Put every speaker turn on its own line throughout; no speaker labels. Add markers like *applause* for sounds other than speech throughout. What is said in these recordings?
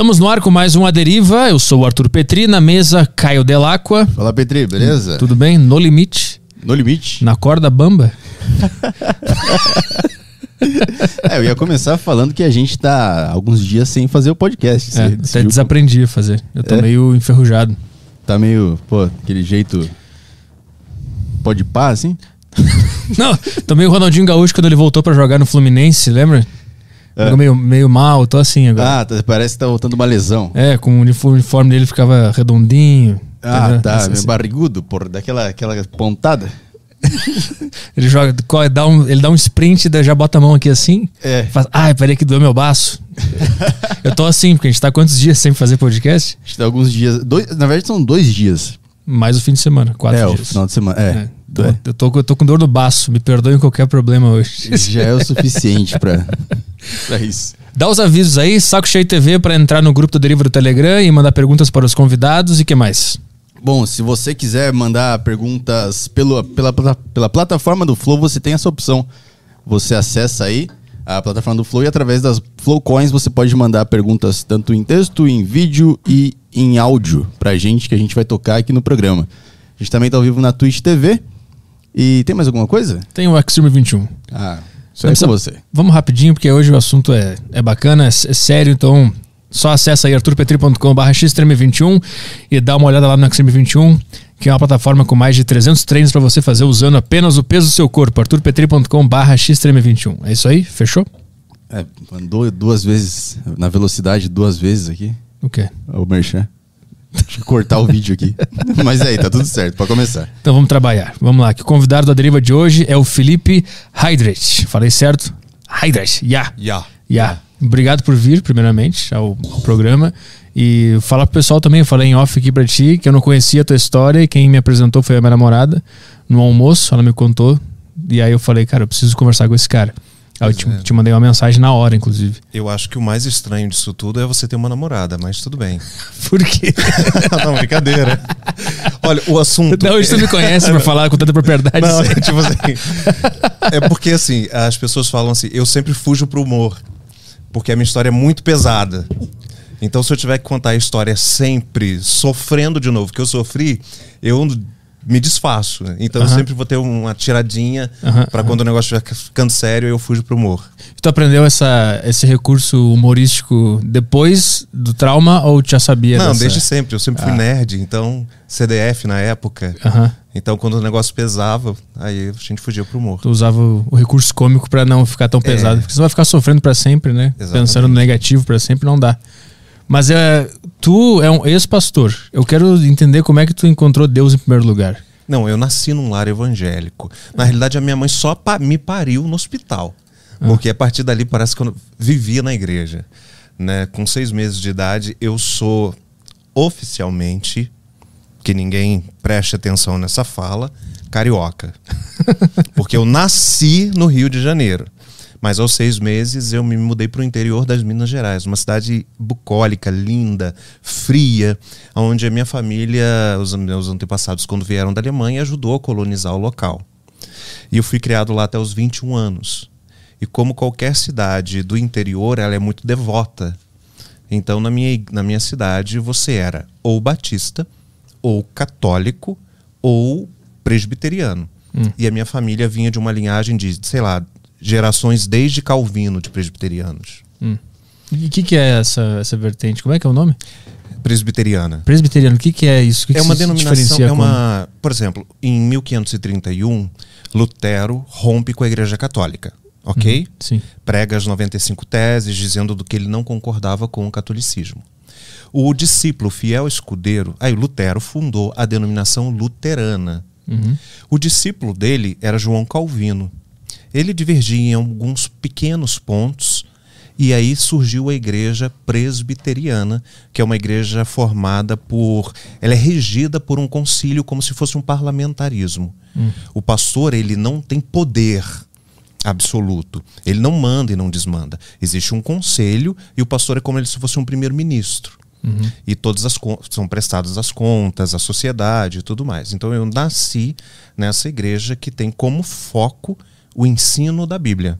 Estamos no ar com mais um A Deriva. Eu sou o Arthur Petri, na mesa Caio Delacqua.
Fala, Petri, beleza?
Tudo bem? No limite.
No limite.
Na corda bamba. *laughs*
é, eu ia começar falando que a gente tá alguns dias sem fazer o podcast.
É, até desaprendi a fazer. Eu tô é? meio enferrujado.
Tá meio, pô, aquele jeito. Pode pá, assim? *laughs*
Não, tô meio Ronaldinho Gaúcho quando ele voltou para jogar no Fluminense, lembra? É. meio, meio mal, tô assim agora.
Ah, tá, parece que tá voltando uma lesão.
É, com o uniforme dele ficava redondinho.
Ah, tá, assim, meio barrigudo, por daquela aquela pontada. *laughs*
ele joga, dá um, ele dá um sprint, já bota a mão aqui assim.
É.
Faz, ai, peraí que doeu meu baço. *laughs* eu tô assim, porque a gente tá quantos dias sem fazer podcast?
A gente tá alguns dias. Dois, na verdade, são dois dias.
Mais o fim de semana, quatro
é,
dias.
É, o final de semana. É. é.
Tô, é. eu, tô, eu tô com dor no baço, me perdoem qualquer problema hoje.
Já é o suficiente pra, *laughs* pra isso.
Dá os avisos aí, Saco Cheio TV para entrar no grupo do Deriva do Telegram e mandar perguntas para os convidados e que mais?
Bom, se você quiser mandar perguntas pelo, pela, pela plataforma do Flow, você tem essa opção. Você acessa aí a plataforma do Flow e através das Flow Coins você pode mandar perguntas tanto em texto, em vídeo e em áudio pra gente que a gente vai tocar aqui no programa. A gente também tá ao vivo na Twitch TV. E tem mais alguma coisa?
Tem o Extreme 21.
Ah, isso é com você.
Vamos rapidinho, porque hoje o assunto é, é bacana, é, é sério, então só acessa aí arturpetri.com.br xtreme21 e dá uma olhada lá no Xtreme 21, que é uma plataforma com mais de 300 treinos para você fazer usando apenas o peso do seu corpo. arturpetri.com.br xtreme21. É isso aí? Fechou?
É, mandou duas vezes, na velocidade, duas vezes aqui.
O quê?
O Merchan. Deixa eu cortar o vídeo aqui. *laughs* Mas aí, tá tudo certo, pode começar.
Então vamos trabalhar. Vamos lá, que o convidado da deriva de hoje é o Felipe Hydrich. Falei certo? Hydrich,
yeah.
Yeah. Yeah. Obrigado por vir, primeiramente, ao, ao programa. E falar pro pessoal também, eu falei em off aqui pra ti, que eu não conhecia a tua história e quem me apresentou foi a minha namorada. No almoço, ela me contou. E aí eu falei, cara, eu preciso conversar com esse cara. Eu te, é. te, mandei uma mensagem na hora, inclusive.
Eu acho que o mais estranho disso tudo é você ter uma namorada, mas tudo bem. *laughs*
Por quê? *laughs*
não, brincadeira. Olha, o assunto.
Não, hoje tu me *laughs* conhece pra falar com tanta propriedade.
Não, é, tipo assim. É porque assim, as pessoas falam assim, eu sempre fujo pro humor. Porque a minha história é muito pesada. Então, se eu tiver que contar a história sempre sofrendo de novo, que eu sofri, eu me desfaço. Então eu sempre vou ter uma tiradinha para quando o negócio estiver ficando sério, eu fujo pro humor.
Tu aprendeu essa, esse recurso humorístico depois do trauma ou já sabia?
Não,
dessa...
desde sempre. Eu sempre fui ah. nerd, então CDF na época. Então quando o negócio pesava, aí a gente fugia pro humor.
Tu usava o recurso cômico para não ficar tão é. pesado, porque você vai ficar sofrendo para sempre, né? Exatamente. Pensando no negativo para sempre não dá. Mas é, tu é um ex-pastor. Eu quero entender como é que tu encontrou Deus em primeiro lugar.
Não, eu nasci num lar evangélico. Na realidade, a minha mãe só pa me pariu no hospital. Ah. Porque a partir dali parece que eu vivia na igreja. Né? Com seis meses de idade, eu sou oficialmente, que ninguém preste atenção nessa fala, carioca. *laughs* Porque eu nasci no Rio de Janeiro. Mas aos seis meses eu me mudei para o interior das Minas Gerais, uma cidade bucólica, linda, fria, onde a minha família, os meus antepassados, quando vieram da Alemanha, ajudou a colonizar o local. E eu fui criado lá até os 21 anos. E como qualquer cidade do interior, ela é muito devota. Então, na minha, na minha cidade, você era ou batista, ou católico, ou presbiteriano. Hum. E a minha família vinha de uma linhagem de, sei lá, gerações desde Calvino de presbiterianos.
Hum. E o que, que é essa, essa vertente? Como é que é o nome?
Presbiteriana.
Presbiteriano, o que, que é isso? Que
é uma denominação, é uma, por exemplo, em 1531, Lutero rompe com a Igreja Católica, ok?
Uhum, sim.
Prega as 95 teses, dizendo do que ele não concordava com o catolicismo. O discípulo fiel escudeiro, aí Lutero fundou a denominação luterana. Uhum. O discípulo dele era João Calvino ele divergia em alguns pequenos pontos e aí surgiu a igreja presbiteriana, que é uma igreja formada por. Ela é regida por um concílio como se fosse um parlamentarismo. Hum. O pastor, ele não tem poder absoluto. Ele não manda e não desmanda. Existe um conselho e o pastor é como se fosse um primeiro-ministro. Uhum. E todas as são prestadas as contas, a sociedade e tudo mais. Então eu nasci nessa igreja que tem como foco o ensino da Bíblia.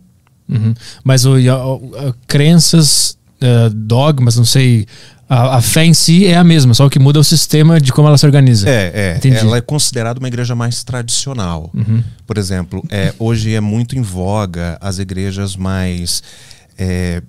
Uhum. Mas o, a, a, crenças uh, dogmas, não sei. A, a, fé em si é a mesma, só que muda é o sistema de como ela se organiza.
É, é. Entendi. Ela é considerada uma igreja mais tradicional. Uhum. Por exemplo, é, hoje é muito em voga as igrejas mais. É,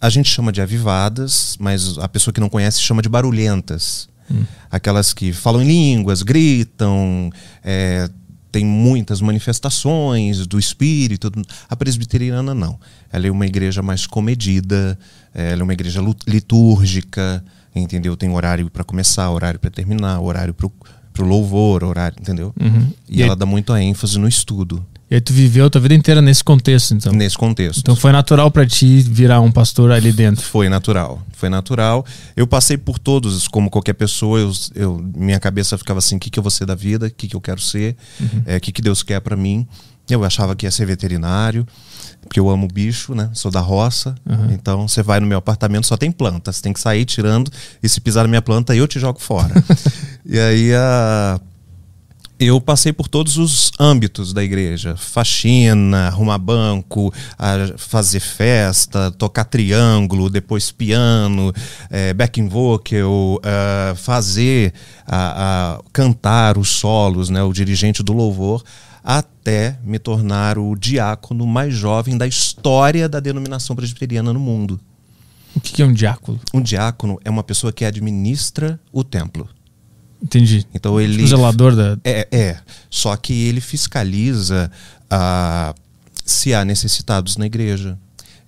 a gente chama de avivadas, mas a pessoa que não conhece chama de barulhentas. Hum. Aquelas que falam em línguas, gritam, é, tem muitas manifestações do espírito. A presbiteriana não. Ela é uma igreja mais comedida, ela é uma igreja litúrgica, entendeu? Tem horário para começar, horário para terminar, horário para o louvor, horário, entendeu? Uhum. E, e, ela dá muito ênfase no estudo.
E aí tu viveu a tua vida inteira nesse contexto, então?
Nesse contexto.
Então foi natural para ti virar um pastor ali dentro?
Foi natural, foi natural. Eu passei por todos, como qualquer pessoa, eu, eu minha cabeça ficava assim, o que, que eu vou ser da vida, o que, que eu quero ser, o uhum. é, que, que Deus quer para mim. Eu achava que ia ser veterinário, porque eu amo bicho, né? Sou da roça. Uhum. Então você vai no meu apartamento, só tem planta. Você tem que sair tirando e se pisar na minha planta, eu te jogo fora. *laughs* e aí a. Uh eu passei por todos os âmbitos da igreja: faxina, arrumar banco, fazer festa, tocar triângulo, depois piano, é, backing vocal, uh, fazer, a, cantar os solos, né, o dirigente do louvor, até me tornar o diácono mais jovem da história da denominação presbiteriana no mundo.
O que é um diácono?
Um diácono é uma pessoa que administra o templo.
Entendi.
Então ele.
Tipo o zelador da.
É, é. Só que ele fiscaliza uh, se há necessitados na igreja.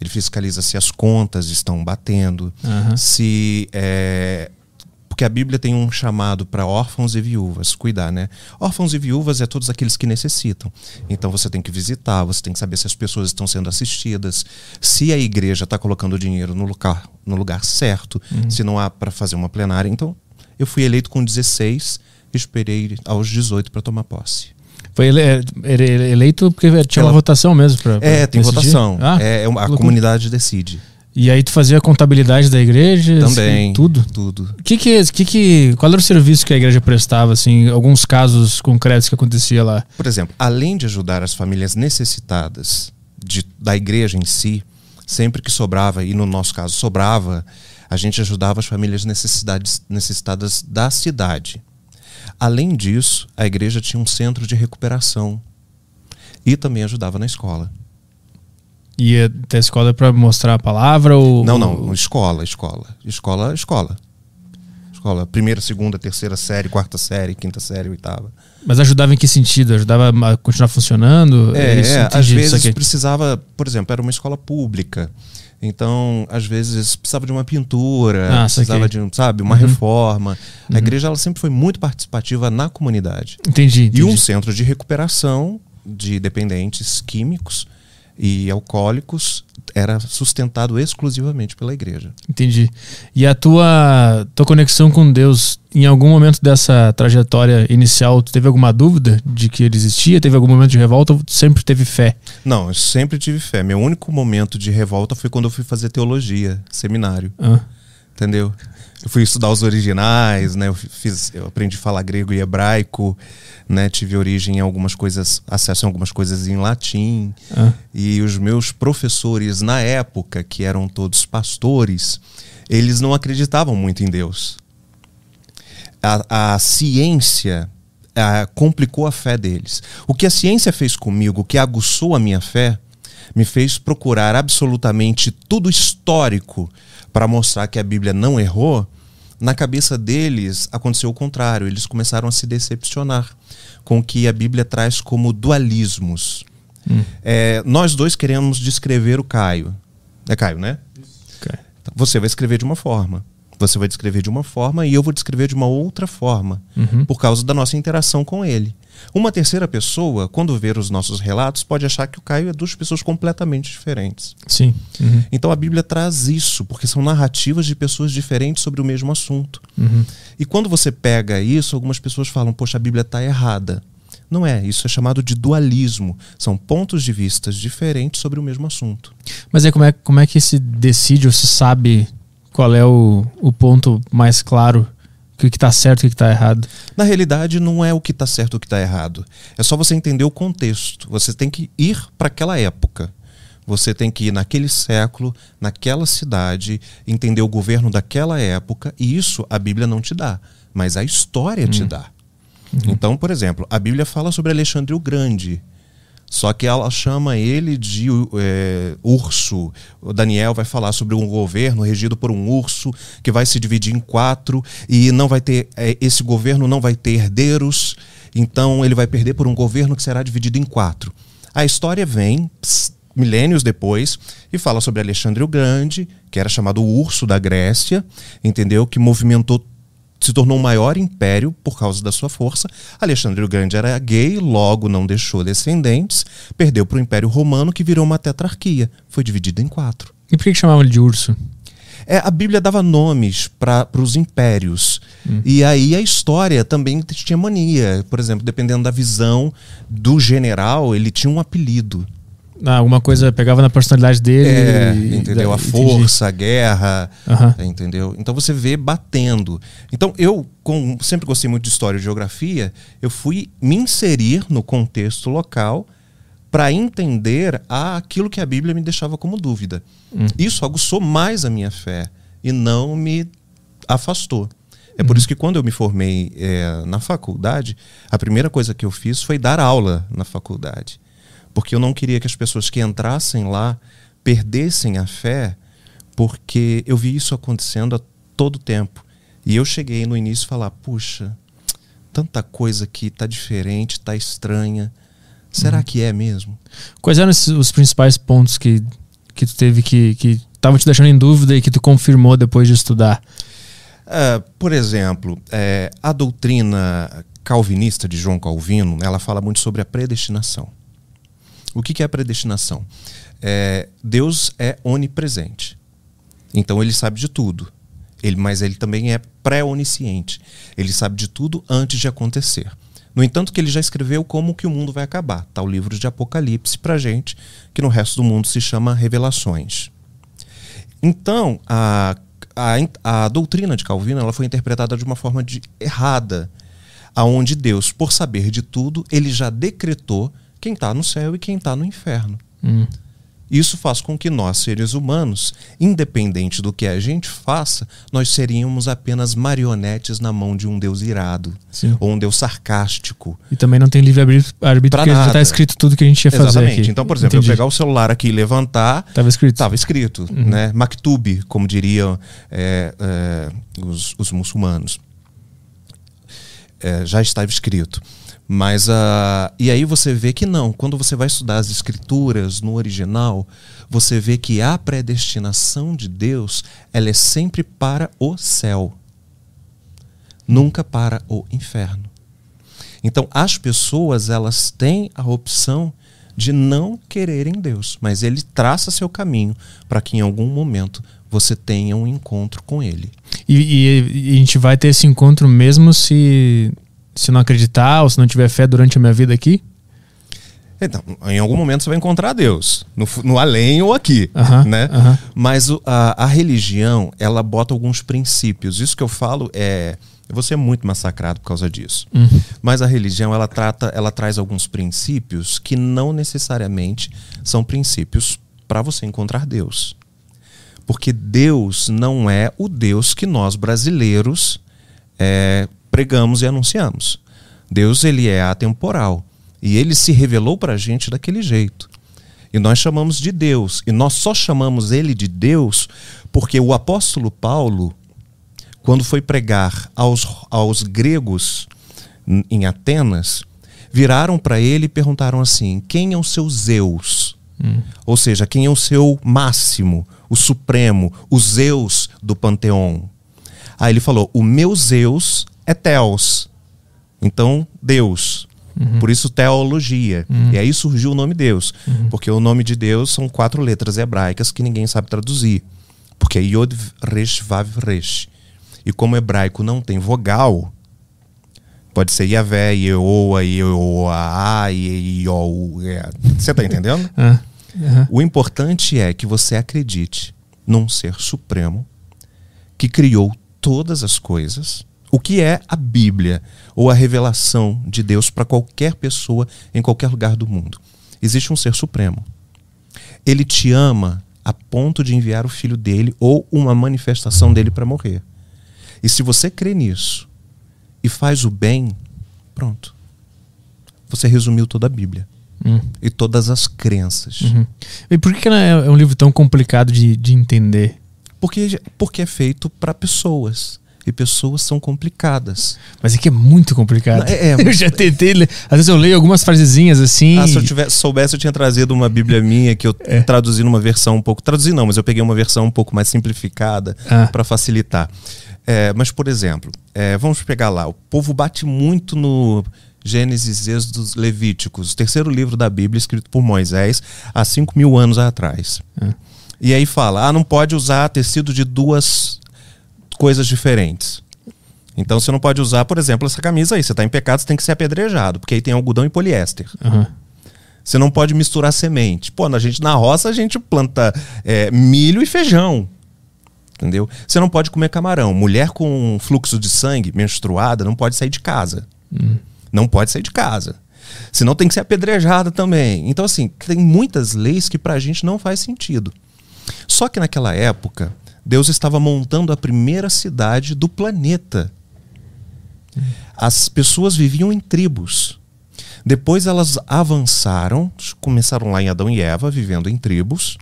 Ele fiscaliza se as contas estão batendo, uhum. se. É, porque a Bíblia tem um chamado para órfãos e viúvas, cuidar, né? Órfãos e viúvas é todos aqueles que necessitam. Então você tem que visitar, você tem que saber se as pessoas estão sendo assistidas, se a igreja está colocando o dinheiro no lugar, no lugar certo, uhum. se não há para fazer uma plenária. Então eu fui eleito com 16, esperei aos 18 para tomar posse.
Foi ele, eleito porque tinha Ela, uma votação mesmo? Pra
é, tem decidir? votação. Ah, é, é a comunidade decide.
E aí tu fazia a contabilidade da igreja?
Também.
Assim, tudo?
Tudo.
Que que, que que, qual era o serviço que a igreja prestava, assim, alguns casos concretos que acontecia lá?
Por exemplo, além de ajudar as famílias necessitadas de, da igreja em si, sempre que sobrava, e no nosso caso sobrava, a gente ajudava as famílias necessidades, necessitadas da cidade. Além disso, a igreja tinha um centro de recuperação e também ajudava na escola.
E a escola para mostrar a palavra ou
Não, não, escola, escola. Escola, escola. Escola, primeira, segunda, terceira série, quarta série, quinta série, oitava.
Mas ajudava em que sentido? Ajudava a continuar funcionando?
É, é às vezes precisava, por exemplo, era uma escola pública. Então, às vezes, precisava de uma pintura, ah, precisava de, sabe, uma uhum. reforma. A uhum. igreja ela sempre foi muito participativa na comunidade.
Entendi, entendi.
E um centro de recuperação de dependentes químicos e alcoólicos era sustentado exclusivamente pela igreja.
Entendi. E a tua, tua conexão com Deus, em algum momento dessa trajetória inicial, tu teve alguma dúvida de que ele existia? Teve algum momento de revolta ou sempre teve fé?
Não, eu sempre tive fé. Meu único momento de revolta foi quando eu fui fazer teologia, seminário.
Ah.
Entendeu? Eu fui estudar os originais, né? Eu, fiz, eu aprendi a falar grego e hebraico, né? Tive origem em algumas coisas, acesso a algumas coisas em latim. Ah. E os meus professores na época, que eram todos pastores, eles não acreditavam muito em Deus. A, a ciência a, complicou a fé deles. O que a ciência fez comigo, o que aguçou a minha fé, me fez procurar absolutamente tudo histórico para mostrar que a Bíblia não errou, na cabeça deles aconteceu o contrário. Eles começaram a se decepcionar com o que a Bíblia traz como dualismos. Hum. É, nós dois queremos descrever o Caio. É Caio, né? Okay. Você vai escrever de uma forma. Você vai descrever de uma forma e eu vou descrever de uma outra forma, uhum. por causa da nossa interação com ele. Uma terceira pessoa, quando ver os nossos relatos, pode achar que o Caio é duas pessoas completamente diferentes.
Sim. Uhum.
Então a Bíblia traz isso, porque são narrativas de pessoas diferentes sobre o mesmo assunto. Uhum. E quando você pega isso, algumas pessoas falam: Poxa, a Bíblia está errada. Não é, isso é chamado de dualismo. São pontos de vista diferentes sobre o mesmo assunto.
Mas é como é, como é que se decide ou se sabe qual é o, o ponto mais claro o que está certo e o que está errado?
Na realidade, não é o que está certo e o que está errado. É só você entender o contexto. Você tem que ir para aquela época. Você tem que ir naquele século, naquela cidade, entender o governo daquela época, e isso a Bíblia não te dá, mas a história te dá. Então, por exemplo, a Bíblia fala sobre Alexandre o Grande. Só que ela chama ele de é, urso. O Daniel vai falar sobre um governo regido por um urso que vai se dividir em quatro e não vai ter é, esse governo não vai ter herdeiros. Então ele vai perder por um governo que será dividido em quatro. A história vem pss, milênios depois e fala sobre Alexandre o Grande, que era chamado o urso da Grécia, entendeu? Que movimentou se tornou um maior império por causa da sua força. Alexandre o Grande era gay, logo não deixou descendentes, perdeu para o Império Romano, que virou uma tetrarquia. Foi dividido em quatro.
E por que, que chamavam ele de urso?
É, a Bíblia dava nomes para os impérios. Hum. E aí a história também tinha mania. Por exemplo, dependendo da visão do general, ele tinha um apelido.
Alguma coisa pegava na personalidade dele.
É, entendeu? A força, a guerra,
Aham.
entendeu? Então você vê batendo. Então eu, com, sempre gostei muito de história e geografia, eu fui me inserir no contexto local para entender aquilo que a Bíblia me deixava como dúvida. Isso aguçou mais a minha fé e não me afastou. É por isso que quando eu me formei é, na faculdade, a primeira coisa que eu fiz foi dar aula na faculdade porque eu não queria que as pessoas que entrassem lá perdessem a fé, porque eu vi isso acontecendo a todo tempo. E eu cheguei no início a falar: puxa, tanta coisa que tá diferente, tá estranha. Será que é mesmo?
Quais eram esses- os principais pontos que, que tu teve que que estavam te deixando em dúvida e que tu confirmou depois de estudar?
Ah, por exemplo, eh, a doutrina calvinista de João Calvino, ela fala muito sobre a predestinação. O que que é predestinação? É, Deus é onipresente. Então ele sabe de tudo. Ele, mas ele também é pré-onisciente. Ele sabe de tudo antes de acontecer. No entanto, que ele já escreveu como que o mundo vai acabar. Está o livro de Apocalipse para gente, que no resto do mundo se chama Revelações. Então, a, a, a doutrina de Calvino ela foi interpretada de uma forma de, errada, aonde Deus, por saber de tudo, ele já decretou quem está no céu e quem está no inferno.
Hum.
Isso faz com que nós, seres humanos, independente do que a gente faça, nós seríamos apenas marionetes na mão de um Deus irado
Sim.
ou um Deus sarcástico.
E também não tem livre-arbítrio porque já
nada.
está escrito tudo que a gente ia fazer
Exatamente.
aqui.
Então, por exemplo,
Entendi.
eu pegar o celular aqui e levantar,
Tava escrito.
Estava escrito, né? Maktub, como diriam é, é, os, os muçulmanos. É, já estava escrito. Mas ah, e aí você vê que não. Quando você vai estudar as escrituras no original, você vê que a predestinação de Deus ela é sempre para o céu, nunca para o inferno. Então as pessoas elas têm a opção de não quererem Deus, mas Ele traça seu caminho para que em algum momento você tenha um encontro com Ele.
E, e- e a gente vai ter esse encontro mesmo se, se não acreditar ou se não tiver fé durante a minha vida aqui?
Então, em algum momento você vai encontrar Deus, no, no além ou aqui, né? Mas a, a religião, ela bota alguns princípios. Isso que eu falo é, eu vou ser muito massacrado por causa disso.
Uhum.
Mas a religião, ela trata, ela traz alguns princípios que não necessariamente são princípios para você encontrar Deus. Porque Deus não é o Deus que nós brasileiros é, pregamos e anunciamos. Deus ele é atemporal e ele se revelou para a gente daquele jeito. E nós chamamos de Deus. E nós só chamamos ele de Deus porque o apóstolo Paulo, quando foi pregar aos, aos gregos em Atenas, viraram para ele e perguntaram assim: quem é o seu Zeus? Ou seja, quem é o seu máximo, o supremo, o Zeus do panteão? Aí ele falou: o meu Zeus é Theos. Então, Deus. Por isso, teologia. E aí surgiu o nome Deus. Porque o nome de Deus são quatro letras hebraicas que ninguém sabe traduzir. Porque é Yod, Resh, Vav, Resh. E como o hebraico não tem vogal, pode ser Yahvé, Yeoa, Yeoa, Yeou. é. Você tá entendendo? *laughs*
Ah.
O importante é que você acredite num ser supremo que criou todas as coisas. O que é a Bíblia ou a revelação de Deus para qualquer pessoa em qualquer lugar do mundo? Existe um ser supremo. Ele te ama a ponto de enviar o filho dele ou uma manifestação dele para morrer. E se você crê nisso e faz o bem, pronto. Você resumiu toda a Bíblia.
Hum.
E todas as crenças.
Uhum. E por que, é é um livro tão complicado de, de entender?
Porque, porque é feito para pessoas. E pessoas são complicadas.
Mas é que é muito complicado.
É, é, *laughs*
eu já tentei. Às vezes eu leio algumas frasezinhas assim.
Ah, se eu tivesse, soubesse, eu tinha trazido uma Bíblia minha que eu *laughs*
É.
traduzi numa versão um pouco. Traduzi não, mas eu peguei uma versão um pouco mais simplificada
Ah.
para facilitar. É, mas, por exemplo, é, vamos pegar lá. O povo bate muito no Gênesis, Êxodos, Levíticos, o terceiro livro da Bíblia escrito por Moisés há 5 mil anos atrás.
Ah.
E aí fala: ah, não pode usar tecido de duas coisas diferentes. Então você não pode usar, por exemplo, essa camisa aí. Você está em pecado, você tem que ser apedrejado, porque aí tem algodão e poliéster.
Aham.
Você não pode misturar semente. Pô, na gente na roça a gente planta é, milho e feijão. Entendeu? Você não pode comer camarão. Mulher com fluxo de sangue, menstruada, não pode sair de casa. Não pode sair de casa. Senão tem que ser apedrejada também. Então, assim, tem muitas leis que pra gente não faz sentido. Só que naquela época, Deus estava montando a primeira cidade do planeta. As pessoas viviam em tribos. Depois elas avançaram, começaram lá em Adão e Eva, vivendo em tribos.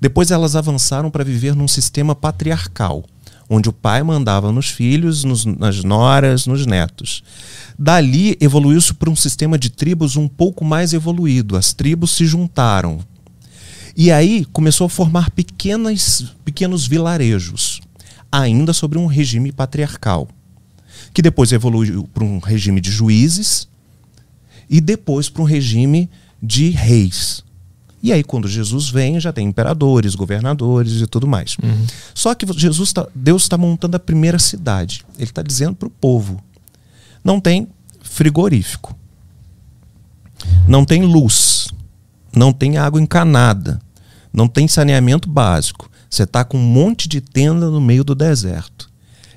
Depois elas avançaram para viver num sistema patriarcal, onde o pai mandava nos filhos, nos- nas noras, nos netos. Dali evoluiu-se para um sistema de tribos um pouco mais evoluído. As tribos se juntaram. E aí começou a formar pequenas, pequenos vilarejos, ainda sobre um regime patriarcal, que depois evoluiu para um regime de juízes e depois para um regime de reis. E aí, quando Jesus vem, já tem imperadores, governadores e tudo mais. Só que Jesus tá, Deus está montando a primeira cidade. Ele está dizendo para o povo: não tem frigorífico, não tem luz, não tem água encanada, não tem saneamento básico. Você está com um monte de tenda no meio do deserto.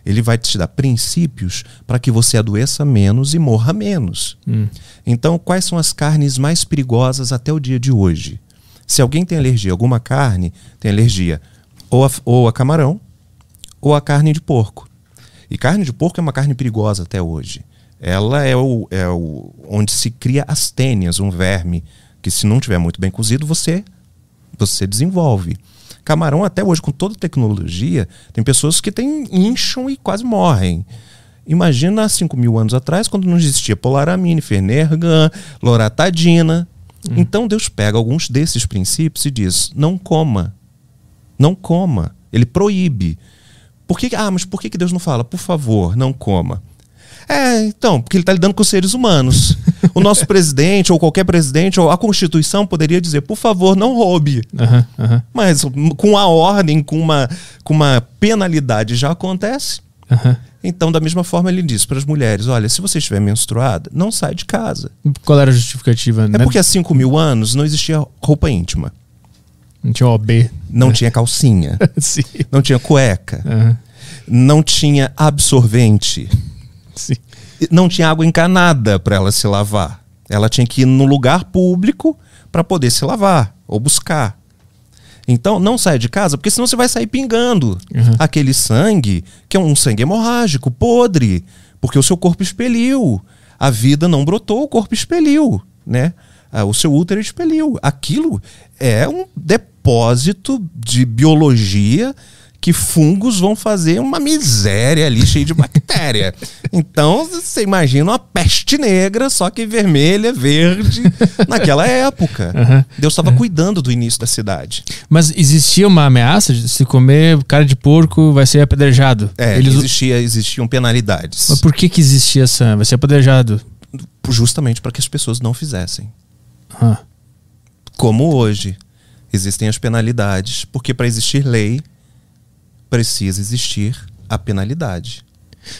Ele vai te dar princípios para que você adoeça menos e morra menos.
Hum.
Então, quais são as carnes mais perigosas até o dia de hoje? Se alguém tem alergia a alguma carne, tem alergia ou a, ou a camarão ou a carne de porco. E carne de porco é uma carne perigosa até hoje. Ela é o, é o onde se cria as tênias, um verme que se não tiver muito bem cozido, você você desenvolve. Camarão até hoje com toda a tecnologia, tem pessoas que têm incham e quase morrem. Imagina há 5 mil anos atrás, quando não existia polaramine, fenergan, loratadina. Então Deus pega alguns desses princípios e diz: não coma. Não coma. Ele proíbe. Por que, ah, mas por que que Deus não fala, por favor, não coma? É, então, porque ele está lidando com seres humanos. O nosso *laughs* presidente, ou qualquer presidente, ou a Constituição poderia dizer, por favor, não roube.
Aham, aham,
Mas com a ordem, com uma, com uma penalidade, já acontece.
aham.
Então, da mesma forma, ele diz para as mulheres: olha, se você estiver menstruada, não sai de casa.
Qual era a justificativa?
É porque há 5 mil anos não existia roupa íntima,
Não tinha OB.
não tinha calcinha, *laughs*
sim.
não tinha cueca,
Aham,
não tinha absorvente,
sim.
não tinha água encanada para ela se lavar. Ela tinha que ir no lugar público para poder se lavar ou buscar. Então, não saia de casa, porque senão você vai sair pingando
Uhum.
aquele sangue, que é um sangue hemorrágico, podre, porque o seu corpo expeliu. A vida não brotou, o corpo expeliu, né? Ah, O seu útero expeliu. Aquilo é um depósito de biologia que fungos vão fazer uma miséria ali, cheia de bactéria. *laughs* Então, você imagina uma peste negra, só que vermelha, verde, naquela época.
Aham.
Deus estava cuidando do início da cidade.
Mas existia uma ameaça de se comer cara de porco vai ser apedrejado.
É,
Eles...
existia, existiam penalidades.
Mas por que que existia essa? Vai ser apedrejado.
Justamente para que as pessoas não fizessem.
Ah,
Como hoje. Existem as penalidades, porque para existir lei, precisa existir a penalidade.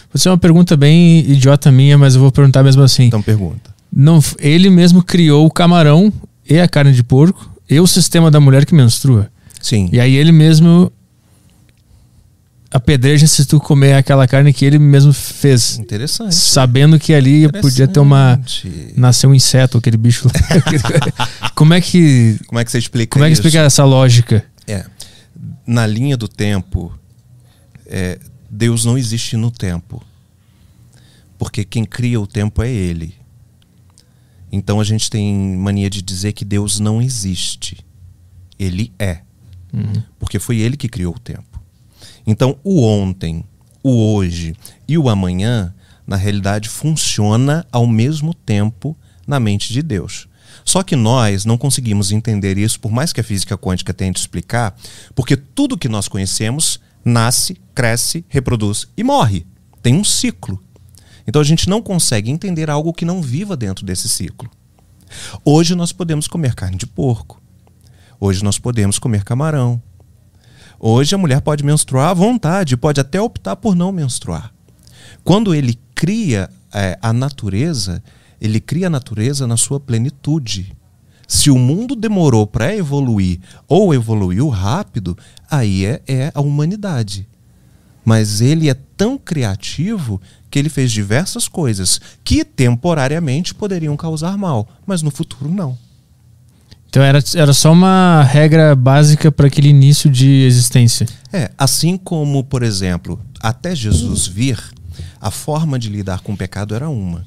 Vou fazer uma pergunta bem idiota minha, mas eu vou perguntar mesmo assim.
Então pergunta.
Não, ele mesmo criou o camarão e a carne de porco e o sistema da mulher que menstrua.
Sim.
E aí ele mesmo apedreja se tu comer aquela carne que ele mesmo fez.
Interessante.
Sabendo que ali podia ter uma. Nascer um inseto, aquele bicho lá. *laughs* como é que.
Como é que você explica
Como é que
isso?
explica essa lógica?
Na linha do tempo, é, Deus não existe no tempo. Porque quem cria o tempo é Ele. Então a gente tem mania de dizer que Deus não existe. Ele é. Porque foi Ele que criou o tempo. Então o ontem, o hoje e o amanhã, na realidade, funciona ao mesmo tempo na mente de Deus. Só que nós não conseguimos entender isso, por mais que a física quântica tente explicar, porque tudo que nós conhecemos nasce, cresce, reproduz e morre. Tem um ciclo. Então a gente não consegue entender algo que não viva dentro desse ciclo. Hoje nós podemos comer carne de porco. Hoje nós podemos comer camarão. Hoje a mulher pode menstruar à vontade, pode até optar por não menstruar. Quando ele cria eh, a natureza, ele cria a natureza na sua plenitude. Se o mundo demorou para evoluir ou evoluiu rápido, aí é, é a humanidade. Mas ele é tão criativo que ele fez diversas coisas que temporariamente poderiam causar mal, mas no futuro não.
Então era, era só uma regra básica para aquele início de existência.
É, assim como, por exemplo, até Jesus vir, a forma de lidar com o pecado era uma.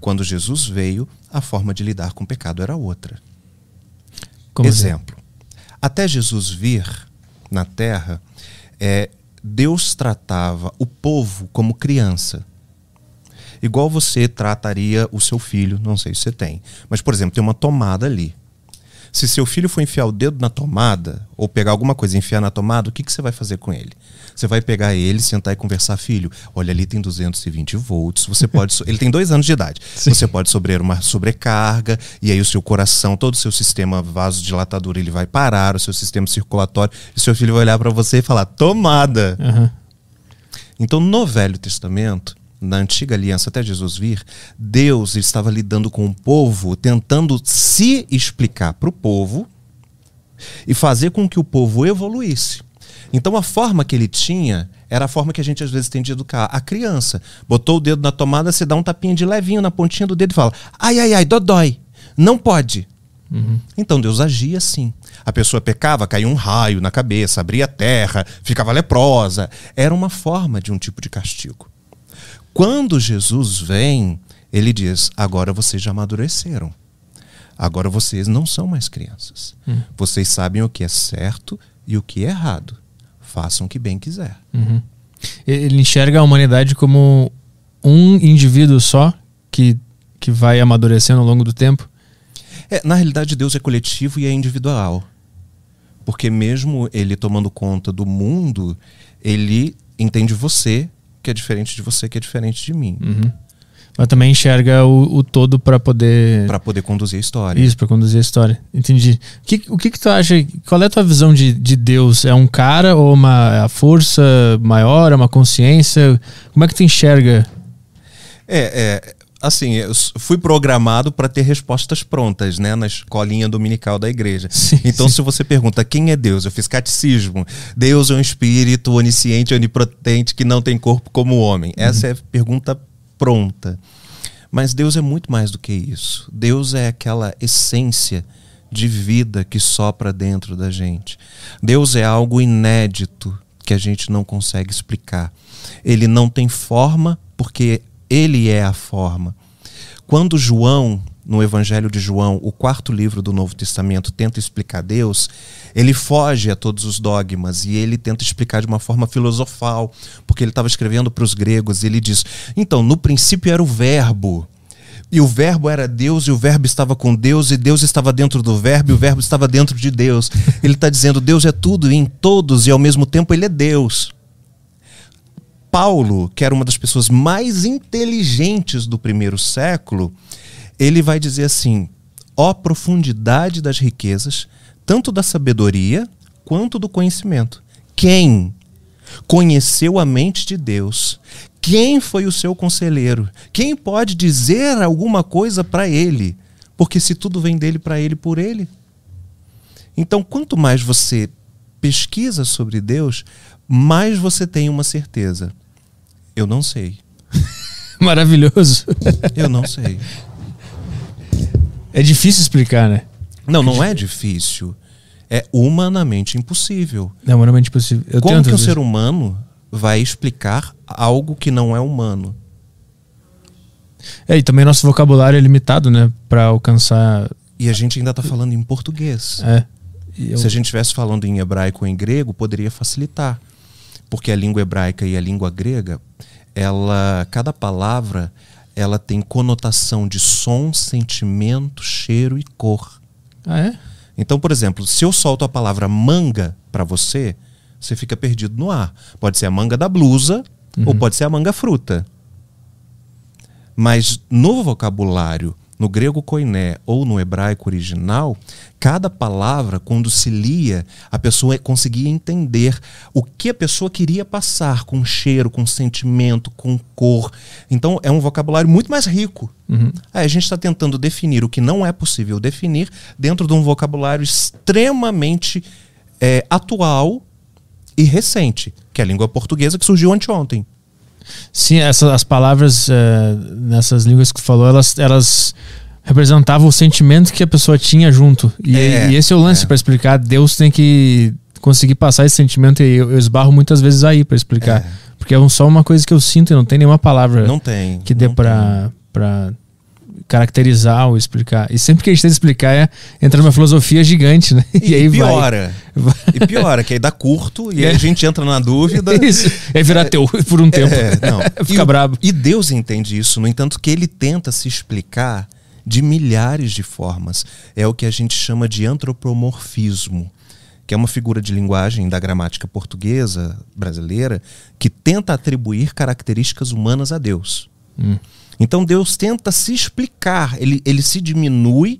Quando Jesus veio, a forma de lidar com o pecado era outra.
Como assim?
Exemplo. Até Jesus vir na terra, é, Deus tratava o povo como criança. Igual você trataria o seu filho, não sei se você tem. Mas, por exemplo, tem uma tomada ali. Se seu filho for enfiar o dedo na tomada, ou pegar alguma coisa e enfiar na tomada, o que, que você vai fazer com ele? Você vai pegar ele, sentar e conversar, filho. Olha, ali tem 220 volts. Você pode. so- ele tem dois anos de idade. *laughs*
Sim.
Você pode sofrer uma sobrecarga, e aí o seu coração, todo o seu sistema vasodilatador, ele vai parar, o seu sistema circulatório, e seu filho vai olhar para você e falar: tomada.
Aham.
Então, no Velho Testamento, na antiga aliança até Jesus vir, Deus estava lidando com o povo, tentando se explicar para o povo e fazer com que o povo evoluísse. Então, a forma que ele tinha era a forma que a gente às vezes tem de educar a criança. Botou o dedo na tomada, você dá um tapinha de levinho na pontinha do dedo e fala: ai, ai, ai, dodói. Não pode. Então Deus agia assim. A pessoa pecava, caía um raio na cabeça, abria a terra, ficava leprosa. Era uma forma de um tipo de castigo. Quando Jesus vem, ele diz: agora vocês já amadureceram. Agora vocês não são mais crianças. Vocês sabem o que é certo e o que é errado. Façam o que bem quiser.
Uhum. Ele enxerga a humanidade como um indivíduo só que, que vai amadurecendo ao longo do tempo.
É, na realidade, Deus é coletivo e é individual. Porque mesmo ele tomando conta do mundo, ele entende você, que é diferente de você, que é diferente de mim.
Uhum. Mas também enxerga o, o todo para poder.
Para poder conduzir a história.
Isso, para conduzir a história. Entendi. O que, o que, que tu acha? Qual é a tua visão de, de Deus? É um cara ou uma a força maior? É uma consciência? Como é que tu enxerga?
É, é, assim, eu fui programado para ter respostas prontas, né, na escolinha dominical da igreja. *laughs*
Sim,
então,
sim.
se você pergunta quem é Deus, eu fiz catecismo. Deus é um espírito onisciente, onipotente, que não tem corpo como o homem. Essa é a pergunta pronta. Mas Deus é muito mais do que isso. Deus é aquela essência de vida que sopra dentro da gente. Deus é algo inédito que a gente não consegue explicar. Ele não tem forma porque ele é a forma. Quando João, no Evangelho de João, o quarto livro do Novo Testamento, tenta explicar Deus, ele foge a todos os dogmas e ele tenta explicar de uma forma filosofal, porque ele estava escrevendo para os gregos e ele diz: então, no princípio era o Verbo. E o verbo era Deus, e o verbo estava com Deus, e Deus estava dentro do verbo, e o verbo estava dentro de Deus. Ele está dizendo: Deus é tudo em todos, e ao mesmo tempo ele é Deus. Paulo, que era uma das pessoas mais inteligentes do primeiro século, ele vai dizer assim: ó profundidade das riquezas, tanto da sabedoria quanto do conhecimento. Quem conheceu a mente de Deus? Quem foi o seu conselheiro? Quem pode dizer alguma coisa para ele? Porque se tudo vem dele, para ele, por ele. Então, quanto mais você pesquisa sobre Deus, mais você tem uma certeza. Eu não sei. *laughs*
Maravilhoso.
Eu não sei.
É difícil explicar, né?
Não, não é difícil. É humanamente impossível.
É humanamente possível. Eu
Como que o ser humano vai explicar algo que não é humano?
É, e também nosso vocabulário é limitado, né? Pra alcançar.
E a gente ainda está falando em português.
É. Eu-
Se a gente estivesse falando em hebraico ou em grego, poderia facilitar. Porque a língua hebraica e a língua grega, ela, cada palavra, ela tem conotação de som, sentimento, cheiro e cor.
Ah, é?
Então, por exemplo, se eu solto a palavra manga para você, você fica perdido no ar. Pode ser a manga da blusa ou pode ser a manga fruta. Mas no vocabulário, no grego koiné ou no hebraico original, cada palavra, quando se lia, a pessoa conseguia entender o que a pessoa queria passar com cheiro, com sentimento, com cor. Então é um vocabulário muito mais rico. Aí a gente está tentando definir o que não é possível definir dentro de um vocabulário extremamente é, atual e recente, que é a língua portuguesa que surgiu anteontem.
Sim, essa, as palavras é, nessas línguas que tu falou, elas, elas representavam o sentimento que a pessoa tinha junto. E,
É,
e esse é o lance
é.
pra explicar. Deus tem que conseguir passar esse sentimento e eu, eu esbarro muitas vezes aí pra explicar.
É.
Porque é um- só uma coisa que eu sinto e não tem nenhuma palavra
Não tem.
que dê pra caracterizar ou explicar. E sempre que a gente tenta explicar, é, entra numa filosofia gigante, né?
tem. *laughs* E,
aí vai.
piora. *laughs* E piora, que aí dá curto e aí
É.
a gente entra na dúvida. *laughs*
Isso. É virar teu por um tempo.
É, não.
Fica
e,
brabo.
E Deus entende isso, no entanto, que ele tenta se explicar de milhares de formas. É o que a gente chama de antropomorfismo, que é uma figura de linguagem da gramática portuguesa brasileira que tenta atribuir características humanas a Deus. Então Deus tenta se explicar, ele, ele se diminui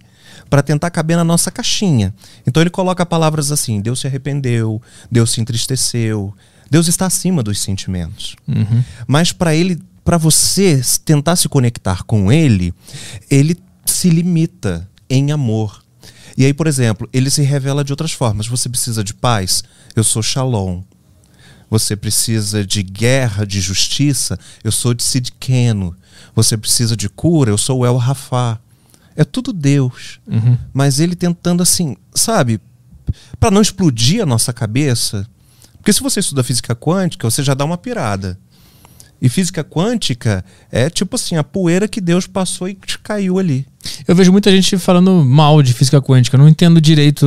para tentar caber na nossa caixinha. Então ele coloca palavras assim: Deus se arrependeu, Deus se entristeceu, Deus está acima dos sentimentos. Mas para ele, para você tentar se conectar com ele, ele se limita em amor. E aí, por exemplo, ele se revela de outras formas. Você precisa de paz? Eu sou Shalom. Você precisa de guerra, de justiça? Eu sou de Sidkeno. Você precisa de cura? Eu sou o El Rafá. É tudo Deus. Mas ele tentando assim, sabe, para não explodir a nossa cabeça. Porque se você estuda física quântica, você já dá uma pirada. E física quântica é tipo assim, a poeira que Deus passou e caiu ali.
Eu vejo muita gente falando mal de física quântica. Eu não entendo direito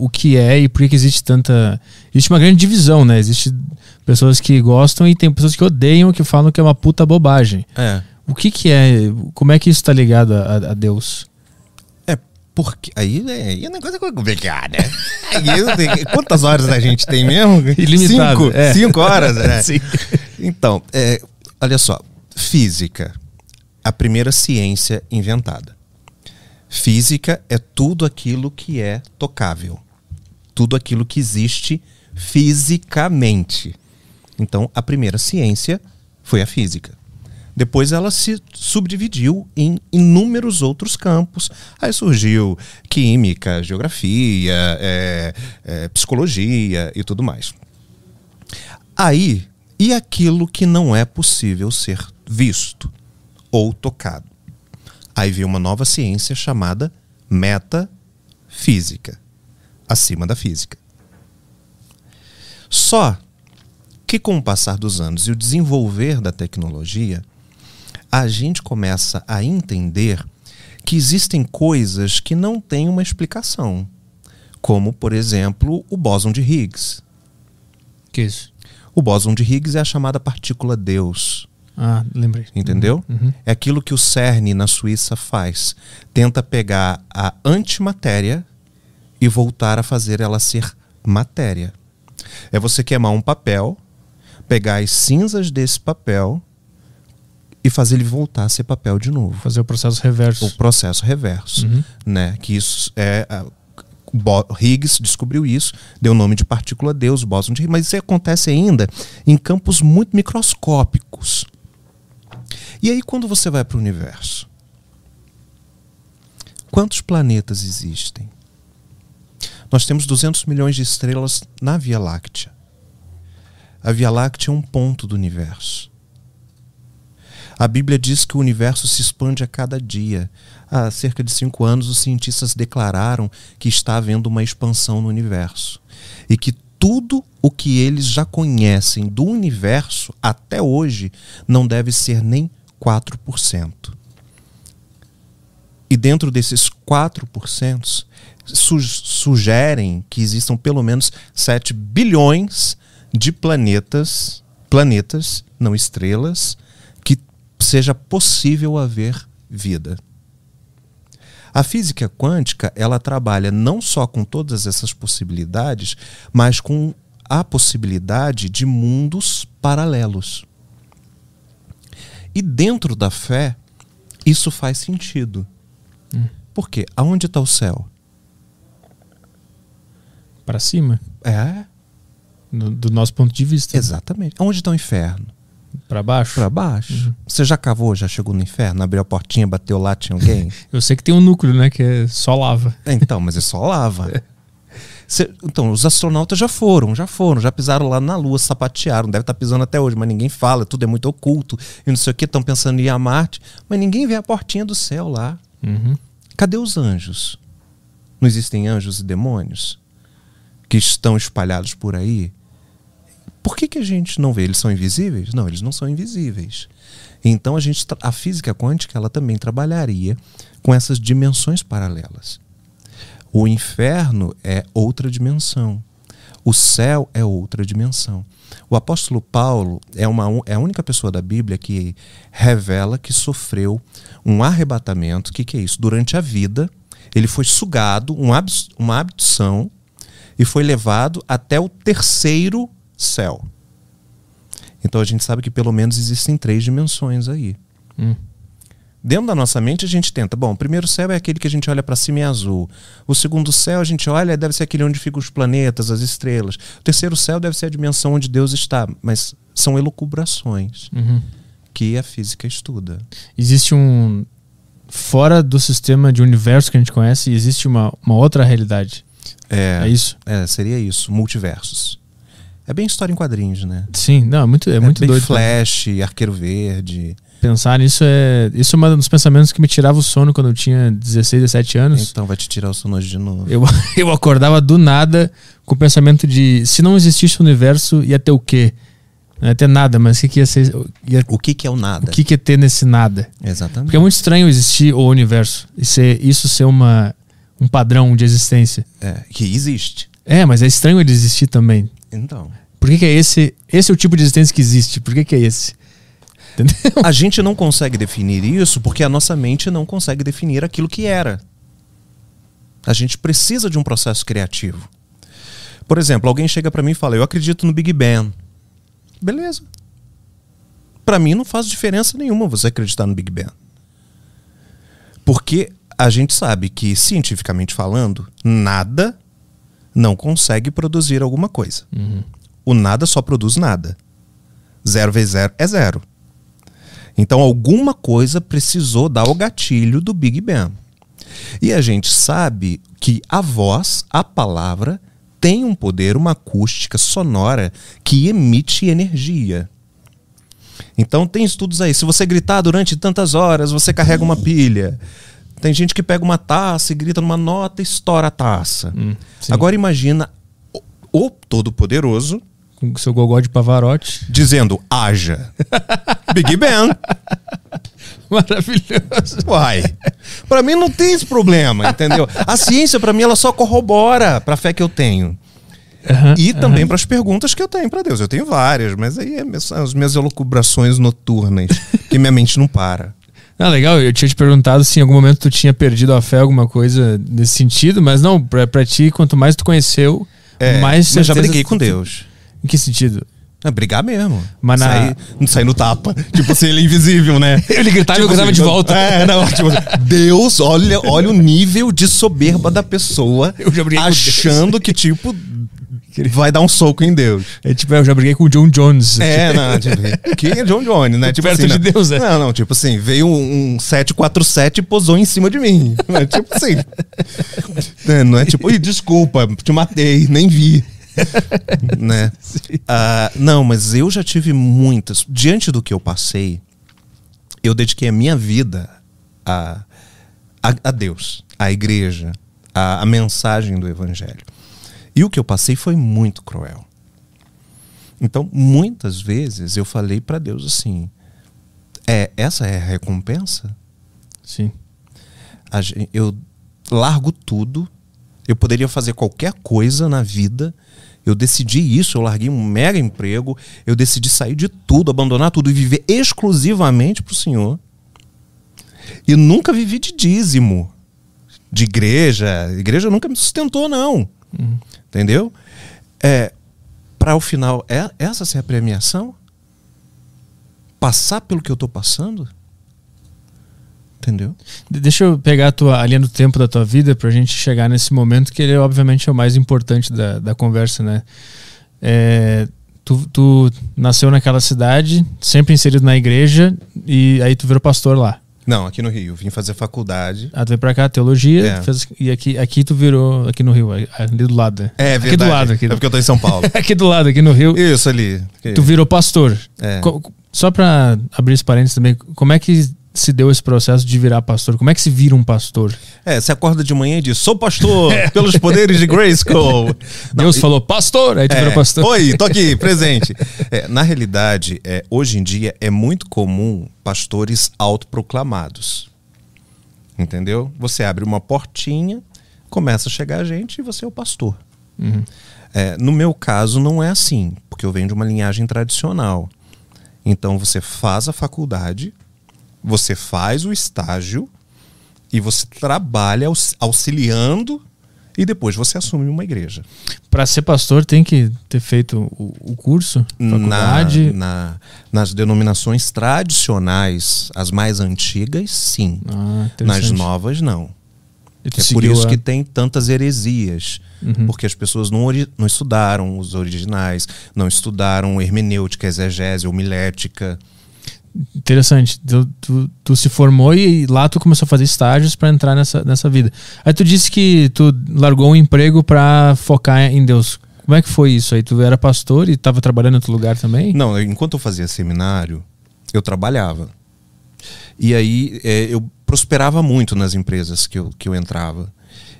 o que é e por que existe tanta. Existe uma grande divisão, né? Existe pessoas que gostam e tem pessoas que odeiam, que falam que é uma puta bobagem.
É.
O que que é? Como é que isso tá ligado a, a Deus?
É, porque. Aí é, aí é uma coisa complicada. *laughs* Aí Quantas horas a gente tem mesmo?
Ilimitado,
Cinco,
é.
cinco horas, né? *laughs*
Sim.
Então, é, olha só. Física. A primeira ciência inventada. Física é tudo aquilo que é tocável. Tudo aquilo que existe fisicamente. Então, a primeira ciência foi a física. Depois ela se subdividiu em inúmeros outros campos. Aí surgiu química, geografia, é, é, psicologia e tudo mais. Aí, e aquilo que não é possível ser visto ou tocado? Aí veio uma nova ciência chamada metafísica, acima da física. Só que com o passar dos anos e o desenvolver da tecnologia, a gente começa a entender que existem coisas que não têm uma explicação, como, por exemplo, o bóson de Higgs.
Que isso?
O bóson de Higgs é a chamada partícula Deus.
Ah, lembrei.
Entendeu?
Uhum.
É aquilo que o CERN na Suíça faz. Tenta pegar a antimatéria e voltar a fazer ela ser matéria. É você queimar um papel, pegar as cinzas desse papel e fazer ele voltar a ser papel de novo.
Fazer o processo reverso.
O processo reverso,
Uhum.
né? Que isso é Higgs descobriu isso, deu o nome de partícula Deus, bóson de Higgs, mas isso acontece ainda em campos muito microscópicos. E aí quando você vai para o universo, quantos planetas existem? Nós temos 200 milhões de estrelas na Via Láctea. A Via Láctea é um ponto do universo. A Bíblia diz que o universo se expande a cada dia. Há cerca de cinco anos, os cientistas declararam que está havendo uma expansão no universo. E que tudo o que eles já conhecem do universo até hoje não deve ser nem 4%. E dentro desses 4%, su sugerem que existam pelo menos 7 bilhões de planetas, planetas, não estrelas, que seja possível haver vida. A física quântica, ela trabalha não só com todas essas possibilidades, mas com a possibilidade de mundos paralelos. E dentro da fé, isso faz sentido. Hum. Por quê? Aonde está o céu?
Para cima?
É.
No, do nosso ponto de vista.
Exatamente. Onde está o inferno?
Para baixo?
Para baixo. Uhum. Você já cavou, já chegou no inferno, abriu a portinha, bateu lá, tinha alguém? *laughs*
Eu sei que tem um núcleo, né? Que é só lava.
Então, mas é só lava. *laughs* É. Cê, então, os astronautas já foram, já foram, já pisaram lá na Lua, sapatearam, deve estar tá pisando até hoje, mas ninguém fala, tudo é muito oculto, e não sei o que, estão pensando em ir a Marte, mas ninguém vê a portinha do céu lá.
Uhum.
Cadê os anjos? Não existem anjos e demônios que estão espalhados por aí? Por que, que a gente não vê? Eles são invisíveis? Não, eles não são invisíveis. Então a gente a física quântica ela também trabalharia com essas dimensões paralelas. O inferno é outra dimensão. O céu é outra dimensão. O apóstolo Paulo é, uma, é a única pessoa da Bíblia que revela que sofreu um arrebatamento. O que, que é isso? Durante a vida, ele foi sugado, um uma abdução, e foi levado até o terceiro céu. Então a gente sabe que pelo menos existem três dimensões aí.
Hum.
Dentro da nossa mente a gente tenta, bom, o primeiro céu é aquele que a gente olha para cima e é azul. O segundo céu a gente olha, deve ser aquele onde ficam os planetas, as estrelas. O terceiro céu deve ser a dimensão onde Deus está, mas são elucubrações
uhum.
que a física estuda.
Existe um fora do sistema de universo que a gente conhece, existe uma, uma outra realidade.
É,
é isso?
É, seria isso, multiversos. É bem história em quadrinhos, né?
Sim, não, é muito, é, é muito doido.
Flash, Arqueiro Verde.
Pensar nisso é. Isso é um dos pensamentos que me tirava o sono quando eu tinha 16, 17 anos.
Então vai te tirar o sono hoje de novo.
Eu, *laughs* eu acordava do nada com o pensamento de se não existisse o universo, ia ter o quê? Não ia ter nada, mas o que, que ia ser. Ia,
o que, que é o nada?
O que, que ia ter nesse nada?
Exatamente.
Porque é muito estranho existir o universo. E ser, isso ser uma, um padrão de existência.
É, que existe.
É, mas é estranho ele existir também.
Então.
Por que, que, é esse? Esse é o tipo de existência que existe. Por que, que é esse?
Entendeu? A gente não consegue definir isso porque a nossa mente não consegue definir aquilo que era. A gente precisa de um processo criativo. Por exemplo, alguém chega para mim e fala: "Eu acredito no Big Bang". Beleza. Para mim não faz diferença nenhuma você acreditar no Big Bang. Porque a gente sabe que cientificamente falando, nada não consegue produzir alguma coisa.
Uhum.
O nada só produz nada. Zero vezes zero é zero. Então alguma coisa precisou dar o gatilho do Big Bang. E a gente sabe que a voz, a palavra, tem um poder, uma acústica sonora que emite energia. Então tem estudos aí. Se você gritar durante tantas horas, você carrega uma pilha. Tem gente que pega uma taça e grita numa nota e estoura a taça.
Hum,
Agora imagina o, o Todo-Poderoso
com seu gogó de Pavarotti.
Dizendo, haja. *laughs* Big Ben.
Maravilhoso.
Uai. Pra mim não tem esse problema, entendeu? A ciência, para mim, ela só corrobora pra fé que eu tenho.
Uhum,
e também uhum. para as perguntas que eu tenho para Deus. Eu tenho várias, mas aí é são as minhas elucubrações noturnas, que minha mente não para.
Ah, legal. Eu tinha te perguntado se em algum momento tu tinha perdido a fé, alguma coisa nesse sentido, mas não, pra, pra ti, quanto mais tu conheceu,
é,
mais
eu já briguei com Deus.
Em que sentido?
É brigar mesmo.
Mas na...
sair, não sair no tapa. *laughs* tipo assim, ele é invisível, né? *laughs*
ele gritava tipo e eu gritava assim, de volta.
É, não, tipo, Deus, olha, olha o nível de soberba da pessoa.
Eu já
achando que, tipo, vai dar um soco em Deus.
É tipo, eu já briguei com o John Jones.
É, não, tipo, quem é John Jones, né? *laughs* Tipo
Perto
assim,
de
não-
Deus, é.
Não, não, tipo assim, veio um, um 747 e posou em cima de mim. *laughs* É tipo assim. É, não é tipo, desculpa, te matei, nem vi. *laughs* né? Ah, não, mas eu já tive muitas. Diante do que eu passei, eu dediquei a minha vida a, a, a Deus, à igreja, à, à mensagem do Evangelho. E o que eu passei foi muito cruel. Então, muitas vezes eu falei para Deus assim: é, essa é a recompensa?
Sim.
Eu largo tudo, eu poderia fazer qualquer coisa na vida. Eu decidi isso, eu larguei um mega emprego, eu decidi sair de tudo, abandonar tudo e viver exclusivamente para o Senhor. E nunca vivi de dízimo, de igreja. A igreja nunca me sustentou, não. Entendeu? É, para o final, é, essa ser a premiação? Passar pelo que eu estou passando? Entendeu?
De- Deixa eu pegar a, tua, a linha do tempo da tua vida pra gente chegar nesse momento que ele, obviamente, é o mais importante da, da conversa, né? É, tu, tu nasceu naquela cidade, sempre inserido na igreja, e aí tu virou pastor lá.
Não, aqui no Rio. Vim fazer faculdade.
Ah, tu veio pra cá, teologia,
É.
fez- e aqui, aqui tu virou, aqui no Rio, ali do lado. né?
É
Aqui
verdade.
do lado, aqui,
É porque eu tô em São Paulo. *laughs*
aqui do lado, aqui no Rio.
Isso ali.
Tu virou pastor.
É.
Co- Só pra abrir esse parênteses também, como é que se deu esse processo de virar pastor? Como é que se vira um pastor?
É, você acorda de manhã e diz: Sou pastor pelos poderes de Grayskull. *laughs*
Deus
e-
falou, pastor! Aí tu
É,
virou pastor.
Oi, tô aqui, *laughs* presente. É, na realidade, é, hoje em dia é muito comum pastores autoproclamados. Entendeu? Você abre uma portinha, começa a chegar gente e você é o pastor.
Uhum.
É, no meu caso, não é assim, porque eu venho de uma linhagem tradicional. Então, você faz a faculdade, você faz o estágio e você trabalha aux- auxiliando e depois você assume uma igreja.
Pra ser pastor tem que ter feito o, o curso, faculdade.
Na, na- nas denominações tradicionais, as mais antigas, sim.
Ah,
Nas novas, não. É por isso
a-
que tem tantas heresias.
Uhum.
Porque as pessoas não, não estudaram os originais, não estudaram hermenêutica, exegese, homilética.
Interessante. Tu, tu, tu se formou e lá tu começou a fazer estágios pra entrar nessa, nessa vida. Aí tu disse que tu largou um emprego pra focar em Deus. Como é que foi isso aí? Tu era pastor e tava trabalhando em outro lugar também?
Não, enquanto eu fazia seminário, eu trabalhava. E aí é, eu prosperava muito nas empresas que eu, que eu entrava.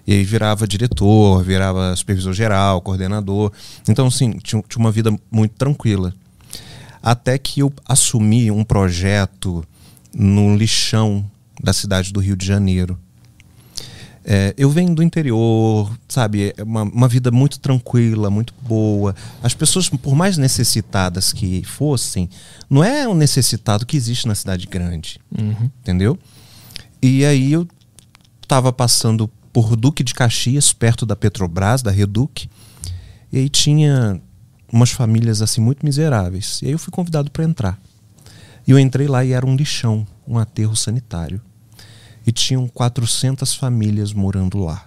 E aí virava diretor, virava supervisor geral, coordenador. Então, assim, tinha, tinha uma vida muito tranquila. Até que eu assumi um projeto no lixão da cidade do Rio de Janeiro. É, eu venho do interior, sabe? É uma, uma vida muito tranquila, muito boa. As pessoas, por mais necessitadas que fossem, não é o necessitado que existe na cidade grande,
Uhum.
entendeu? E aí eu estava passando por Duque de Caxias, perto da Petrobras, da Reduc, e aí tinha umas famílias assim muito miseráveis. E aí eu fui convidado para entrar. E eu entrei lá e era um lixão, um aterro sanitário e tinham 400 famílias morando lá.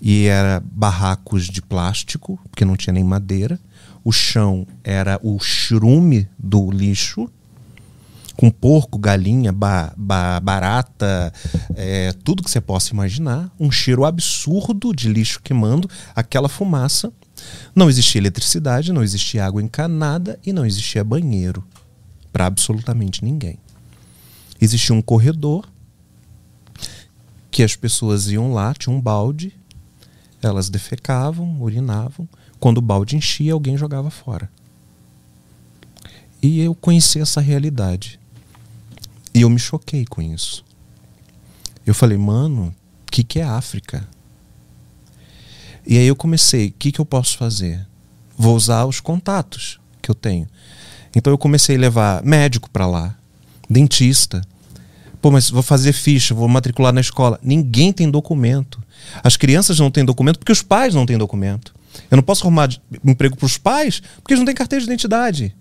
E era barracos de plástico, porque não tinha nem madeira. O chão era o churume do lixo, com porco, galinha, ba- ba- barata, é, tudo que você possa imaginar. Um cheiro absurdo de lixo queimando, aquela fumaça. Não existia eletricidade, não existia água encanada e não existia banheiro para absolutamente ninguém. Existia um corredor que as pessoas iam lá, tinha um balde, elas defecavam, urinavam. Quando o balde enchia, alguém jogava fora. E eu conheci essa realidade. E eu me choquei com isso. Eu falei, mano, o que, que é África? E aí eu comecei, o que, que eu posso fazer? Vou usar os contatos que eu tenho. Então eu comecei a levar médico para lá, dentista. Pô, mas vou fazer ficha, vou matricular na escola. Ninguém tem documento. As crianças não têm documento porque os pais não têm documento. Eu não posso arrumar emprego para os pais porque eles não têm carteira de identidade.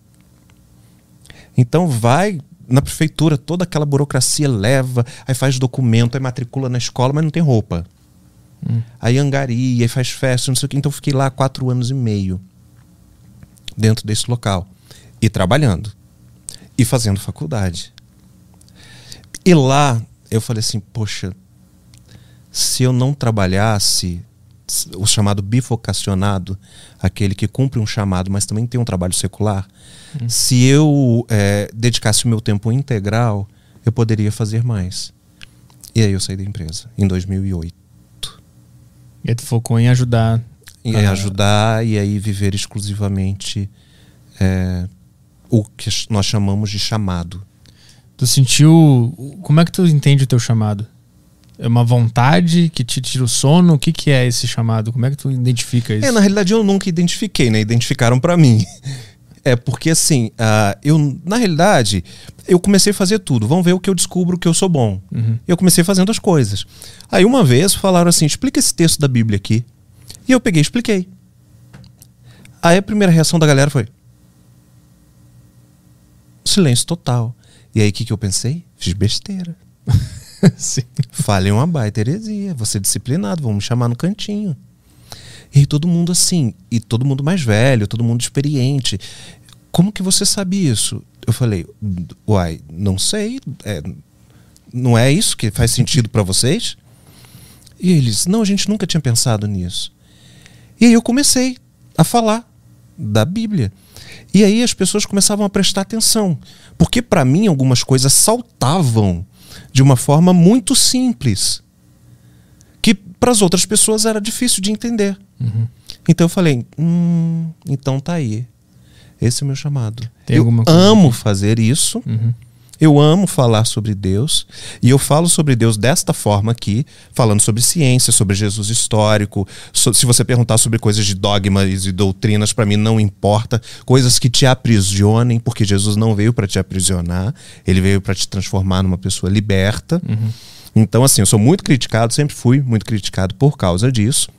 Então vai na prefeitura, toda aquela burocracia leva, aí faz documento, aí matricula na escola, mas não tem roupa. Aí angaria, aí faz festa, não sei o que. Então eu fiquei lá quatro anos e meio dentro desse local. E trabalhando. E fazendo faculdade. E lá eu falei assim, poxa, se eu não trabalhasse o chamado bifocacionado, aquele que cumpre um chamado, mas também tem um trabalho secular, hum. se eu é, dedicasse o meu tempo integral, eu poderia fazer mais. E aí eu saí da empresa, em 2008.
E aí tu focou em ajudar.
Em a... ajudar e aí viver exclusivamente é, o que nós chamamos de chamado.
Tu sentiu. Como é que tu entende o teu chamado? É uma vontade que te tira o sono? O que, que é esse chamado? Como é que tu identifica isso?
É, na realidade eu nunca identifiquei, né? Identificaram para mim. É porque assim, uh, eu na realidade eu comecei a fazer tudo. Vamos ver o que eu descubro que eu sou bom. Uhum. Eu comecei fazendo as coisas. Aí uma vez falaram assim: explica esse texto da Bíblia aqui. E eu peguei, e expliquei. Aí a primeira reação da galera foi: silêncio total. E aí o que, que eu pensei? Fiz besteira. *laughs* Sim. Falei uma baita heresia, vou ser disciplinado, vamos me chamar no cantinho. E todo mundo assim, e todo mundo mais velho, todo mundo experiente. Como que você sabe isso? Eu falei, uai, não sei. É, não é isso que faz sentido para vocês? E eles, não, a gente nunca tinha pensado nisso. E aí eu comecei a falar da Bíblia. E aí as pessoas começavam a prestar atenção. Porque para mim algumas coisas saltavam de uma forma muito simples. Que para as outras pessoas era difícil de entender. Uhum. Então eu falei: hum, então tá aí. Esse é o meu chamado. Tem eu amo fazer isso. Uhum. Eu amo falar sobre Deus e eu falo sobre Deus desta forma aqui, falando sobre ciência, sobre Jesus histórico. So, se você perguntar sobre coisas de dogmas e doutrinas, para mim não importa. Coisas que te aprisionem, porque Jesus não veio para te aprisionar, ele veio para te transformar numa pessoa liberta. Uhum. Então, assim, eu sou muito criticado, sempre fui muito criticado por causa disso.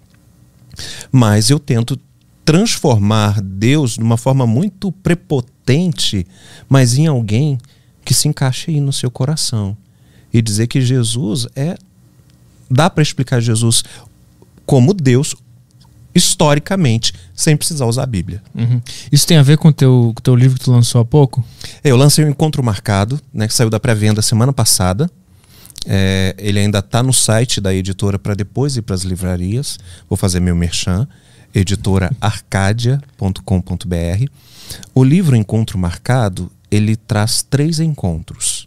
Mas eu tento transformar Deus de uma forma muito prepotente, mas em alguém que se encaixe aí no seu coração. E dizer que Jesus é. Dá para explicar Jesus como Deus historicamente, sem precisar usar a Bíblia.
Uhum. Isso tem a ver com o teu, com teu livro que tu lançou há pouco?
É, eu lancei o um Encontro Marcado, né, que saiu da pré-venda semana passada. É, ele ainda está no site da editora para depois ir para as livrarias. Vou fazer meu merchan, editoraarcadia.com.br. O livro Encontro Marcado ele traz três encontros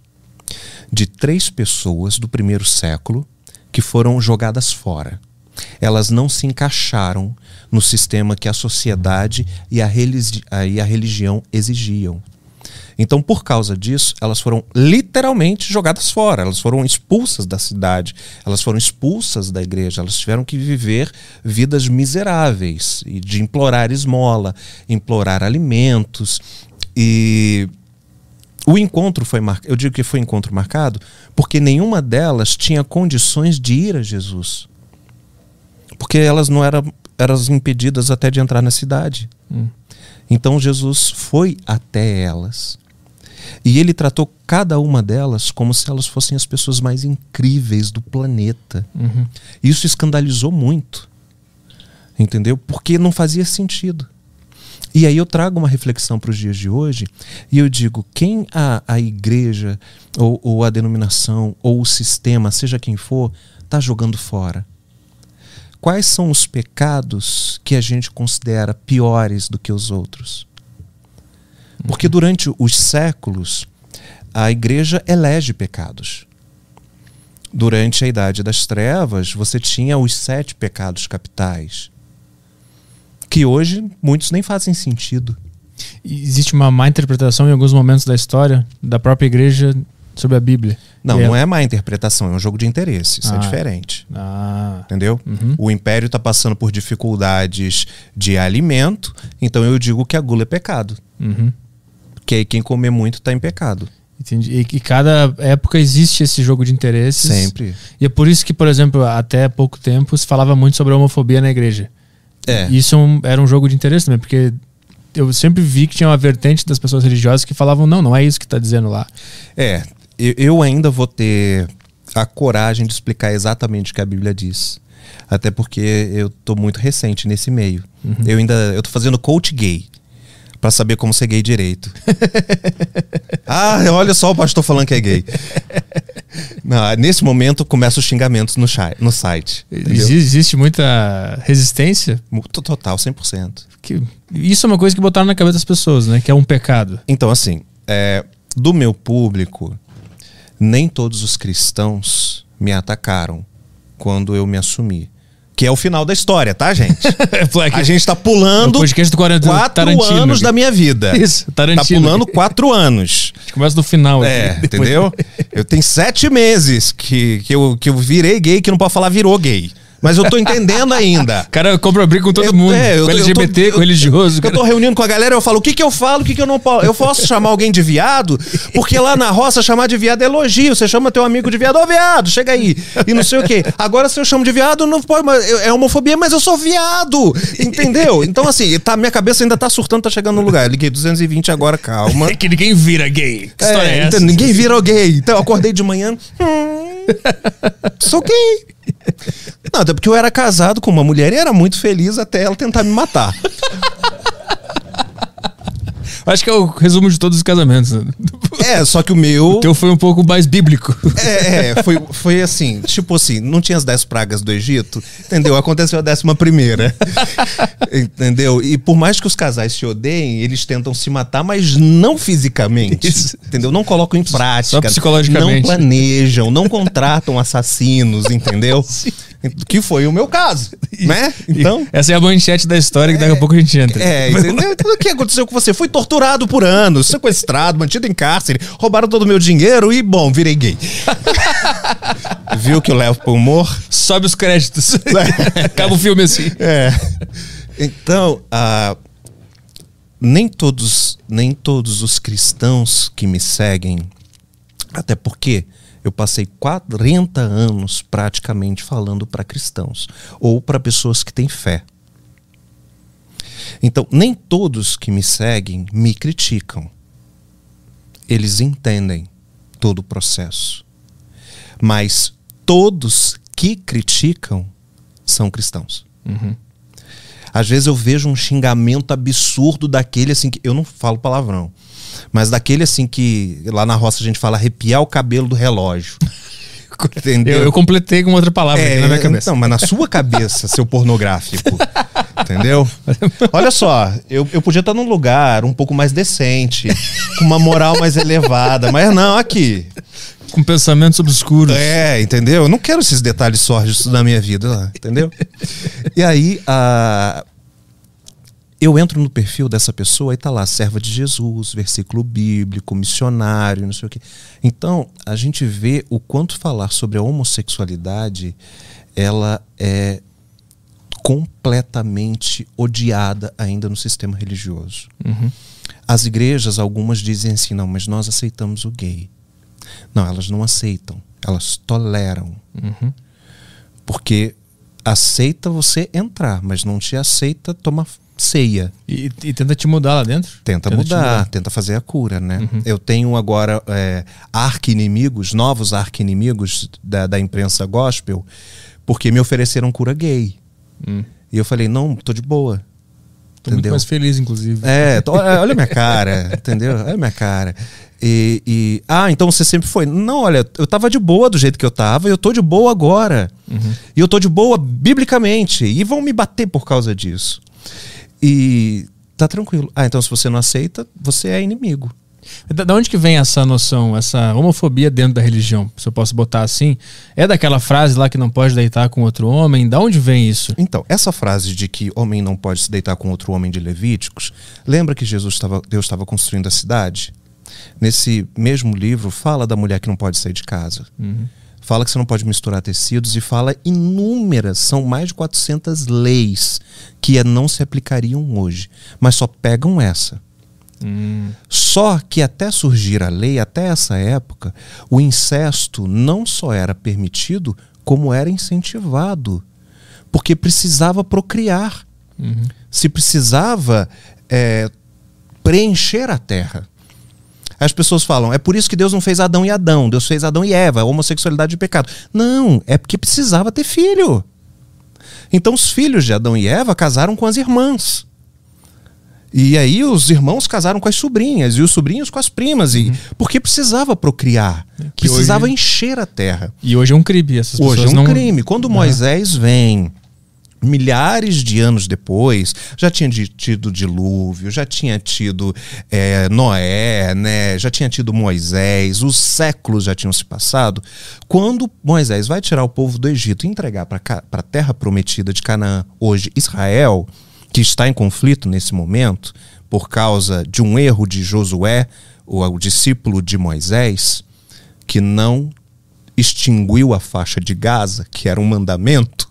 de três pessoas do primeiro século que foram jogadas fora. Elas não se encaixaram no sistema que a sociedade e a, religi e a religião exigiam. Então, por causa disso, elas foram literalmente jogadas fora, elas foram expulsas da cidade, elas foram expulsas da igreja, elas tiveram que viver vidas miseráveis e de implorar esmola, implorar alimentos. E o encontro foi marcado. Eu digo que foi encontro marcado porque nenhuma delas tinha condições de ir a Jesus. Porque elas não eram, eram impedidas até de entrar na cidade. Hum. Então Jesus foi até elas. E ele tratou cada uma delas como se elas fossem as pessoas mais incríveis do planeta. Uhum. Isso escandalizou muito. Entendeu? Porque não fazia sentido. E aí eu trago uma reflexão para os dias de hoje e eu digo: quem a, a igreja, ou, ou a denominação, ou o sistema, seja quem for, está jogando fora? Quais são os pecados que a gente considera piores do que os outros? Porque durante os séculos, a igreja elege pecados. Durante a Idade das Trevas, você tinha os sete pecados capitais que hoje muitos nem fazem sentido.
Existe uma má interpretação em alguns momentos da história da própria igreja sobre a Bíblia.
Não, não é má interpretação, é um jogo de interesse. Isso é ah. é diferente. Ah. Entendeu? Uhum. O império está passando por dificuldades de alimento, então eu digo que a gula é pecado. Uhum. Que aí quem comer muito está em pecado.
Entendi. E, e cada época existe esse jogo de interesses.
Sempre.
E é por isso que, por exemplo, até pouco tempo se falava muito sobre a homofobia na igreja. É. Isso é era um jogo de interesse também, porque eu sempre vi que tinha uma vertente das pessoas religiosas que falavam, não, não é isso que está dizendo lá.
É, eu ainda vou ter a coragem de explicar exatamente o que a Bíblia diz. Até porque eu tô muito recente nesse meio.
Uhum.
Eu ainda eu tô fazendo coach gay Pra saber como ser gay direito. *laughs* ah, olha só o pastor falando que é gay. Não, nesse momento começam os xingamentos no, no site. entendeu?
Existe muita resistência.
Total, 100%.
Que, isso é uma coisa que botaram na cabeça das pessoas, né? Que é um pecado.
Então, assim, é, do meu público, nem todos os cristãos me atacaram quando eu me assumi. Que é o final da história, tá, gente? *laughs* A gente tá
É
pulando
40
quatro
Tarantino.
anos da minha vida.
Isso, Tarantino.
Tá pulando quatro anos.
A gente começa do final.
É,
aqui,
entendeu? *laughs* Eu tenho sete meses que, que, eu, que eu virei gay, que não pode falar virou gay. Mas eu tô entendendo ainda.
O *laughs* cara compra briga com todo
Eu-
mundo.
é, eu
com
tô- eu
LGBT,
tô-
com religioso.
Eu
cara.
tô reunindo com a galera, eu falo, o que que eu falo, o que que eu não posso? Eu posso chamar alguém de viado? Porque lá na roça chamar de viado é elogio. Você chama teu amigo de viado, ô viado, chega aí. E não sei o quê. Agora se eu chamo de viado, não pode, eu- é homofobia, mas eu sou viado. Entendeu? Então assim, tá, minha cabeça ainda tá surtando, tá chegando no lugar. Eu liguei 220 agora, calma. *laughs*
É que ninguém vira gay. Que história é,
É,
essa?
então, ninguém virou gay. Então eu acordei de manhã. Hum, sou gay. Não, até porque eu era casado com uma mulher e era muito feliz até ela tentar me matar. *laughs*
Acho que é o resumo de todos os casamentos. né?
É, só que o meu.
O teu foi um pouco mais bíblico.
É, é, foi, foi assim, tipo assim, não tinha as dez pragas do Egito, entendeu? Aconteceu a décima primeira. entendeu? E por mais que os casais se odeiem, eles tentam se matar, mas não fisicamente.
Isso.
Entendeu? Não colocam em prática.
psicologicamente.
Não planejam, não contratam assassinos, entendeu? Que foi o meu caso, né? Então.
Essa é a manchete da história que daqui a pouco a gente entra.
É, entendeu? Então, o que aconteceu com você? Fui torturado por anos, sequestrado, mantido em cárcere, roubaram todo o meu dinheiro e, bom, virei gay. *laughs* Viu que eu levo pro humor?
Sobe os créditos. *laughs* Acaba o filme assim.
É. Então, ah, nem todos, nem todos os cristãos que me seguem, até porque eu passei 40 anos praticamente falando para cristãos ou para pessoas que têm fé. Então, nem todos que me seguem me criticam. Eles entendem todo o processo. Mas todos que criticam são cristãos. Às vezes eu vejo um xingamento absurdo daquele assim que eu não falo palavrão, mas daquele assim que lá na roça a gente fala arrepiar o cabelo do relógio. *laughs* Entendeu?
Eu, eu completei com outra palavra aqui na minha cabeça.
Então, mas na sua cabeça, seu pornográfico. *laughs* entendeu? Olha só, eu, eu podia estar num lugar um pouco mais decente, com uma moral mais elevada, mas não, aqui.
Com pensamentos obscuros.
É, entendeu? Eu não quero esses detalhes sórdidos na minha vida, entendeu? E aí, a... eu entro no perfil dessa pessoa e tá lá, serva de Jesus, versículo bíblico, missionário, não sei o quê. Então, a gente vê o quanto falar sobre a homossexualidade, ela é completamente odiada ainda no sistema religioso. As igrejas, algumas dizem assim, não, mas nós aceitamos o gay. Não, elas não aceitam, elas toleram. Porque aceita você entrar, mas não te aceita tomar ceia.
E, e tenta te mudar lá dentro.
Tenta
te
mudar, tenta fazer a cura, né? Eu tenho agora é, arqui-inimigos, novos arqui-inimigos da, da imprensa gospel, porque me ofereceram cura gay.
Hum.
E eu falei, não, tô de boa.
Tô muito
Entendeu?
mais feliz, inclusive.
É, tô- olha olha a minha cara, *laughs* entendeu? Olha a minha cara. E, e- ah, então você sempre foi. Não, olha, eu tava de boa do jeito que eu tava e eu tô de boa agora. E eu tô de boa biblicamente. E vão me bater por causa disso. E tá tranquilo. Ah, então se você não aceita, você é inimigo.
Da, da onde que vem essa noção, essa homofobia dentro da religião? Se eu posso botar assim. É daquela frase lá que não pode deitar com outro homem? Da onde vem isso?
Então, essa frase de que homem não pode se deitar com outro homem de Levíticos, lembra que Jesus estava, Deus estava construindo a cidade? Nesse mesmo livro, fala da mulher que não pode sair de casa. Fala que você não pode misturar tecidos e fala inúmeras, são mais de 400 leis que não se aplicariam hoje, mas só pegam essa. Só que até surgir a lei, até essa época, o incesto não só era permitido, como era incentivado. Porque precisava procriar. Se precisava é, preencher a terra. As pessoas falam, é por isso que Deus não fez Adão e Adão, Deus fez Adão e Eva, homossexualidade de pecado. Não, é porque precisava ter filho. Então os filhos de Adão e Eva casaram com as irmãs. E aí os irmãos casaram com as sobrinhas e os sobrinhos com as primas. E, Porque precisava procriar.
Que
precisava
hoje-
encher a terra.
E hoje é um crime. Essas
Hoje é
pessoas
um
não...
crime. Quando Moisés vem, milhares de anos depois, já tinha tido dilúvio, já tinha tido é, Noé, né? já tinha tido Moisés, os séculos já tinham se passado. Quando Moisés vai tirar o povo do Egito e entregar para a terra prometida de Canaã, hoje Israel, que está em conflito nesse momento, por causa de um erro de Josué, o, o discípulo de Moisés, que não extinguiu a faixa de Gaza, que era um mandamento,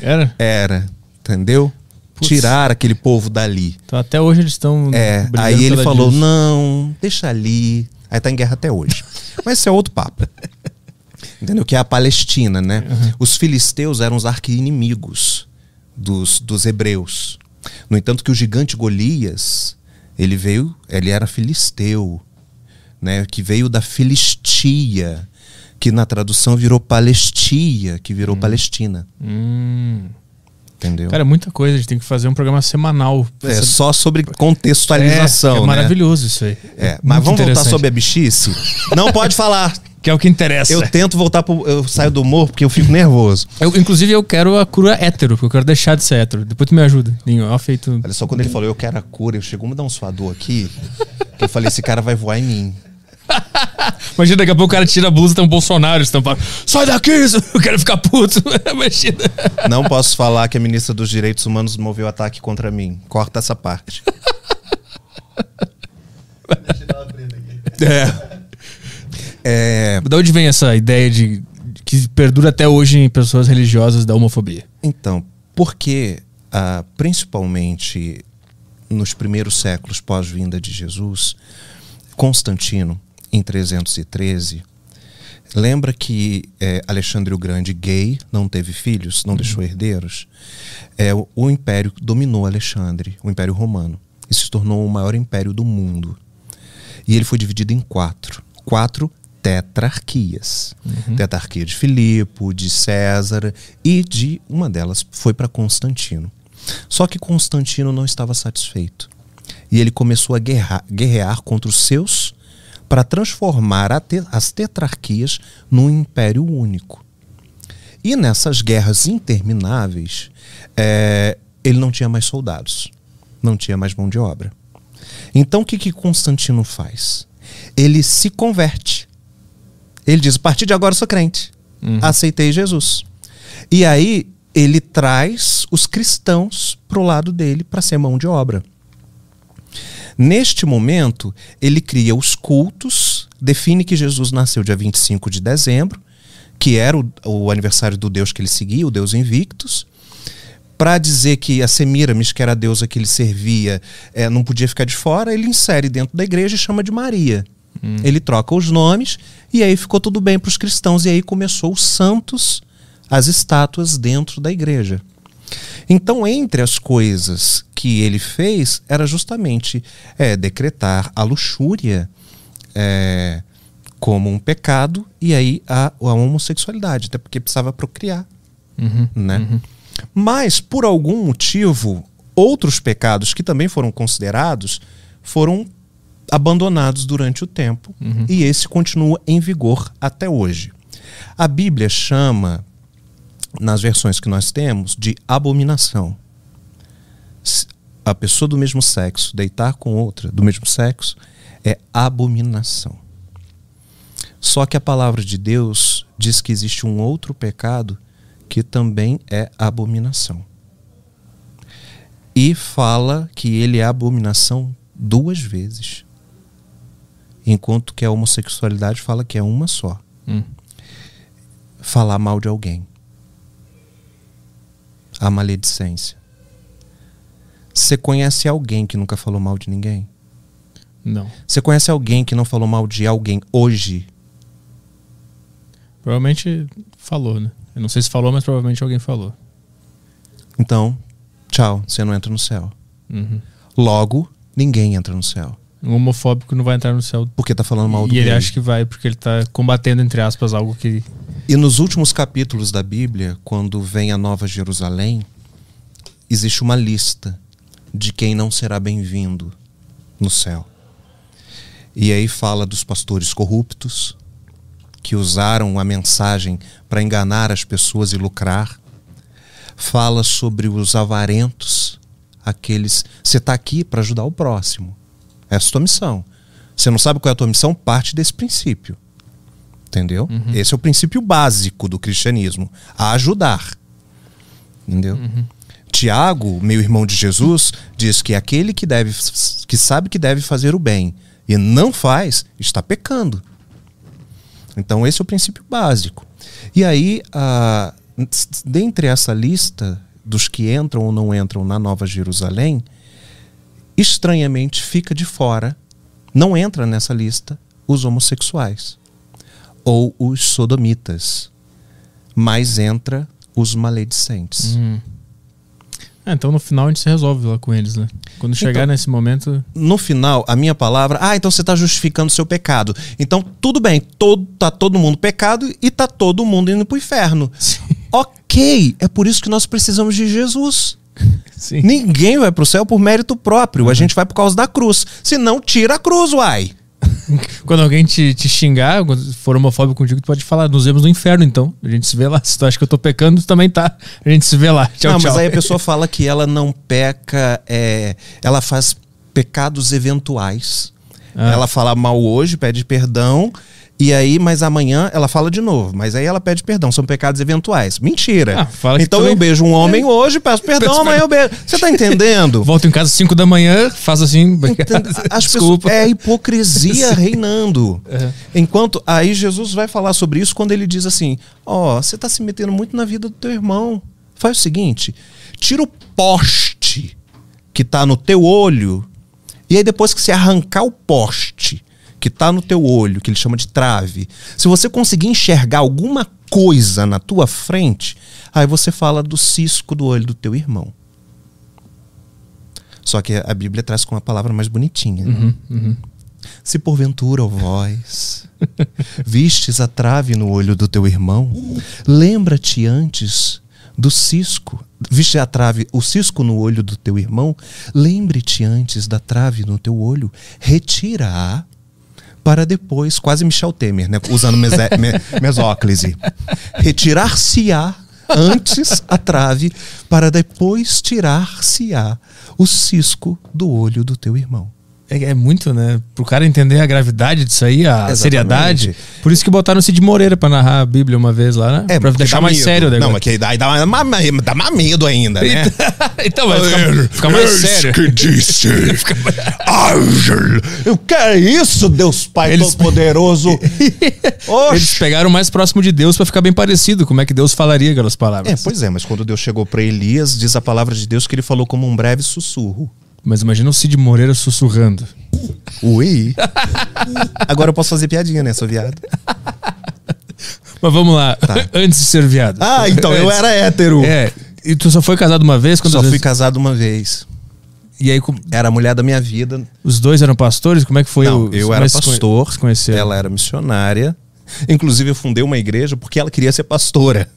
Era?
era, entendeu?
Putz.
Tirar aquele povo dali.
Então até hoje eles estão.
É, aí ele falou:
disso.
não, deixa ali. Aí tá em guerra até hoje. *laughs* Mas esse é outro papo. Entendeu? Que é a Palestina, né? Os filisteus eram os arqui-inimigos dos, dos hebreus. No entanto, que o gigante Golias, ele veio, ele era filisteu, né? Que veio da Filistia, que na tradução virou Palestia, que virou Palestina.
Hum.
Entendeu?
Cara, é muita coisa. A gente tem que fazer um programa semanal.
é
Essa-
só sobre contextualização,
É, é
né?
maravilhoso isso aí.
É, mas
Muito
vamos voltar sobre a bichice? *laughs* Não pode falar.
Que é o que interessa.
Eu tento voltar pro. Eu saio do humor porque eu fico nervoso.
Eu, inclusive, eu quero a cura hétero, porque eu quero deixar de ser hétero. Depois tu me ajuda. Ninho, ó, feito.
Olha só, quando ele falou eu quero a cura, eu chegou a me dar um suador aqui. Que eu falei, esse cara vai voar em mim. *laughs*
Imagina, daqui a pouco o cara tira a blusa e tem um Bolsonaro estampado. Sai daqui, *laughs* eu quero ficar puto. *laughs* Imagina.
Não posso falar que a ministra dos Direitos Humanos moveu ataque contra mim. Corta essa parte. É. É,
Da onde vem essa ideia de que perdura até hoje em pessoas religiosas da homofobia?
Então, porque ah, principalmente nos primeiros séculos pós-vinda de Jesus, Constantino, em 313, lembra que eh, Alexandre o Grande, gay, não teve filhos, não deixou herdeiros? É, o, o império dominou Alexandre, o Império Romano, e se tornou o maior império do mundo. E ele foi dividido em quatro. Quatro tetrarquias. Tetrarquia de Filipe, de César e de uma delas foi para Constantino. Só que Constantino não estava satisfeito. E ele começou a guerrar, guerrear contra os seus para transformar te- as tetrarquias num império único. E nessas guerras intermináveis, eh, ele não tinha mais soldados, não tinha mais mão de obra. Então o que, que Constantino faz? Ele se converte. Ele diz: a partir de agora eu sou crente. Aceitei Jesus. E aí ele traz os cristãos para o lado dele para ser mão de obra. Neste momento, ele cria os cultos, define que Jesus nasceu dia 25 de dezembro, que era o, o aniversário do Deus que ele seguia, o Deus Invictus, para dizer que a Semiramis, que era a deusa que ele servia, eh, não podia ficar de fora, ele insere dentro da igreja e chama de Maria. Ele troca os nomes e aí ficou tudo bem para os cristãos. E aí começou os santos, as estátuas dentro da igreja. Então, entre as coisas que ele fez, era justamente eh, decretar a luxúria eh, como um pecado e aí a, a homossexualidade, até porque precisava procriar né? Mas, por algum motivo, outros pecados que também foram considerados foram abandonados durante o tempo e esse continua em vigor até hoje. A Bíblia chama, nas versões que nós temos, de abominação. A pessoa do mesmo sexo deitar com outra do mesmo sexo é abominação. Só que a palavra de Deus diz que existe um outro pecado que também é abominação. E fala que ele é abominação duas vezes. Enquanto que a homossexualidade fala que é uma só.
Hum.
Falar mal de alguém. A maledicência. Você conhece alguém que nunca falou mal de ninguém?
Não.
Você conhece alguém que não falou mal de alguém hoje?
Provavelmente falou, né? Eu não sei se falou, mas provavelmente alguém falou.
Então, tchau, você não entra no céu.
Uhum.
Logo, ninguém entra no céu.
Um homofóbico não vai entrar no céu.
Porque tá falando mal do
e ele
gay.
acha que vai, porque ele tá combatendo, entre aspas, algo que.
E nos últimos capítulos da Bíblia, quando vem a Nova Jerusalém, existe uma lista de quem não será bem-vindo no céu. E aí fala dos pastores corruptos, que usaram a mensagem para enganar as pessoas e lucrar. Fala sobre os avarentos, aqueles. Você está aqui para ajudar o próximo. Essa é a tua missão. Você não sabe qual é a tua missão? Parte desse princípio. Entendeu? Uhum. Esse é o princípio básico do cristianismo: a ajudar. Entendeu? Uhum. Tiago, meu irmão de Jesus, diz que aquele que deve que sabe que deve fazer o bem e não faz, está pecando. Então esse é o princípio básico. E aí, a, dentre essa lista dos que entram ou não entram na Nova Jerusalém, estranhamente fica de fora, não entra nessa lista os homossexuais ou os sodomitas, mas entra os maledicentes.
Hum. É, então no final a gente se resolve lá com eles, né? Quando chegar então, nesse momento.
No final, a minha palavra, ah, então você está justificando o seu pecado. Então, tudo bem, todo, tá todo mundo pecado e tá todo mundo indo pro inferno. *laughs* Sim. Ok, é por isso que nós precisamos de Jesus. *laughs* Sim. Ninguém vai pro céu por mérito próprio. Uhum. A gente vai por causa da cruz. Se não, tira a cruz, uai. *laughs*
Quando alguém te, te xingar, quando for homofóbico contigo, tu pode falar, nos vemos no inferno, então. A gente se vê lá. Se tu acha que eu tô pecando, tu também tá. A gente se vê lá. Tchau,
não,
tchau.
mas aí a pessoa fala que ela não peca, é, ela faz pecados eventuais. Ah. Ela fala mal hoje, pede perdão, e aí, mas amanhã ela fala de novo. Mas aí ela pede perdão. São pecados eventuais. Mentira. Ah, então eu beijo um homem é. hoje, peço *laughs* perdão, amanhã eu beijo. Você tá entendendo? *laughs*
Volto em casa às 5 da manhã, faço assim. *laughs*
As Desculpa. Pessoas, é hipocrisia reinando. É. Enquanto aí Jesus vai falar sobre isso quando ele diz assim: Ó, oh, você tá se metendo muito na vida do teu irmão. Faz o seguinte: tira o poste que tá no teu olho. E aí, depois que você arrancar o poste que está no teu olho, que ele chama de trave, se você conseguir enxergar alguma coisa na tua frente, aí você fala do cisco do olho do teu irmão. Só que a Bíblia traz com uma palavra mais bonitinha. Né? Uhum, uhum. Se porventura, ó vós, *laughs* vistes a trave no olho do teu irmão, lembra-te antes do cisco, viste a trave, o cisco no olho do teu irmão, lembre-te antes da trave no teu olho, retira-a para depois, quase Michel Temer, né? usando mes *laughs* me mesóclise, retirar-se-á antes a trave, para depois tirar-se-á o cisco do olho do teu irmão.
É, é, muito, né? Pro cara entender a gravidade disso aí, a Exatamente. seriedade. Por isso que botaram o Cid Moreira pra narrar a Bíblia uma vez lá, né?
É,
pra deixar mais
medo.
sério o
negócio. Não, mas que daí dá, dá, dá mais medo ainda, né?
então, *laughs* vai ficar, ficar mais sério. *laughs*
que disse. Eu quero isso, Deus Pai Eles... Todo-Poderoso. *laughs*
Eles pegaram o mais próximo de Deus para ficar bem parecido. Como é que Deus falaria aquelas palavras?
É, pois é, mas quando Deus chegou para Elias, diz a palavra de Deus que ele falou como um breve sussurro.
Mas imagina o Cid Moreira sussurrando.
Ui. *laughs* Agora eu posso fazer piadinha, né? Sou viado.
Mas vamos lá. Tá. Antes de ser viado.
Ah, então eu era hétero.
É. E tu só foi casado uma vez?
Só vezes? fui casado uma vez.
E aí
era a mulher da minha vida.
Os dois eram pastores? Como é que foi?
Não, o... eu era pastor. Ela era missionária. Inclusive eu fundei uma igreja porque ela queria ser pastora.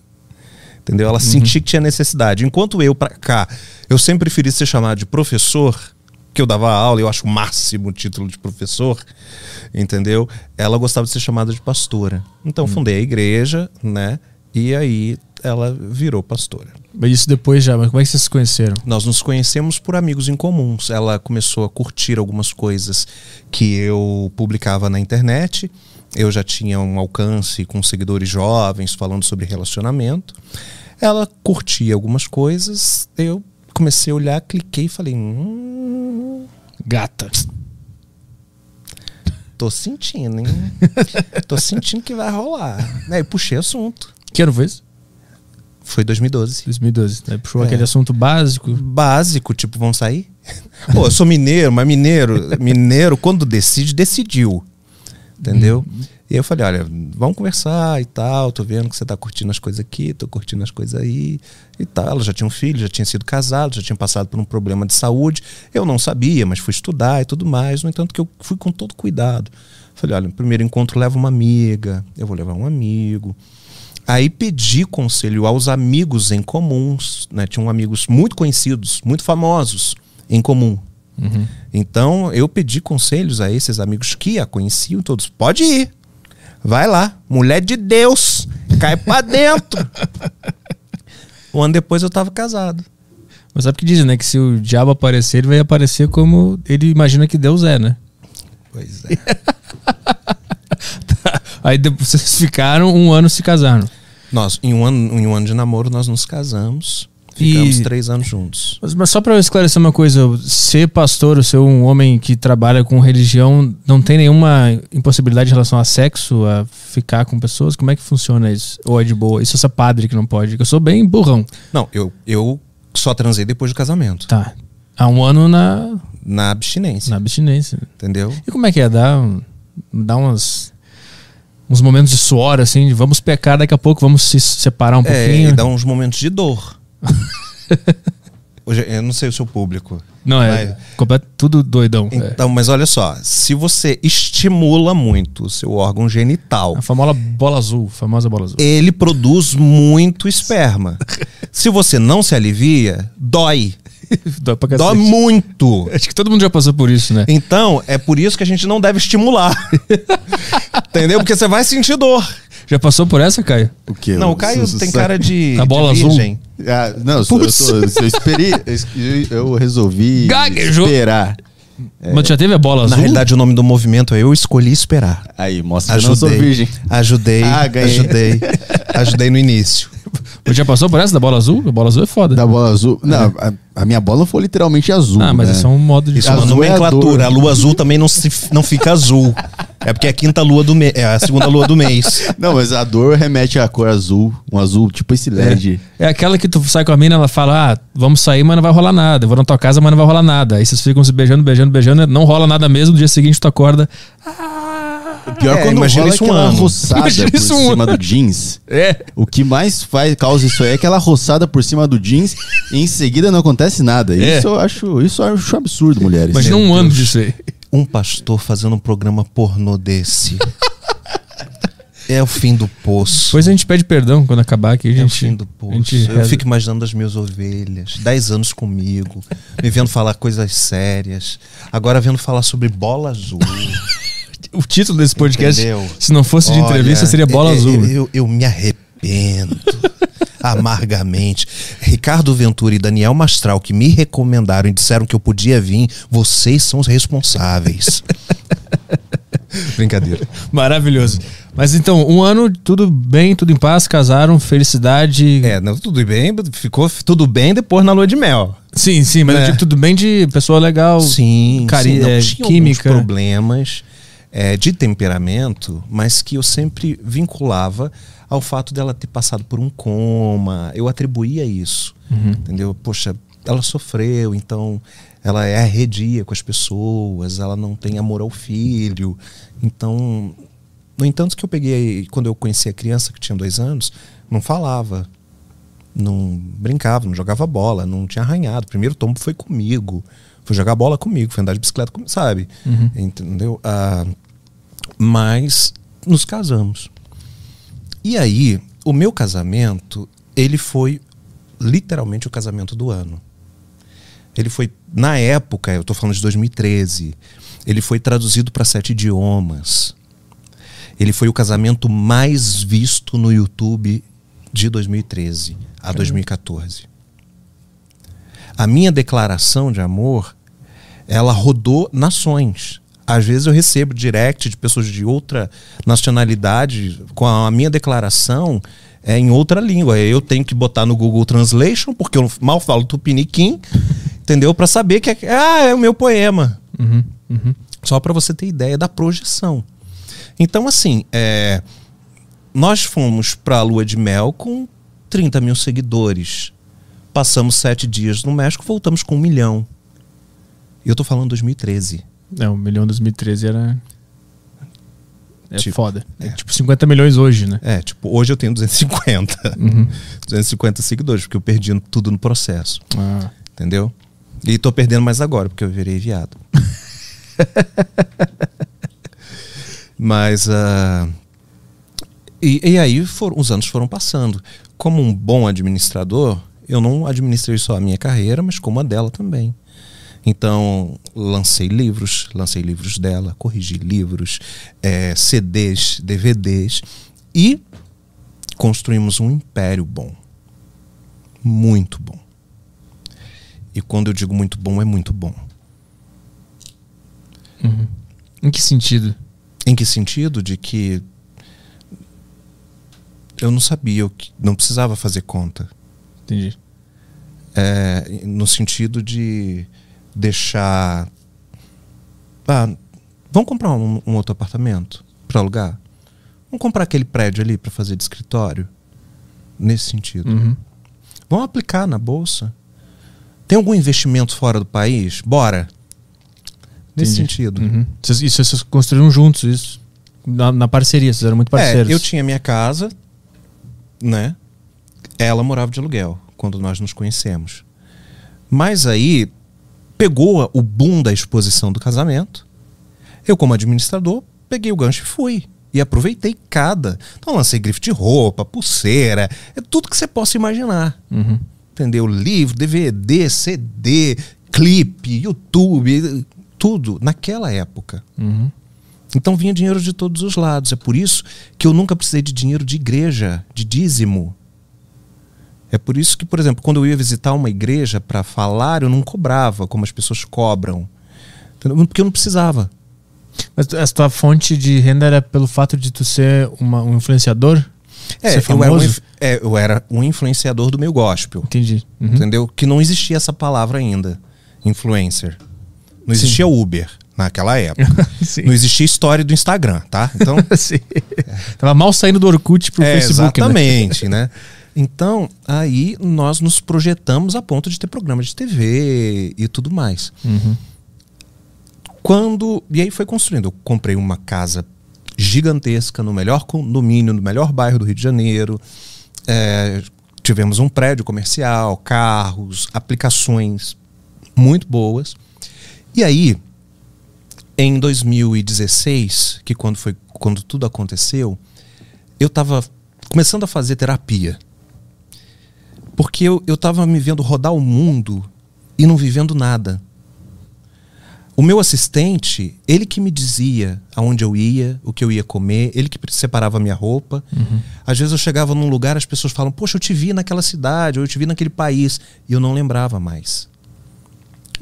Entendeu? Ela uhum. sentia que tinha necessidade. Enquanto eu, para cá, eu sempre preferi ser chamado de professor, que eu dava aula, eu acho o máximo o título de professor, entendeu? Ela gostava de ser chamada de pastora. Então, uhum. fundei a igreja, né? E aí ela virou pastora.
Mas isso depois já, mas como é que vocês se conheceram?
Nós nos conhecemos por amigos em comuns. Ela começou a curtir algumas coisas que eu publicava na internet. Eu já tinha um alcance com seguidores jovens falando sobre relacionamento. Ela curtia algumas coisas, eu comecei a olhar, cliquei e falei: hum,
Gata.
Tô sentindo, hein? *laughs* Tô sentindo que vai rolar. Aí puxei assunto.
Que ano foi isso?
Foi 2012.
2012. Aí puxou é. aquele assunto básico.
Básico, tipo, vão sair? Pô, eu sou mineiro, mas mineiro, mineiro, quando decide, decidiu. Entendeu? Hum. E eu falei, olha, vamos conversar e tal, tô vendo que você tá curtindo as coisas aqui, tô curtindo as coisas aí e tal. Ela já tinha um filho, já tinha sido casado, já tinha passado por um problema de saúde. Eu não sabia, mas fui estudar e tudo mais. No entanto, que eu fui com todo cuidado. Falei, olha, no primeiro encontro leva uma amiga, eu vou levar um amigo. Aí pedi conselho aos amigos em comuns, né? Tinham amigos muito conhecidos, muito famosos em comum. Então eu pedi conselhos a esses amigos que a conheciam todos. Pode ir, vai lá, mulher de Deus, cai pra *laughs* dentro. um ano depois eu tava casado.
Mas sabe o que dizem, né? Que se o diabo aparecer, ele vai aparecer como ele imagina que Deus é, né?
Pois é. *laughs*
Aí depois vocês ficaram um ano se casaram.
Nós, em um ano, em um ano de namoro, nós nos casamos. Ficamos
E-
três anos juntos.
Mas, mas só pra eu esclarecer uma coisa, ser pastor, ou ser um homem que trabalha com religião, não tem nenhuma impossibilidade em relação a sexo, a ficar com pessoas? Como é que funciona isso? Ou é de boa? Isso é só padre que não pode? Eu sou bem burrão.
Não, eu, eu só transei depois do casamento.
Tá. Há um ano na,
Na abstinência.
na abstinência.
Entendeu?
E como é que é? Dá, dá umas, uns momentos de suor, assim, de vamos pecar daqui a pouco, vamos se separar um
É,
pouquinho.
e dá uns momentos de dor. *laughs* Hoje, eu não sei o seu público.
Não, é
Mas-
completo, tudo doidão. É.
Então, mas olha só, se você estimula muito o seu órgão genital,
A famosa bola azul, famosa bola azul.
ele produz muito esperma. *laughs* Se você não se alivia, dói. *laughs*
Dói pra
Dói
cacete.
muito.
Acho que todo mundo já passou por isso, né?
Então, é por isso que a gente não deve estimular. Entendeu? Porque você vai sentir dor.
Já passou por essa, Caio?
O quê?
Não, o Caio tem cara de,
A bola
de
azul?
Ah, não, eu, sou- eu, tô- eu esperei. Eu, eu resolvi
Gaguejou.
esperar.
Mas já teve a bola
Na
azul?
realidade, o nome do movimento é Eu Escolhi Esperar.
Aí, mostra que eu não sou
Ajudei.
virgem.
Ajudei.
Ah, ganhei.
ajudei. *laughs* Ajudei no início.
Mas já passou por essa da bola azul? A bola azul é foda.
Da bola azul. Não, a, a minha bola foi literalmente azul.
ah, mas
né?
isso é um modo de.
Isso é uma
é a
nomenclatura. a lua azul também não, se, não fica azul. É porque é a quinta lua do mês. É a segunda lua do mês.
Não, mas a dor remete à cor azul. Um azul tipo esse LED.
É aquela que tu sai com a mina, ela fala: Ah, vamos sair, mas não vai rolar nada. Eu vou na tua casa, mas não vai rolar nada. Aí vocês ficam se beijando, beijando, beijando, não rola nada mesmo. No dia seguinte tu acorda.
Pior
É,
quando
imagina isso um ano.
roçada
Imagina
por
isso um
cima do jeans. *laughs*
É.
O que mais faz, causa isso aí é aquela roçada por cima do jeans e em seguida não acontece nada.
É.
Isso eu acho, isso eu acho absurdo, mulheres.
Imagina
Meu
um ano disso aí.
Um pastor fazendo um programa pornô desse. *laughs* É o fim do poço.
Depois a gente pede perdão quando acabar aqui. A
É o
gente,
fim do
a
poço.
gente
Eu fico imaginando as minhas ovelhas, 10 anos comigo, me vendo falar coisas sérias, agora vendo falar sobre bola azul. *laughs*
O título desse podcast,
Entendeu?
se não fosse de
Olha,
entrevista, seria Bola
é- é-
Azul.
Eu, eu me arrependo *laughs* amargamente. Ricardo Ventura e Daniel Mastral, que me recomendaram e disseram que eu podia vir, vocês são os responsáveis. *laughs* Brincadeira.
Maravilhoso. Mas então, um ano, tudo bem, tudo em paz, casaram, felicidade.
É, não, tudo bem, ficou tudo bem depois na lua de mel.
Sim, sim, mas
É.
eu digo tudo bem de pessoa legal.
Sim,
cari-
sim, não,
é, química.
problemas é, de temperamento, mas que eu sempre vinculava ao fato dela ter passado por um coma. Eu atribuía isso,
Uhum.
entendeu? Poxa, ela sofreu, então ela é arredia com as pessoas, ela não tem amor ao filho. Então, no entanto que eu peguei, quando eu conheci a criança que tinha dois anos, não falava, não brincava, não jogava bola, não tinha arranhado. O primeiro tombo foi comigo. Foi jogar bola comigo, foi andar de bicicleta comigo, sabe?
Uhum.
Entendeu? Ah, mas nos casamos. E aí, o meu casamento, ele foi literalmente o casamento do ano. Ele foi, na época, eu tô falando de 2013, ele foi traduzido para sete idiomas. Ele foi o casamento mais visto no YouTube de 2013 a 2014. A minha declaração de amor, ela rodou nações. Às vezes eu recebo direct de pessoas de outra nacionalidade com a minha declaração é em outra língua. Eu tenho que botar no Google Translation, porque eu mal falo tupiniquim, *laughs* entendeu? Para saber que é, ah, é o meu poema.
Uhum, uhum.
Só para você ter ideia da projeção. Então, assim, é, nós fomos para a lua de mel com 30 mil seguidores. Passamos sete dias no México, voltamos com um milhão. E eu tô falando 2013.
É, o milhão 2013 era. É
Tipo,
foda. É. tipo 50 milhões hoje, né?
É, tipo, hoje eu tenho 250.
Uhum. *laughs*
250 seguidores, porque eu perdi tudo no processo.
Ah.
Entendeu? E tô perdendo mais agora, porque eu virei viado. *laughs* Mas. ah, E, e aí foram, os anos foram passando. Como um bom administrador, eu não administrei só a minha carreira, mas como a dela também. Então, lancei livros, lancei livros dela, corrigi livros, é, CDs, DVDs e construímos um império bom. Muito bom. E quando eu digo muito bom, é muito bom.
Uhum. Em que sentido?
Em que sentido? De que eu não sabia, eu não precisava fazer conta.
Entendi.
É, no sentido de deixar. Ah, vamos comprar um, um outro apartamento para alugar? Vamos comprar aquele prédio ali para fazer de escritório? Nesse sentido.
Uhum.
Vamos aplicar na bolsa? Tem algum investimento fora do país? Bora. Nesse
Entendi.
sentido.
Uhum. Vocês, isso vocês construíram juntos isso? Na, na parceria, vocês eram muito parceiros.
É, eu tinha minha casa, né? Ela morava de aluguel quando nós nos conhecemos. Mas aí pegou o boom da exposição do casamento. Eu, como administrador, peguei o gancho e fui. E aproveitei cada. Então lancei grife de roupa, pulseira, é tudo que você possa imaginar.
Uhum.
Entendeu? Livro, DVD, CD, clipe, YouTube, tudo naquela época.
Uhum.
Então vinha dinheiro de todos os lados. É por isso que eu nunca precisei de dinheiro de igreja, de dízimo. É por isso que, por exemplo, quando eu ia visitar uma igreja para falar, eu não cobrava como as pessoas cobram. Porque eu não precisava.
Mas essa tua fonte de renda era pelo fato de tu ser uma- um influenciador?
É,
Ser
eu era, um, é, eu era um influenciador do meu gospel.
Entendi. Uhum.
Entendeu? Que não existia essa palavra ainda. Influencer. Não existia Uber naquela época. *laughs*
Sim.
não existia história do Instagram, tá? Então. *laughs*
Sim. Tava mal saindo do Orkut pro
É,
Facebook, né?
exatamente, *laughs* né? Então, aí nós nos projetamos a ponto de ter programa de TV e tudo mais.
Uhum.
Quando. E aí foi construindo. Eu comprei uma casa gigantesca no melhor condomínio, no melhor bairro do Rio de Janeiro. É, tivemos um prédio comercial, carros, aplicações muito boas. E aí, em 2016, que quando foi quando tudo aconteceu, eu estava começando a fazer terapia. Porque eu, eu tava me vendo rodar o mundo e não vivendo nada. O meu assistente, ele que me dizia aonde eu ia, o que eu ia comer, ele que separava a minha roupa. Às vezes eu chegava num lugar, as pessoas falam, poxa, eu te vi naquela cidade, ou eu te vi naquele país. E eu não lembrava mais.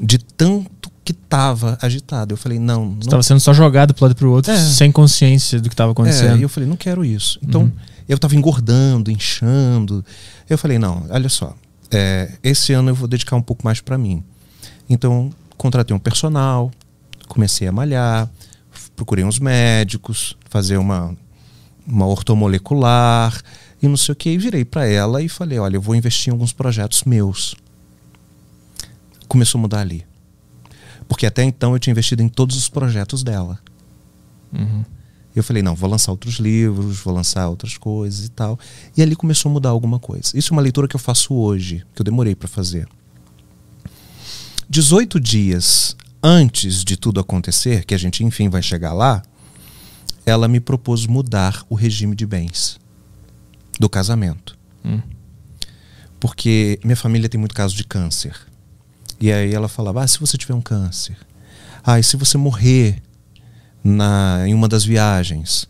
De tanto que tava agitado. Eu falei, não, não
Você tava sendo só jogado pro lado e pro outro,
É.
sem consciência do que tava
é,
acontecendo.
e eu falei, não quero isso. Então, eu tava engordando, inchando. Eu falei, não, olha só, é, esse ano eu vou dedicar um pouco mais para mim. Então, contratei um personal, comecei a malhar, procurei uns médicos, fazer uma, uma ortomolecular e não sei o que. E virei para ela e falei, olha, eu vou investir em alguns projetos meus. Começou a mudar ali. Porque até então eu tinha investido em todos os projetos dela.
Uhum.
Eu falei, não, vou lançar outros livros, vou lançar outras coisas e tal. E ali começou a mudar alguma coisa. Isso é uma leitura que eu faço hoje, que eu demorei para fazer. 18 dias antes de tudo acontecer, que a gente enfim vai chegar lá, ela me propôs mudar o regime de bens do casamento.
Hum.
Porque minha família tem muito caso de câncer. E aí ela falava: ah, se você tiver um câncer, ah, e se você morrer na, em uma das viagens,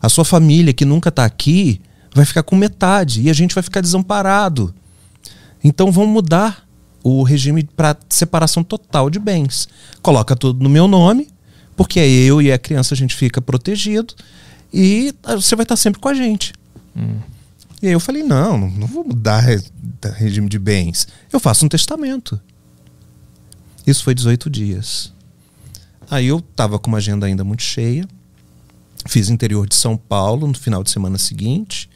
a sua família que nunca está aqui vai ficar com metade e a gente vai ficar desamparado. Então vamos mudar o regime para separação total de bens. Coloca tudo no meu nome, porque aí eu e a criança a gente fica protegido e ah, você vai estar sempre com a gente. E aí eu falei, não, não- vou mudar re- da regime de bens. Eu faço um testamento. Isso foi 18 dias. Aí eu tava com uma agenda ainda muito cheia. Fiz interior de São Paulo no final de semana seguinte.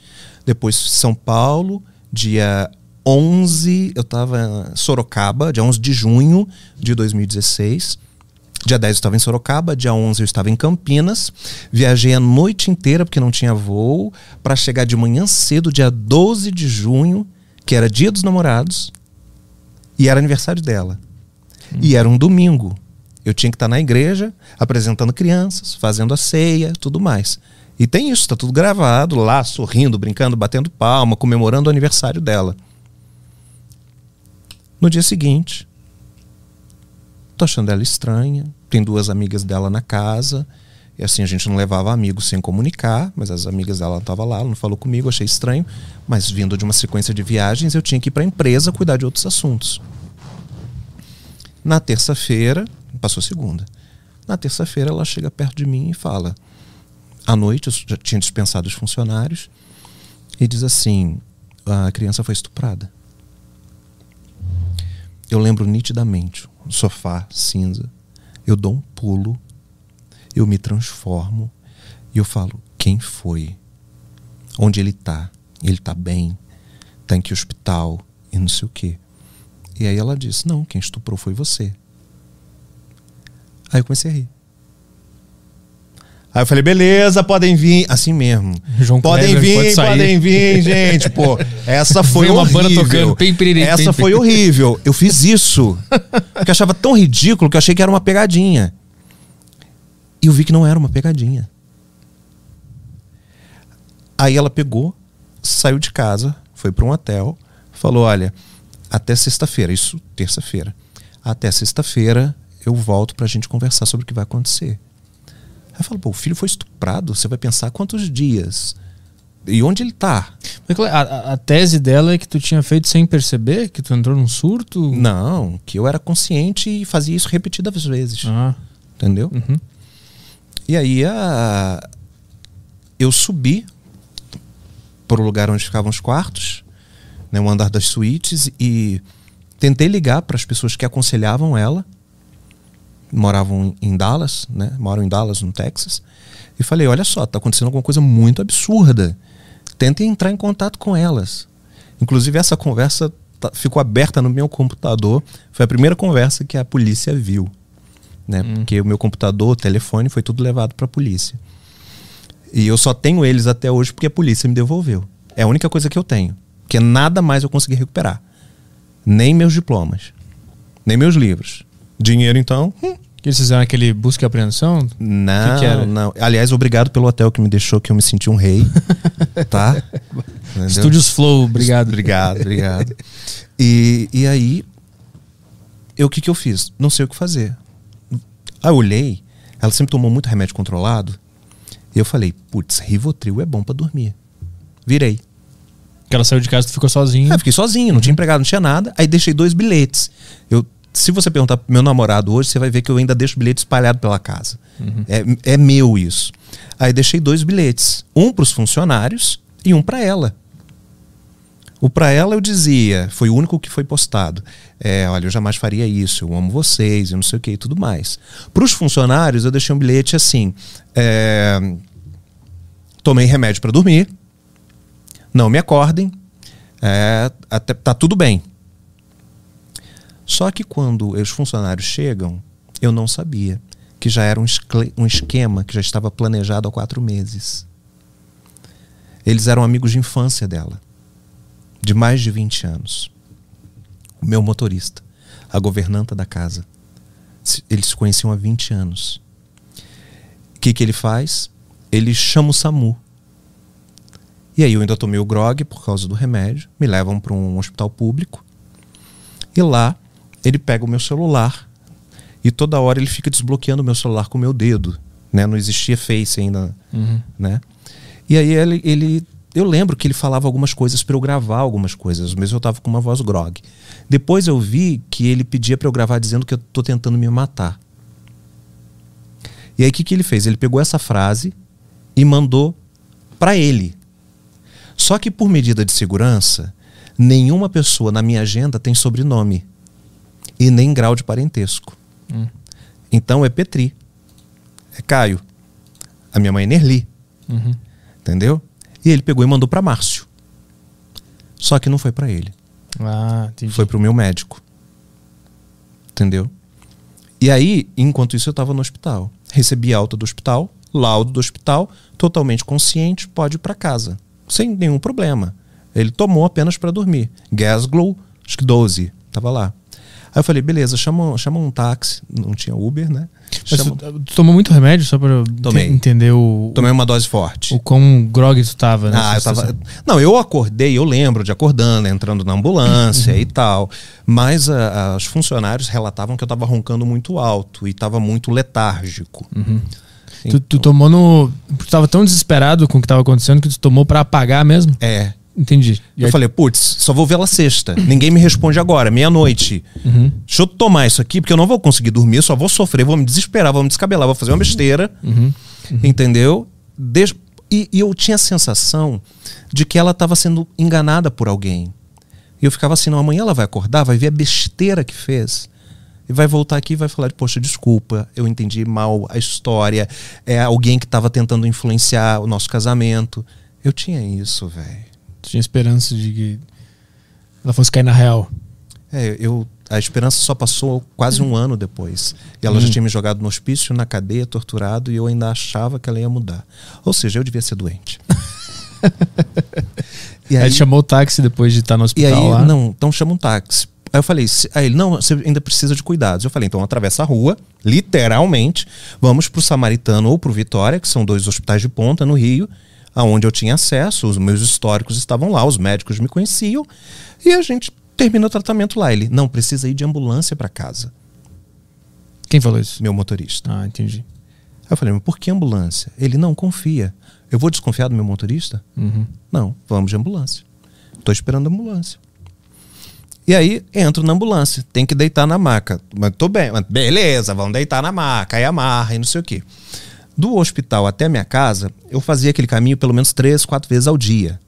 Depois São Paulo, dia 11, eu tava em Sorocaba, dia 11 de junho de 2016. Dia 10 eu estava em Sorocaba, dia 11 eu estava em Campinas. Viajei a noite inteira porque não tinha voo para chegar de manhã cedo, dia 12 de junho, que era dia dos namorados, e era aniversário dela. E era um domingo. Eu tinha que estar na igreja, apresentando crianças, fazendo a ceia, tudo mais. E tem isso, tá tudo gravado lá, sorrindo, brincando, batendo palma, comemorando o aniversário dela. No dia seguinte, tô achando ela estranha. Tem duas amigas dela na casa. E assim, a gente não levava amigos sem comunicar, mas as amigas dela estavam lá, ela não falou comigo, achei estranho. Mas vindo de uma sequência de viagens, eu tinha que ir para a empresa cuidar de outros assuntos. Na terça-feira, passou segunda. Na terça-feira, ela chega perto de mim e fala: à noite, eu já tinha dispensado os funcionários, e diz assim: a criança foi estuprada. Eu lembro nitidamente, um sofá cinza. Eu dou um pulo, eu me transformo e eu falo: quem foi? Onde ele tá? Ele tá bem? Tá em que hospital? E não sei o quê. E aí ela disse: Não, quem estuprou foi você. Aí eu comecei a rir. Aí eu falei, beleza, podem vir. Assim mesmo.
João
podem
Kleber,
vir,
pode
podem vir, *laughs* gente. Pô, essa foi
uma
horrível.
banda tocando, piriri,
essa foi horrível. Eu fiz isso. Porque eu achava tão ridículo que eu achei que era uma pegadinha. E eu vi que não era uma pegadinha. Aí ela pegou, saiu de casa, foi para um hotel, falou: Olha, até sexta-feira, isso terça-feira. Até sexta-feira eu volto pra gente conversar sobre o que vai acontecer. Aí eu falo: Pô, o filho foi estuprado, você vai pensar quantos dias? E onde ele tá?
Qual é? A, a- a tese dela é que tu tinha feito sem perceber? Que tu entrou num surto?
Não, que eu era consciente e fazia isso repetidas vezes.
Ah,
Entendeu?
uhum.
E aí a... eu subi para o lugar onde ficavam os quartos, né, o andar das suítes, e tentei ligar para as pessoas que aconselhavam ela, moravam em Dallas, né, moram em Dallas, no Texas, e falei: olha só, tá acontecendo alguma coisa muito absurda. Tentem entrar em contato com elas. Inclusive, essa conversa tá- ficou aberta no meu computador. Foi a primeira conversa que a polícia viu né? Porque o meu computador, o telefone, foi tudo levado para a polícia. E eu só tenho eles até hoje porque a polícia me devolveu. É a única coisa que eu tenho. Porque nada mais eu consegui recuperar. Nem meus diplomas. Nem meus livros. Dinheiro, então? hum,
Que eles fizeram aquele busca e apreensão?
Não,
Que que
não. Aliás, obrigado pelo hotel que me deixou, que eu me senti um rei. tá? *laughs* Entendeu?
Estúdios Flow, obrigado.
Obrigado, obrigado. *laughs* E, e aí, eu o que, que eu fiz? Não sei o que fazer. Aí eu olhei, ela sempre tomou muito remédio controlado. E eu falei, putz, Rivotril é bom pra dormir. Virei.
Que ela saiu de casa e tu ficou sozinho.
Eu fiquei sozinho, não tinha empregado, não tinha nada. Aí deixei dois bilhetes. Eu, se você perguntar pro meu namorado hoje, você vai ver que eu ainda deixo bilhete espalhado pela casa. É, é meu isso. Aí deixei dois bilhetes. Um pros funcionários e um pra ela. O pra ela eu dizia, foi o único que foi postado. É, olha, eu jamais faria isso, eu amo vocês, e não sei o que e tudo mais. Para os funcionários, eu deixei um bilhete assim: é, tomei remédio para dormir, não me acordem, é, até, tá tudo bem. Só que quando os funcionários chegam, eu não sabia que já era um, um esquema que já estava planejado há quatro meses. Eles eram amigos de infância dela de mais de 20 anos. O meu motorista, a governanta da casa. Eles se conheciam há 20 anos. O que, que ele faz? Ele chama o SAMU. E aí eu ainda tomei o grog por causa do remédio. Me levam para um hospital público. E lá ele pega o meu celular. E toda hora ele fica desbloqueando o meu celular com o meu dedo. Né? Não existia Face ainda. Né? E aí ele, ele- Eu lembro que ele falava algumas coisas para eu gravar algumas coisas, mesmo eu tava com uma voz grog. Depois eu vi que ele pedia para eu gravar dizendo que eu tô tentando me matar. E aí o que, que ele fez? Ele pegou essa frase e mandou para ele. Só que por medida de segurança, nenhuma pessoa na minha agenda tem sobrenome e nem grau de parentesco. Então é Petri, é Caio. A minha mãe é Nerli.
Uhum.
Entendeu? E ele pegou e mandou para Márcio. Só que não foi para ele,
Ah, entendi.
foi para o meu médico. Entendeu? E aí, enquanto isso, eu estava no hospital. Recebi alta do hospital, laudo do hospital, totalmente consciente, pode ir para casa. Sem nenhum problema. Ele tomou apenas para dormir. Gasglow, acho que 12, tava lá. Aí eu falei, beleza, chama, chama um táxi. Não tinha Uber, né? Chama-
tu, tomou muito remédio só
Tomei.
entender o,
Tomei uma dose forte.
o quão grog tu tava, né?
Ah, eu tava. Não, eu acordei, eu lembro de acordando, entrando na ambulância e tal. Mas ah, os funcionários relatavam que eu tava roncando muito alto e tava muito letárgico.
Tu, tu tomou no. Tu tava tão desesperado com o que tava acontecendo que tu tomou pra apagar mesmo?
É.
Entendi. E
Eu
aí-
falei, putz, só vou vê-la sexta. Ninguém me responde agora, meia-noite.
Uhum.
Deixa eu tomar isso aqui, porque eu não vou conseguir dormir, só vou sofrer, vou me desesperar, vou me descabelar, vou fazer uma besteira.
Uhum.
Entendeu? Des- E, e eu tinha a sensação de que ela estava sendo enganada por alguém. E eu ficava assim, não, amanhã ela vai acordar, vai ver a besteira que fez. E vai voltar aqui e vai falar, poxa, desculpa, eu entendi mal a história. É alguém que estava tentando influenciar o nosso casamento. Eu tinha isso, velho.
Tinha esperança de que ela fosse cair na real.
É, eu, a esperança só passou quase um ano depois. E ela já tinha me jogado no hospício, na cadeia, torturado, e eu ainda achava que ela ia mudar. Ou seja, eu devia ser doente. *laughs* e
Aí, ele chamou o táxi depois de estar no
e
hospital
aí,
lá.
não, então chama um táxi. Aí eu falei, se- aí ele, não, você ainda precisa de cuidados. Eu falei, então atravessa a rua, literalmente, vamos pro Samaritano ou pro Vitória, que são dois hospitais de ponta no Rio, aonde eu tinha acesso, os meus históricos estavam lá, os médicos me conheciam, e a gente termina o tratamento lá. Ele, não, precisa ir de ambulância para casa,
Quem falou isso?
meu motorista.
Ah, entendi.
Aí eu falei, mas por que ambulância? Ele, não, confia. Eu vou desconfiar do meu motorista?
Uhum.
Não, vamos de ambulância. Tô esperando a ambulância. E aí entro na ambulância, tem que deitar na maca. Mas tô bem, mas beleza, vamos deitar na maca, aí amarra e não sei o quê. Do hospital até minha casa, eu fazia aquele caminho pelo menos três, quatro vezes ao dia.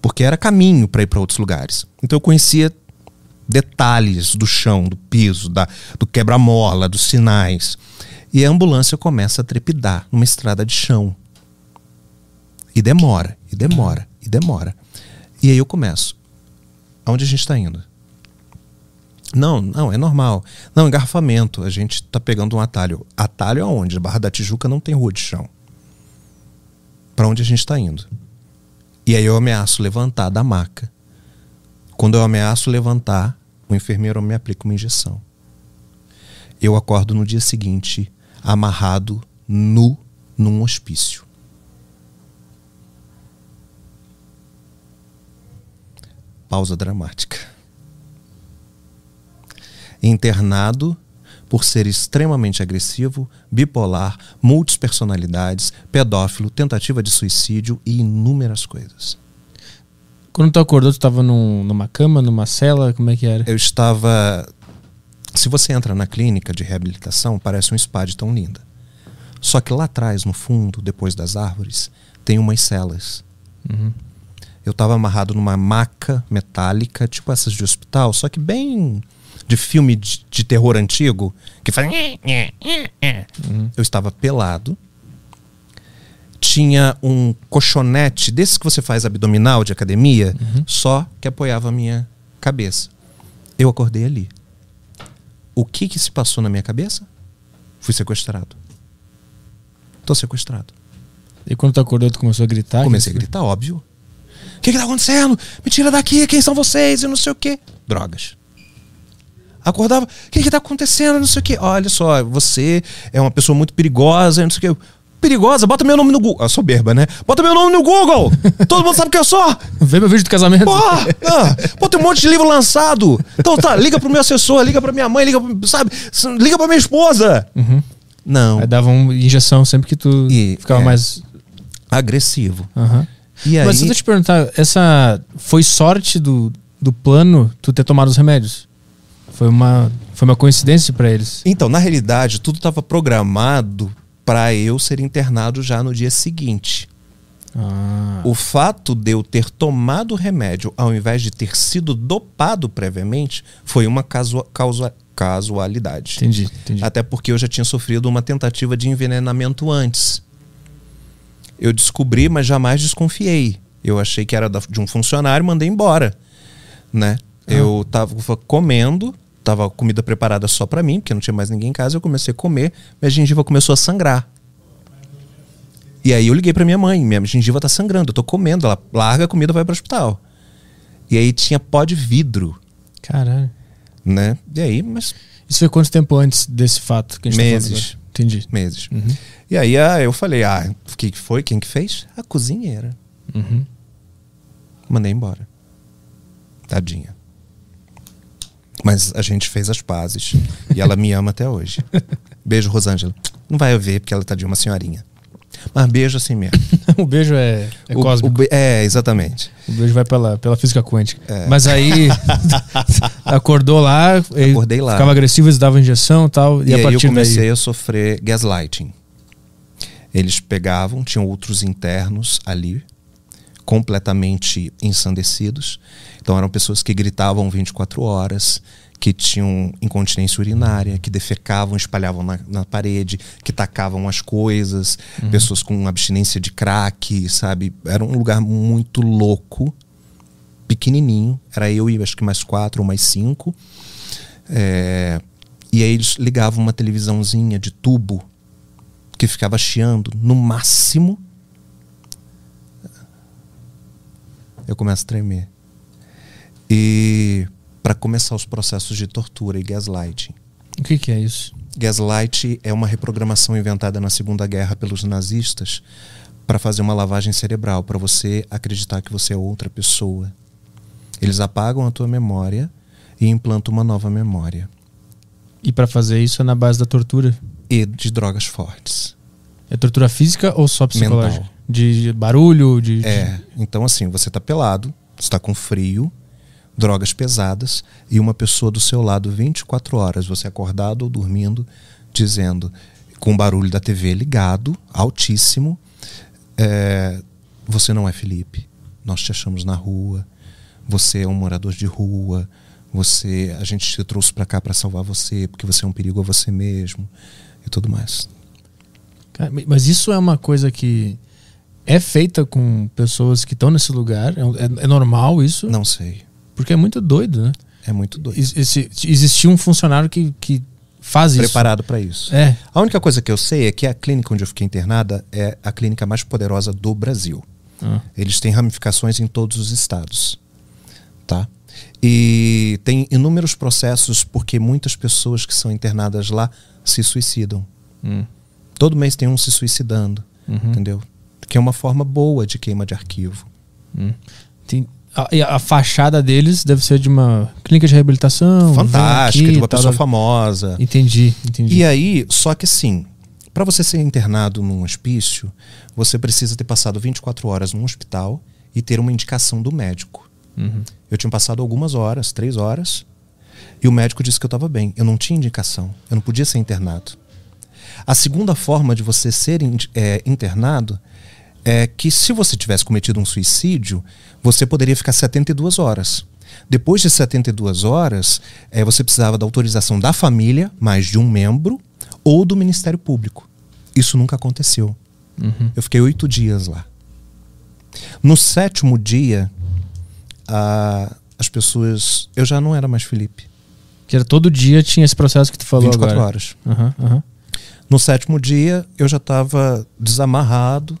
Porque era caminho para ir para outros lugares. Então eu conhecia detalhes do chão, do piso, da, do quebra-mola, dos sinais. E a ambulância começa a trepidar numa estrada de chão. E demora, e demora, e demora. E aí eu começo. Aonde a gente está indo? Não, não, é normal. Não, engarrafamento. A gente está pegando um atalho. Atalho aonde? Barra da Tijuca não tem rua de chão. Para onde a gente está indo? E aí eu ameaço levantar da maca. Quando eu ameaço levantar, o enfermeiro me aplica uma injeção. Eu acordo no dia seguinte, amarrado, nu, num hospício. Pausa dramática. Internado por ser extremamente agressivo, bipolar, multispersonalidades, pedófilo, tentativa de suicídio e inúmeras coisas.
Quando tu acordou, tu tava num- numa cama, numa cela, como é que era?
Eu estava. Se você entra na clínica de reabilitação, parece um spa de tão linda. Só que lá atrás, no fundo, depois das árvores, tem umas celas.
Uhum.
Eu estava amarrado numa maca metálica, tipo essas de hospital, só que bem de filme de, de terror antigo, que faz. Eu estava pelado. Tinha um colchonete desses que você faz abdominal de academia, só que apoiava a minha cabeça. Eu acordei ali. O que que se passou na minha cabeça? Fui sequestrado. Tô sequestrado.
E quando tu acordou, tu começou a gritar?
Comecei a gritar, óbvio. O que, que tá acontecendo? Me tira daqui, quem são vocês? E não sei o quê. Drogas. Acordava, o que, que tá acontecendo? Não sei o quê. Olha só, você é uma pessoa muito perigosa, não sei o quê. Perigosa? Bota meu nome no Google. Ah, soberba, né? Bota meu nome no Google! Todo mundo sabe quem eu sou!
Vê meu vídeo do casamento.
Porra! Ah, pô, tem um monte de livro lançado. Então tá, liga pro meu assessor, liga pra minha mãe, liga, pro- sabe? Liga pra minha esposa. Não.
Aí dava uma injeção sempre que tu
E-
ficava
é.
mais.
Agressivo.
Aham.
E aí,
Mas deixa eu te perguntar, essa foi sorte do, do plano tu ter tomado os remédios? Foi uma, foi uma coincidência pra eles?
Então, na realidade, tudo estava programado para eu ser internado já no dia seguinte.
Ah,
O fato de eu ter tomado o remédio ao invés de ter sido dopado previamente foi uma casua- causa- casualidade.
entendi, entendi.
Até porque eu já tinha sofrido uma tentativa de envenenamento antes. Eu descobri, mas jamais desconfiei. Eu achei que era de um funcionário, mandei embora, né? Eu tava comendo, tava comida preparada só pra mim, porque não tinha mais ninguém em casa. Eu comecei a comer, minha gengiva começou a sangrar. E aí eu liguei pra minha mãe, minha gengiva tá sangrando, eu tô comendo, ela larga a comida vai pro hospital. E aí tinha pó de vidro
Caralho.
Né? E aí, mas
Isso foi quanto tempo antes desse fato que a gente tá
Meses.
agora? Entendi.
meses.
Uhum.
E aí ah, eu falei, ah, o que que foi? Quem que fez? A cozinheira.
Uhum.
Mandei embora. Tadinha. Mas a gente fez as pazes. e ela me ama até hoje. *laughs* Beijo, Rosângela. Não vai ver, porque ela tá de uma senhorinha. Mas beijo assim mesmo. *laughs*
o beijo é, é
O- o
cósmico.
be- é, exatamente.
O beijo vai pela, pela física quântica.
É.
Mas aí *laughs* acordou lá,
Acordei lá.
ficava agressivo, eles davam injeção e tal. E, a
aí eu
partir
comecei
daí.
a sofrer gaslighting. Eles pegavam, tinham outros internos ali, completamente ensandecidos. Então eram pessoas que gritavam 24 horas, que tinham incontinência urinária, que defecavam, espalhavam na, na parede, que tacavam as coisas, pessoas com abstinência de crack, sabe? Era um lugar muito louco, pequenininho. Era eu e acho que mais quatro ou mais cinco. É, e aí eles ligavam uma televisãozinha de tubo que ficava chiando no máximo. Eu começo a tremer. E para começar os processos de tortura e gaslighting.
O que, que é isso?
Gaslight é uma reprogramação inventada na Segunda Guerra pelos nazistas para fazer uma lavagem cerebral, para você acreditar que você é outra pessoa. Eles apagam a tua memória e implantam uma nova memória.
E pra fazer isso é na base da tortura?
E de drogas fortes.
É tortura física ou só psicológica?
Mental.
De, barulho, de,
É, então assim, você tá pelado, está com frio, drogas pesadas e uma pessoa do seu lado 24 horas, você acordado ou dormindo, dizendo com o barulho da TV ligado, altíssimo, é, você não é Felipe, nós te achamos na rua, você é um morador de rua, você, a gente te trouxe para cá para salvar você, porque você é um perigo a você mesmo e tudo mais.
Cara, Mas isso é uma coisa que é feita com pessoas que estão nesse lugar? É, é- é normal isso?
Não sei,
Porque é muito doido, né?
é muito doido.
Esse- existia um funcionário que, que faz isso.
Preparado para isso.
É.
A única coisa que eu sei é que a clínica onde eu fiquei internada é a clínica mais poderosa do Brasil.
Ah.
Eles têm ramificações em todos os estados. Tá? E tem inúmeros processos porque muitas pessoas que são internadas lá se suicidam.
Hum.
Todo mês tem um se suicidando.
Uhum.
Entendeu? Que é uma forma boa de queima de arquivo.
Hum. Tem- a, e a fachada deles deve ser de uma clínica de reabilitação.
Fantástica,
aqui,
de uma
tal,
pessoa famosa.
Entendi, entendi.
E aí, só que assim, para você ser internado num hospício, você precisa ter passado 24 horas num hospital e ter uma indicação do médico.
Uhum.
Eu tinha passado algumas horas, três horas, e o médico disse que eu estava bem. Eu não tinha indicação, eu não podia ser internado. A segunda forma de você ser é, internado é que se você tivesse cometido um suicídio, você poderia ficar 72 horas. Depois de 72 horas, é, você precisava da autorização da família, mais de um membro, ou do Ministério Público. Isso nunca aconteceu.
Uhum.
Eu fiquei oito dias lá. No sétimo dia, a- as pessoas. Eu já não era mais Felipe.
Que era todo dia tinha esse processo que tu falou
24
agora.
horas.
Aham, aham.
No sétimo dia, eu já estava desamarrado,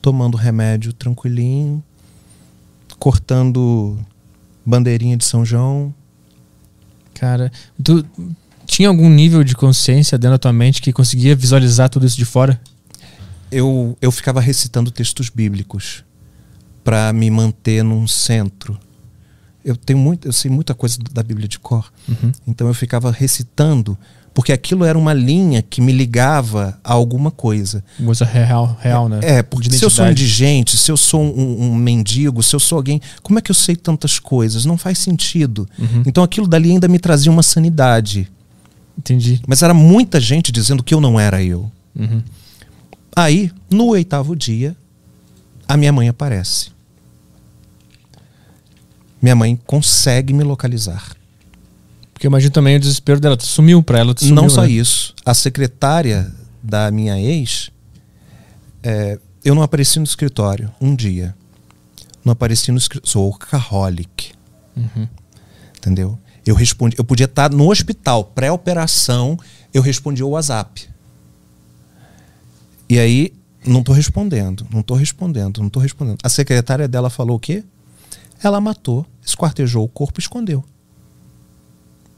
tomando remédio tranquilinho, cortando bandeirinha de São João.
Cara, tu tinha algum nível de consciência dentro da tua mente que conseguia visualizar tudo isso de fora?
Eu, eu ficava recitando textos bíblicos para me manter num centro. Eu tenho muito, eu sei muita coisa da Bíblia de cor.
Uhum.
Então eu ficava recitando, porque aquilo era uma linha que me ligava a alguma coisa.
Coisa real, real, né?
É, porque se eu sou indigente, se eu sou um, um mendigo, se eu sou alguém, como é que eu sei tantas coisas? Não faz sentido.
Uhum.
Então aquilo dali ainda me trazia uma sanidade.
Entendi.
Mas era muita gente dizendo que eu não era eu.
Uhum.
Aí, no oitavo dia, a minha mãe aparece. Minha mãe consegue me localizar.
Porque eu imagino também o desespero dela. Tu sumiu pra ela, tu sumiu,
não só
né?
isso. A secretária da minha ex, é, eu não apareci no escritório um dia. Não apareci no escritório. Sou workaholic.
Uhum.
Entendeu? Eu respondi. Eu podia estar no hospital, pré-operação, eu respondi o WhatsApp. E aí, não tô respondendo, não tô respondendo, não tô respondendo. A secretária dela falou o quê? Ela matou, esquartejou o corpo e escondeu.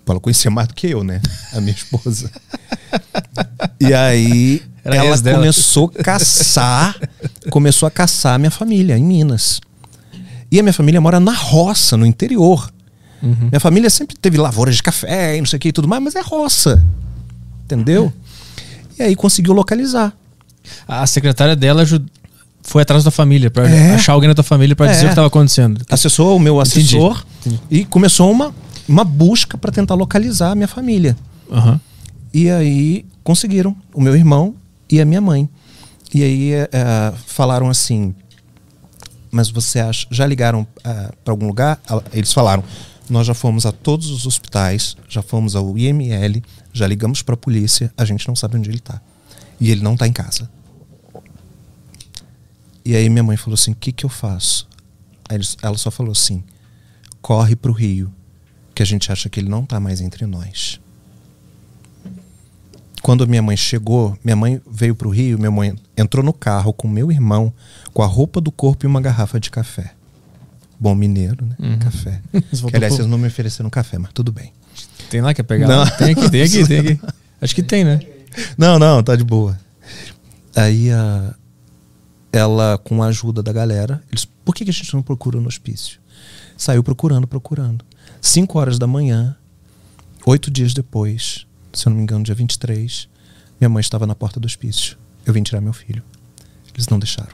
Ela conhecia mais do que eu, né? A minha esposa. e aí
Era
ela começou a caçar, começou a caçar a minha família em Minas. E a minha família mora na roça, no interior.
Uhum.
Minha família sempre teve lavouras de café e não sei o que e tudo mais, mas é roça. Entendeu? E aí conseguiu localizar.
A secretária dela foi atrás da família pra
É.
achar alguém da tua família pra
É.
dizer o que estava acontecendo.
Acessou o meu
Entendi.
assessor e começou uma, uma busca para tentar localizar a minha família.
Aham.
E aí conseguiram, o meu irmão e a minha mãe. E aí é, é, falaram assim: Mas você acha. Já ligaram para algum lugar? Eles falaram: Nós já fomos a todos os hospitais, já fomos ao IML, já ligamos para a polícia, a gente não sabe onde ele está. E ele não está em casa. E aí minha mãe falou assim: O que, que eu faço? Aí ela só falou assim: Corre para o Rio, que a gente acha que ele não está mais entre nós quando minha mãe chegou, minha mãe veio pro Rio, minha mãe entrou no carro com meu irmão, com a roupa do corpo e uma garrafa de café. Bom mineiro, né?
Uhum.
Café. *laughs* Que, aliás, vocês não me ofereceram café, mas tudo bem.
Tem lá, quer pegar?
Não.
Tem aqui, tem aqui, tem aqui. *laughs* Acho que tem, né?
Não, não, tá de boa. Aí a, ela, com a ajuda da galera, eles, por que, que a gente não procura no hospício? Saiu procurando, procurando. Cinco horas da manhã, oito dias depois, se eu não me engano, dia 23, minha mãe estava na porta do hospício. Eu vim tirar meu filho. Eles não deixaram.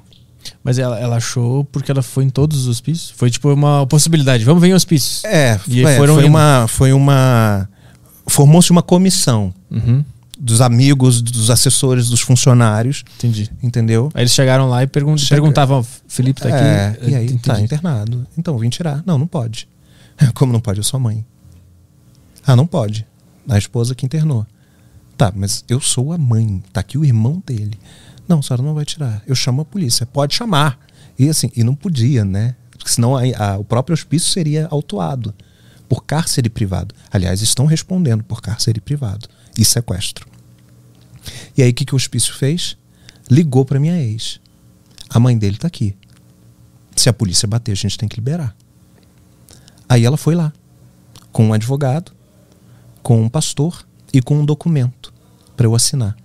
Mas ela, ela achou porque ela foi em todos os hospícios? Foi tipo uma possibilidade. Vamos ver em hospícios.
É,
E
é,
foram
foi
indo.
uma. Foi uma. Formou-se uma comissão
Uhum.
dos amigos, dos assessores, dos funcionários,
Entendi.
entendeu?
Aí eles chegaram lá e pergun
Chega-
perguntavam: Felipe tá aqui.
É, e aí
Entendi.
tá internado. Então, vim tirar. Não, não pode. *laughs* Como não pode? Eu sou a mãe. Ah, não pode. A esposa que internou. Tá, mas eu sou a mãe. Tá aqui o irmão dele. Não, a senhora não vai tirar. Eu chamo a polícia. Pode chamar. E assim, e não podia, né? Porque senão aí, a- o próprio hospício seria autuado por cárcere privado. Aliás, estão respondendo por cárcere privado e sequestro. E aí, o que, que o hospício fez? Ligou para minha ex. A mãe dele tá aqui. Se a polícia bater, a gente tem que liberar. Aí ela foi lá, com um advogado, com um pastor e com um documento para eu assinar.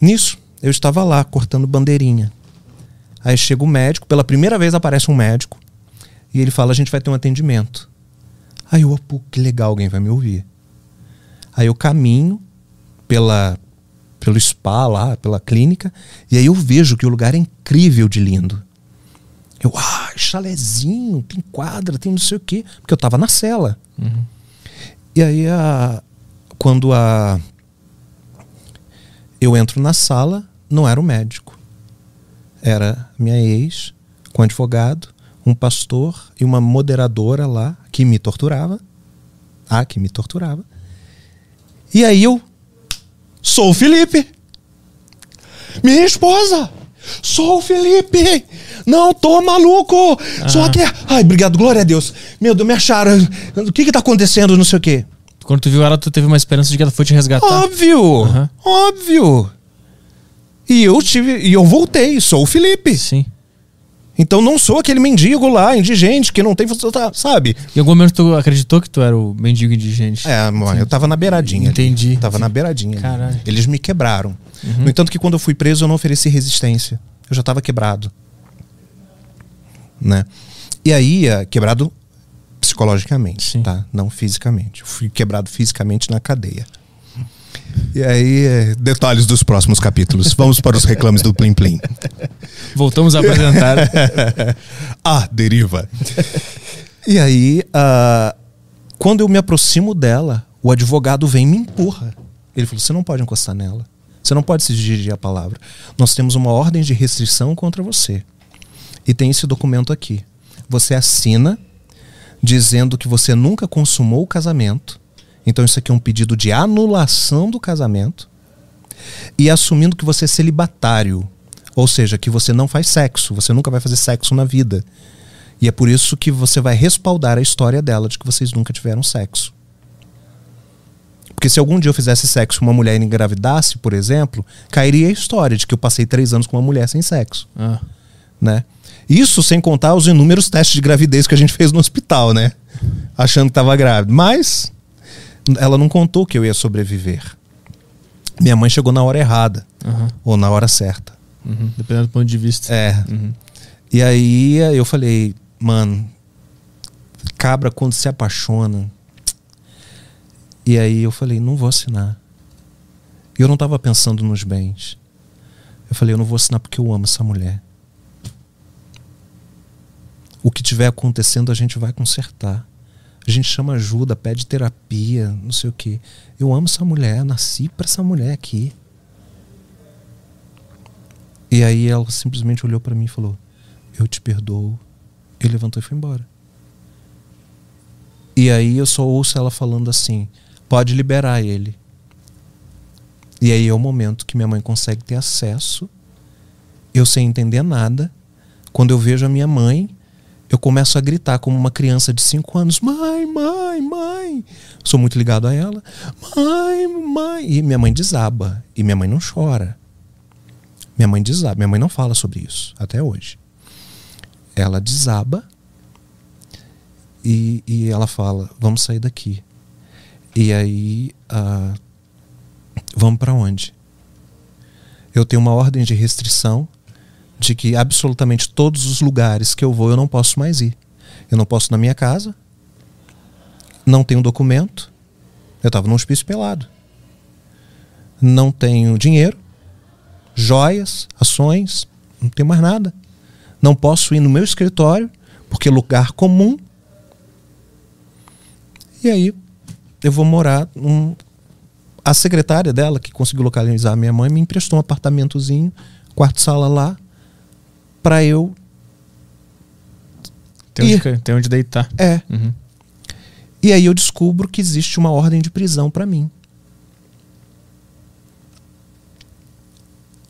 Nisso, eu estava lá cortando bandeirinha. Aí chega o médico, pela primeira vez aparece um médico, e ele fala: a gente vai ter um atendimento. Aí eu, pô, que legal, alguém vai me ouvir. Aí eu caminho pela, pelo spa lá, pela clínica, e aí eu vejo que o lugar é incrível de lindo. Eu, ah, chalezinho, tem quadra, tem não sei o quê, porque eu tava na cela. E aí, a, quando a, eu entro na sala, não era o médico. Era minha ex, com um advogado, um pastor e uma moderadora lá que me torturava. Ah, que me torturava. E aí eu sou o Felipe. Minha esposa. Sou o Felipe. Não tô maluco. Só que. Ai, obrigado, glória a Deus. Meu Deus, me acharam. O que que tá acontecendo? Não sei o quê.
Quando tu viu ela, tu teve uma esperança de que ela foi te resgatar.
Óbvio.
Aham.
Óbvio. E eu tive. E eu voltei. Sou o Felipe.
Sim.
Então não sou aquele mendigo lá, indigente, que não tem. tá, Sabe?
Em algum momento tu acreditou que tu era o mendigo indigente.
É, mano, eu tava na beiradinha. ali.
Entendi.
Tava na beiradinha. ali.
Caralho.
Eles me quebraram. No entanto, que quando eu fui preso, eu não ofereci resistência. Eu já tava quebrado. Né? E aí, é, quebrado psicologicamente,
Sim.
tá? Não fisicamente. Eu fui quebrado fisicamente na cadeia. E aí, é, detalhes dos próximos capítulos. *laughs* Vamos para os reclames do Plim Plim.
Voltamos a apresentar. *laughs*
ah, deriva. e aí, ah, quando eu me aproximo dela, o advogado vem e me empurra. Ele falou: você não pode encostar nela. Você não pode se dirigir a palavra. Nós temos uma ordem de restrição contra você. E tem esse documento aqui. Você assina dizendo que você nunca consumou o casamento. Então, isso aqui é um pedido de anulação do casamento. E assumindo que você é celibatário. Ou seja, que você não faz sexo. Você nunca vai fazer sexo na vida. E é por isso que você vai respaldar a história dela de que vocês nunca tiveram sexo. Porque se algum dia eu fizesse sexo com uma mulher e engravidasse, por exemplo, cairia a história de que eu passei três anos com uma mulher sem sexo.
Ah,
Né? Isso sem contar os inúmeros testes de gravidez que a gente fez no hospital, né? achando que estava grávida. Mas ela não contou que eu ia sobreviver. Minha mãe chegou na hora errada,
Aham.
ou na hora certa.
Uhum. Dependendo do ponto de vista.
É.
Uhum.
E aí eu falei, mano, cabra quando se apaixona. E aí eu falei, não vou assinar. Eu não tava pensando nos bens. Eu falei, eu não vou assinar porque eu amo essa mulher. O que tiver acontecendo a gente vai consertar. A gente chama ajuda, pede terapia, não sei o quê. Eu amo essa mulher, nasci pra essa mulher aqui. E aí ela simplesmente olhou pra mim e falou: Eu te perdoo. E levantou e foi embora. E aí eu só ouço ela falando assim: Pode liberar ele. E aí é o momento que minha mãe consegue ter acesso. Eu sem entender nada. Quando eu vejo a minha mãe, eu começo a gritar como uma criança de 5 anos: Mãe, mãe, mãe. Sou muito ligado a ela. Mãe, mãe. E minha mãe desaba. E minha mãe não chora. Minha mãe desaba. Minha mãe não fala sobre isso até hoje. Ela desaba e, e ela fala: Vamos sair daqui. E aí, ah, vamos para onde? Eu tenho uma ordem de restrição de que absolutamente todos os lugares que eu vou eu não posso mais ir. Eu não posso na minha casa, não tenho documento, eu estava num hospício pelado. Não tenho dinheiro, joias, ações, não tenho mais nada. Não posso ir no meu escritório, porque é lugar comum. E aí eu vou morar num... A secretária dela, que conseguiu localizar a minha mãe, me emprestou um apartamentozinho, quarto-sala lá, para eu
Tem, onde, tem onde deitar.
é,
Uhum.
E aí eu descubro que existe uma ordem de prisão para mim.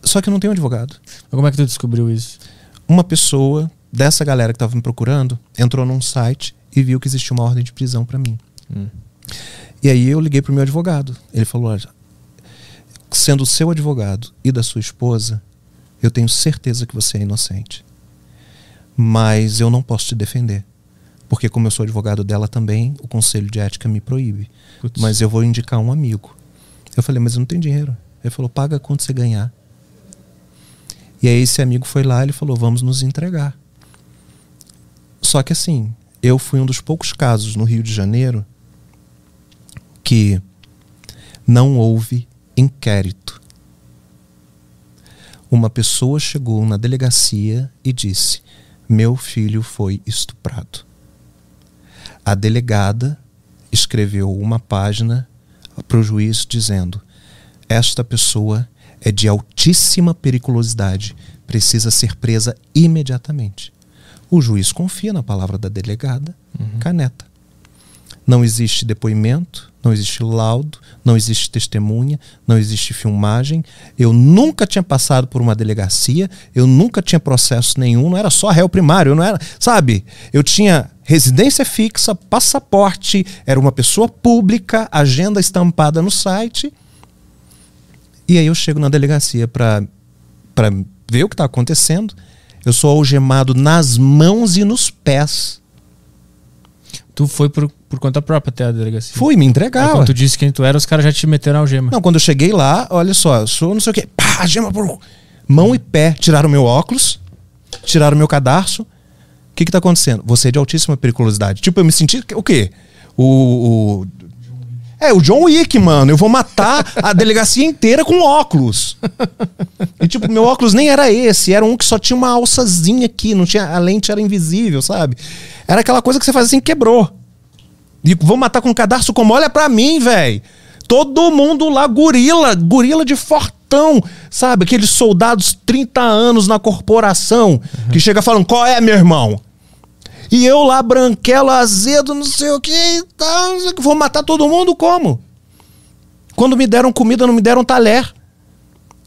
Só que eu não tenho advogado.
Como é que tu descobriu isso?
Uma pessoa dessa galera que estava me procurando entrou num site e viu que existia uma ordem de prisão para mim.
Hum.
E aí eu liguei pro meu advogado. Ele falou: olha, sendo o seu advogado e da sua esposa, eu tenho certeza que você é inocente. Mas eu não posso te defender. Porque, como eu sou advogado dela também, o conselho de ética me proíbe.
Putz.
Mas eu vou indicar um amigo. Eu falei, mas eu não tenho dinheiro. Ele falou, paga quando você ganhar. E aí esse amigo foi lá e ele falou, vamos nos entregar. Só que assim, eu fui um dos poucos casos no Rio de Janeiro que não houve inquérito. Uma pessoa chegou na delegacia e disse: Meu filho foi estuprado. A delegada escreveu uma página para o juiz dizendo: Esta pessoa é de altíssima periculosidade, precisa ser presa imediatamente. O juiz confia na palavra da delegada, caneta. Não existe depoimento, não existe laudo, não existe testemunha, não existe filmagem. Eu nunca tinha passado por uma delegacia, eu nunca tinha processo nenhum, não era só réu primário, eu não era, sabe? Eu tinha residência fixa, passaporte, era uma pessoa pública, agenda estampada no site. E aí eu chego na delegacia para para ver o que está acontecendo. Eu sou algemado nas mãos e nos pés.
Tu foi por, por conta própria até a delegacia.
Fui me
Aí
entregar.
quando
ué.
tu disse quem tu era, os caras já te meteram algema.
Não, quando eu cheguei lá, olha só, eu sou não sei o quê. Pá, gema por mão e pé. Tiraram meu óculos, tiraram meu cadarço. O que que tá acontecendo? Você é de altíssima periculosidade. Tipo, eu me senti o quê? O, o- É, o John Wick, mano. Eu vou matar a delegacia inteira com óculos. E tipo, meu óculos nem era esse, era um que só tinha uma alçazinha aqui, não tinha, a lente era invisível, sabe? Era aquela coisa que você faz assim, quebrou. E vou matar com um cadarço como? Olha pra mim, velho. Todo mundo lá, gorila, gorila de fortão, sabe? Aqueles soldados 30 anos na corporação que chega falando: qual é, meu irmão? E eu lá, branquelo, azedo, não sei o que e tal. Vou matar todo mundo como? Quando me deram comida, não me deram talher.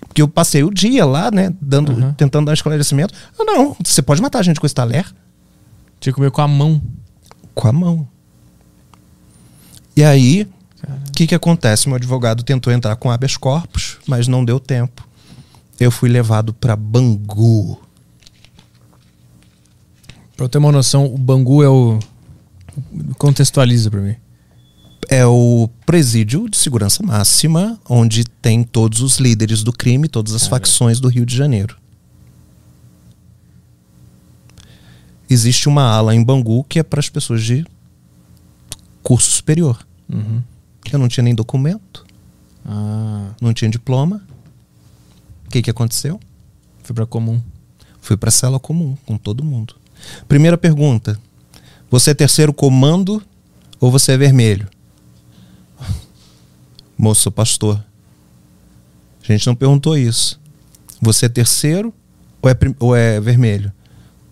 Porque eu passei o dia lá, né, dando,
Uhum.
tentando dar esclarecimento. Ah, não, você pode matar a gente com esse talher?
Tinha que comer com a mão.
Com a mão. E aí, o que, que acontece? Meu advogado tentou entrar com habeas corpus, mas não deu tempo. Eu fui levado para Bangu.
Pra eu ter uma noção, o Bangu é o. Contextualiza pra mim.
É o presídio de segurança máxima, onde tem todos os líderes do crime, todas as facções do Rio de Janeiro. Existe uma ala em Bangu que é para as pessoas de curso superior.
Uhum.
Eu não tinha nem documento,
Ah,
não tinha diploma. O que, que aconteceu?
foi pra comum.
Fui para cela comum com todo mundo. Primeira pergunta: Você é terceiro comando ou você é vermelho? Moço, sou pastor. A gente não perguntou isso. Você é terceiro ou é, ou é vermelho?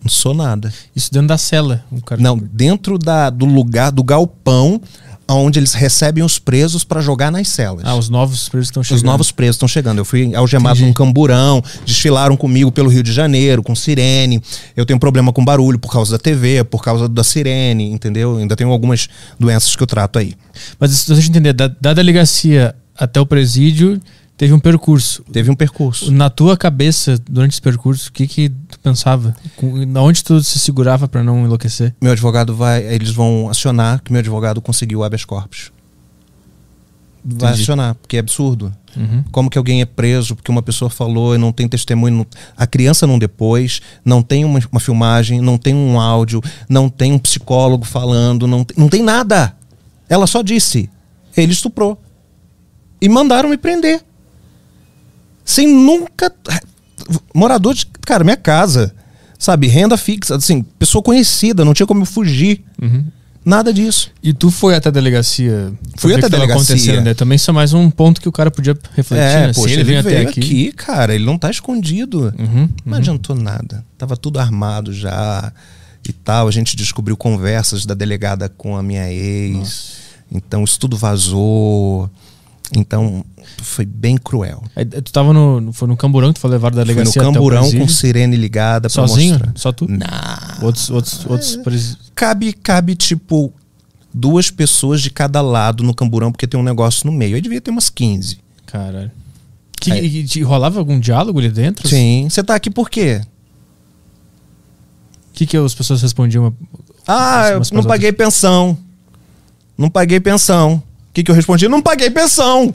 Não sou nada.
Isso dentro da cela.
Não, dentro da, do lugar, do galpão, onde eles recebem os presos para jogar nas celas.
Ah, os novos presos estão chegando.
Os novos presos estão chegando. Eu fui algemado
Entendi.
num camburão, desfilaram comigo pelo Rio de Janeiro, com sirene. Eu tenho problema com barulho por causa da TV, por causa da sirene, entendeu? Ainda tenho algumas doenças que eu trato aí.
Mas deixa eu entender, da, da delegacia até o presídio, teve um percurso.
Teve um percurso.
Na tua cabeça, durante esse percurso, o que que tu pensava? Na onde tu se segurava pra não enlouquecer?
Meu advogado vai, eles vão acionar que meu advogado conseguiu o habeas corpus. Vai
Entendi.
acionar, porque é absurdo.
Uhum.
Como que alguém é preso porque uma pessoa falou e não tem testemunho? não- a criança não depois, não tem uma, uma filmagem, não tem um áudio, não tem um psicólogo falando, não, não tem nada. Ela só disse, ele estuprou. E mandaram me prender. Sem nunca. Morador de. Cara, minha casa. Sabe, renda fixa, assim, pessoa conhecida, não tinha como eu fugir.
Uhum.
Nnada disso.
E tu foi até a delegacia?
Fui até a delegacia.
acontecendo, né? Também isso é mais um ponto que o cara podia refletir,
É,
né? Se
poxa,
ele vem até
veio
aqui.
cara, ele não tá escondido.
Uhum,
Não adiantou nada. Tava tudo armado já e tal. A gente descobriu conversas da delegada com a minha ex. Então isso tudo vazou. Então foi bem cruel.
Aí, tu tava no. Foi no camburão que tu foi levado da
Fui no
delegacia até o
camburão com sirene ligada pra
Sozinho?
mostrar.
Só tu?
Não.
Outros, outros, outros presi-
Cabe, cabe tipo duas pessoas de cada lado no camburão porque tem um negócio no meio. Aí devia ter umas 15.
Caralho. Que,
Aí-
e te rolava algum diálogo ali dentro?
Sim. Você tá aqui por quê?
O que, que as pessoas respondiam?
Ah, eu
Umas
não paguei pensão. Não paguei pensão. O que, que eu respondi? Não paguei pensão.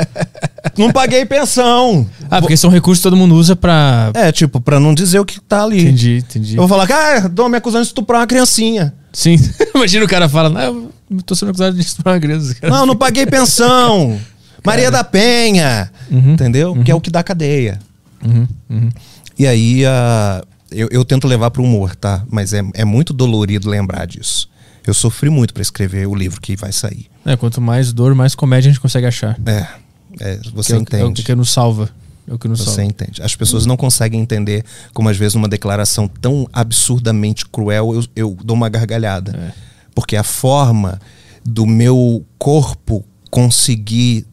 *laughs* não paguei pensão.
Ah, porque são recursos que todo mundo usa pra.
É, tipo, pra não dizer o que tá ali.
Entendi, entendi.
Eu vou falar que, ah, estão me acusando de estuprar uma criancinha.
Sim. *laughs* Imagina o cara fala, não, eu tô sendo acusado de estuprar uma criança. cara.
Não, não paguei pensão. *laughs* Maria da Penha.
Uhum,
Entendeu? Que é o que dá cadeia.
Uhum, uhum.
E aí, ah, eu, eu tento levar pro humor, tá? Mas é, é muito dolorido lembrar disso. Eu sofri muito pra escrever o livro que vai sair.
É, quanto mais dor, mais comédia a gente consegue achar.
É, é você
que é, o- é o
entende.
que nos salva. É o que nos
Você
salva.
entende. As pessoas não conseguem entender como, às vezes, numa declaração tão absurdamente cruel, eu, eu dou uma gargalhada.
É.
Porque a forma do meu corpo conseguir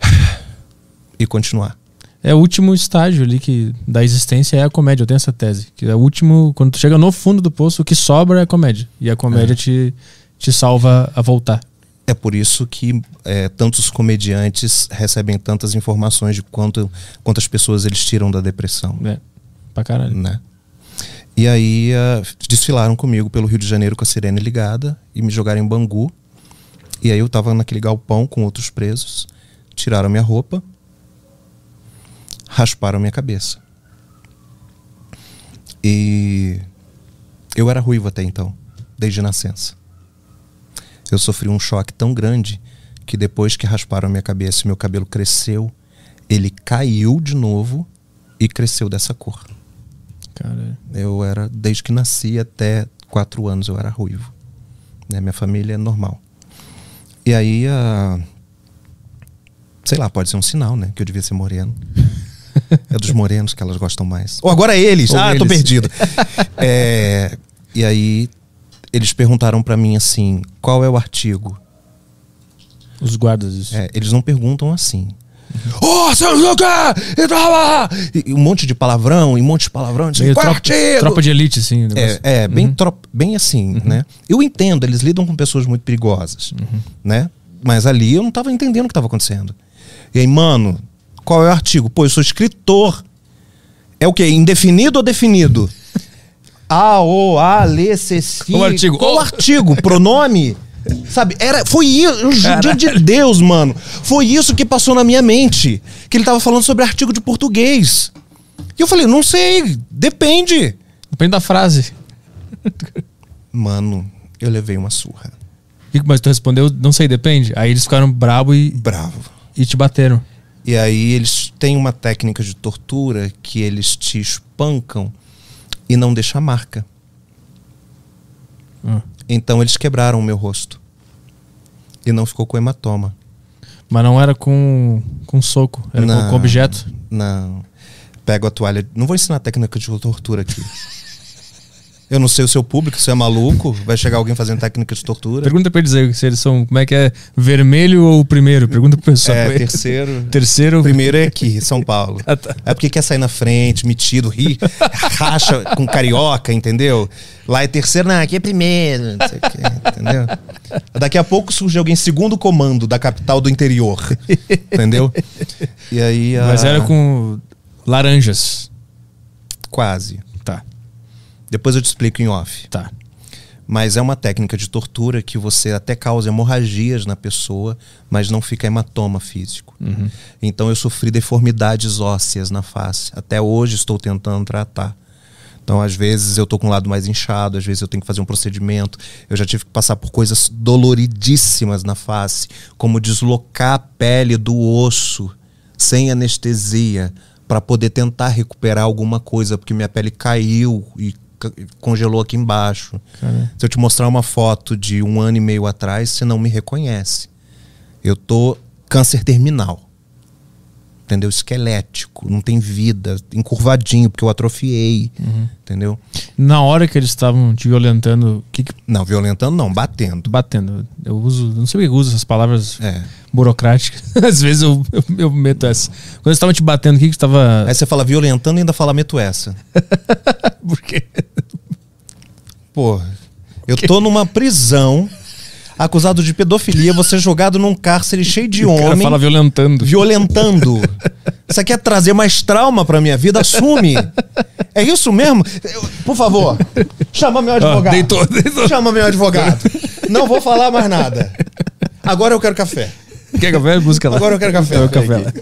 *sighs* e continuar.
É o último estágio ali que, da existência é a comédia. Eu tenho essa tese. Que é o último, quando tu chega no fundo do poço, o que sobra é a comédia. E a comédia
É.
te, te salva a voltar.
É por isso que é, tantos comediantes recebem tantas informações de quanto, quantas pessoas eles tiram da depressão.
É, pra caralho.
né? E aí ah, desfilaram comigo pelo Rio de Janeiro com a sirene ligada e me jogaram em Bangu. E aí eu tava naquele galpão com outros presos, tiraram minha roupa, rasparam minha cabeça. E eu era ruivo até então, desde nascença. Eu sofri um choque tão grande que depois que rasparam minha cabeça e meu cabelo cresceu, ele caiu de novo e cresceu dessa cor.
Caralho.
Eu era, desde que nasci até quatro anos, eu era ruivo. Né? Minha família é normal. E aí, ah, sei lá, pode ser um sinal, né? Que eu devia ser moreno. *laughs* é dos morenos que elas gostam mais. Ou agora eles!
Ou
ah, tô
eles.
perdido. *laughs* É, e aí, eles perguntaram pra mim assim: qual é o artigo?
Os guardas.
É, eles não perguntam assim. Ô, o quê! E um monte de palavrão, e um monte de palavrão.
Meio
qual é
tropa,
artigo?
tropa de elite, assim.
É, é bem, trop- bem assim, né? Eu entendo, eles lidam com pessoas muito perigosas, né? Mas ali eu não tava entendendo o que tava acontecendo. E aí, mano, qual é o artigo? Pô, eu sou escritor. É o quê? Indefinido ou definido? *laughs* A, O, A, Lê, C, C.
Qual o artigo?
Qual
O.
artigo? Pronome? Sabe, era, foi isso, judia de Deus, mano. Foi isso que passou na minha mente. Que ele tava falando sobre artigo de português. E eu falei, não sei, depende.
Depende da frase.
Mano, eu levei uma surra.
E- Mas tu respondeu, não sei, depende. Aí eles ficaram brabo e,
Bravo.
e te bateram.
E aí eles têm uma técnica de tortura que eles te espancam e não deixa marca.
Ah.
Então eles quebraram o meu rosto. E não ficou com hematoma.
Mas não era com, com soco, era com, com objeto.
Não. Pego a toalha. Não vou ensinar técnica de tortura aqui. Eu não sei o seu público, se é maluco, vai chegar alguém fazendo técnica de tortura.
Pergunta pra eles aí se eles são. Como é que é? Vermelho ou primeiro? Pergunta pro pessoal.
É, terceiro. *laughs*
Terceiro.
Primeiro é aqui, São Paulo. *laughs*
Ah, tá.
É porque quer sair na frente, metido, ri, racha com carioca, entendeu? Lá é terceiro, não, aqui é primeiro, não sei o quê, entendeu? Daqui a pouco surge alguém segundo comando da capital do interior, entendeu? E aí. a-
Mas era com laranjas.
Quase. Depois eu te explico em off.
tá.
Mas é uma técnica de tortura que você até causa hemorragias na pessoa, mas não fica hematoma físico. Então eu sofri deformidades ósseas na face. Até hoje estou tentando tratar. Então, às vezes, eu tô com o lado mais inchado, às vezes eu tenho que fazer um procedimento. Eu já tive que passar por coisas doloridíssimas na face, como deslocar a pele do osso sem anestesia, para poder tentar recuperar alguma coisa, porque minha pele caiu e congelou aqui embaixo.
Caramba.
Se eu te mostrar uma foto de um ano e meio atrás, você não me reconhece. Eu tô câncer terminal. Entendeu? Esquelético, não tem vida, encurvadinho, porque eu atrofiei. Entendeu?
Na hora que eles estavam te violentando, o que, que
Não, violentando não, batendo.
batendo? Eu uso, não sei por que eu uso essas palavras
É.
burocráticas. *laughs* Às vezes eu, eu, eu meto essa. Quando eles estavam te batendo, o que que estava.
Aí você fala violentando e ainda fala meto essa. *laughs*
Por quê?
Pô, eu tô numa prisão, acusado de pedofilia, você jogado num cárcere cheio de *laughs*
O cara
homem.
fala violentando.
violentando. Você quer trazer mais trauma pra minha vida? Assume. É isso mesmo? Eu- por favor, chama meu advogado.
deitou, deitou.
Chama meu advogado. Não vou falar mais nada. Agora eu quero café.
Quer café? Busca lá.
Agora eu quero café.
Então, café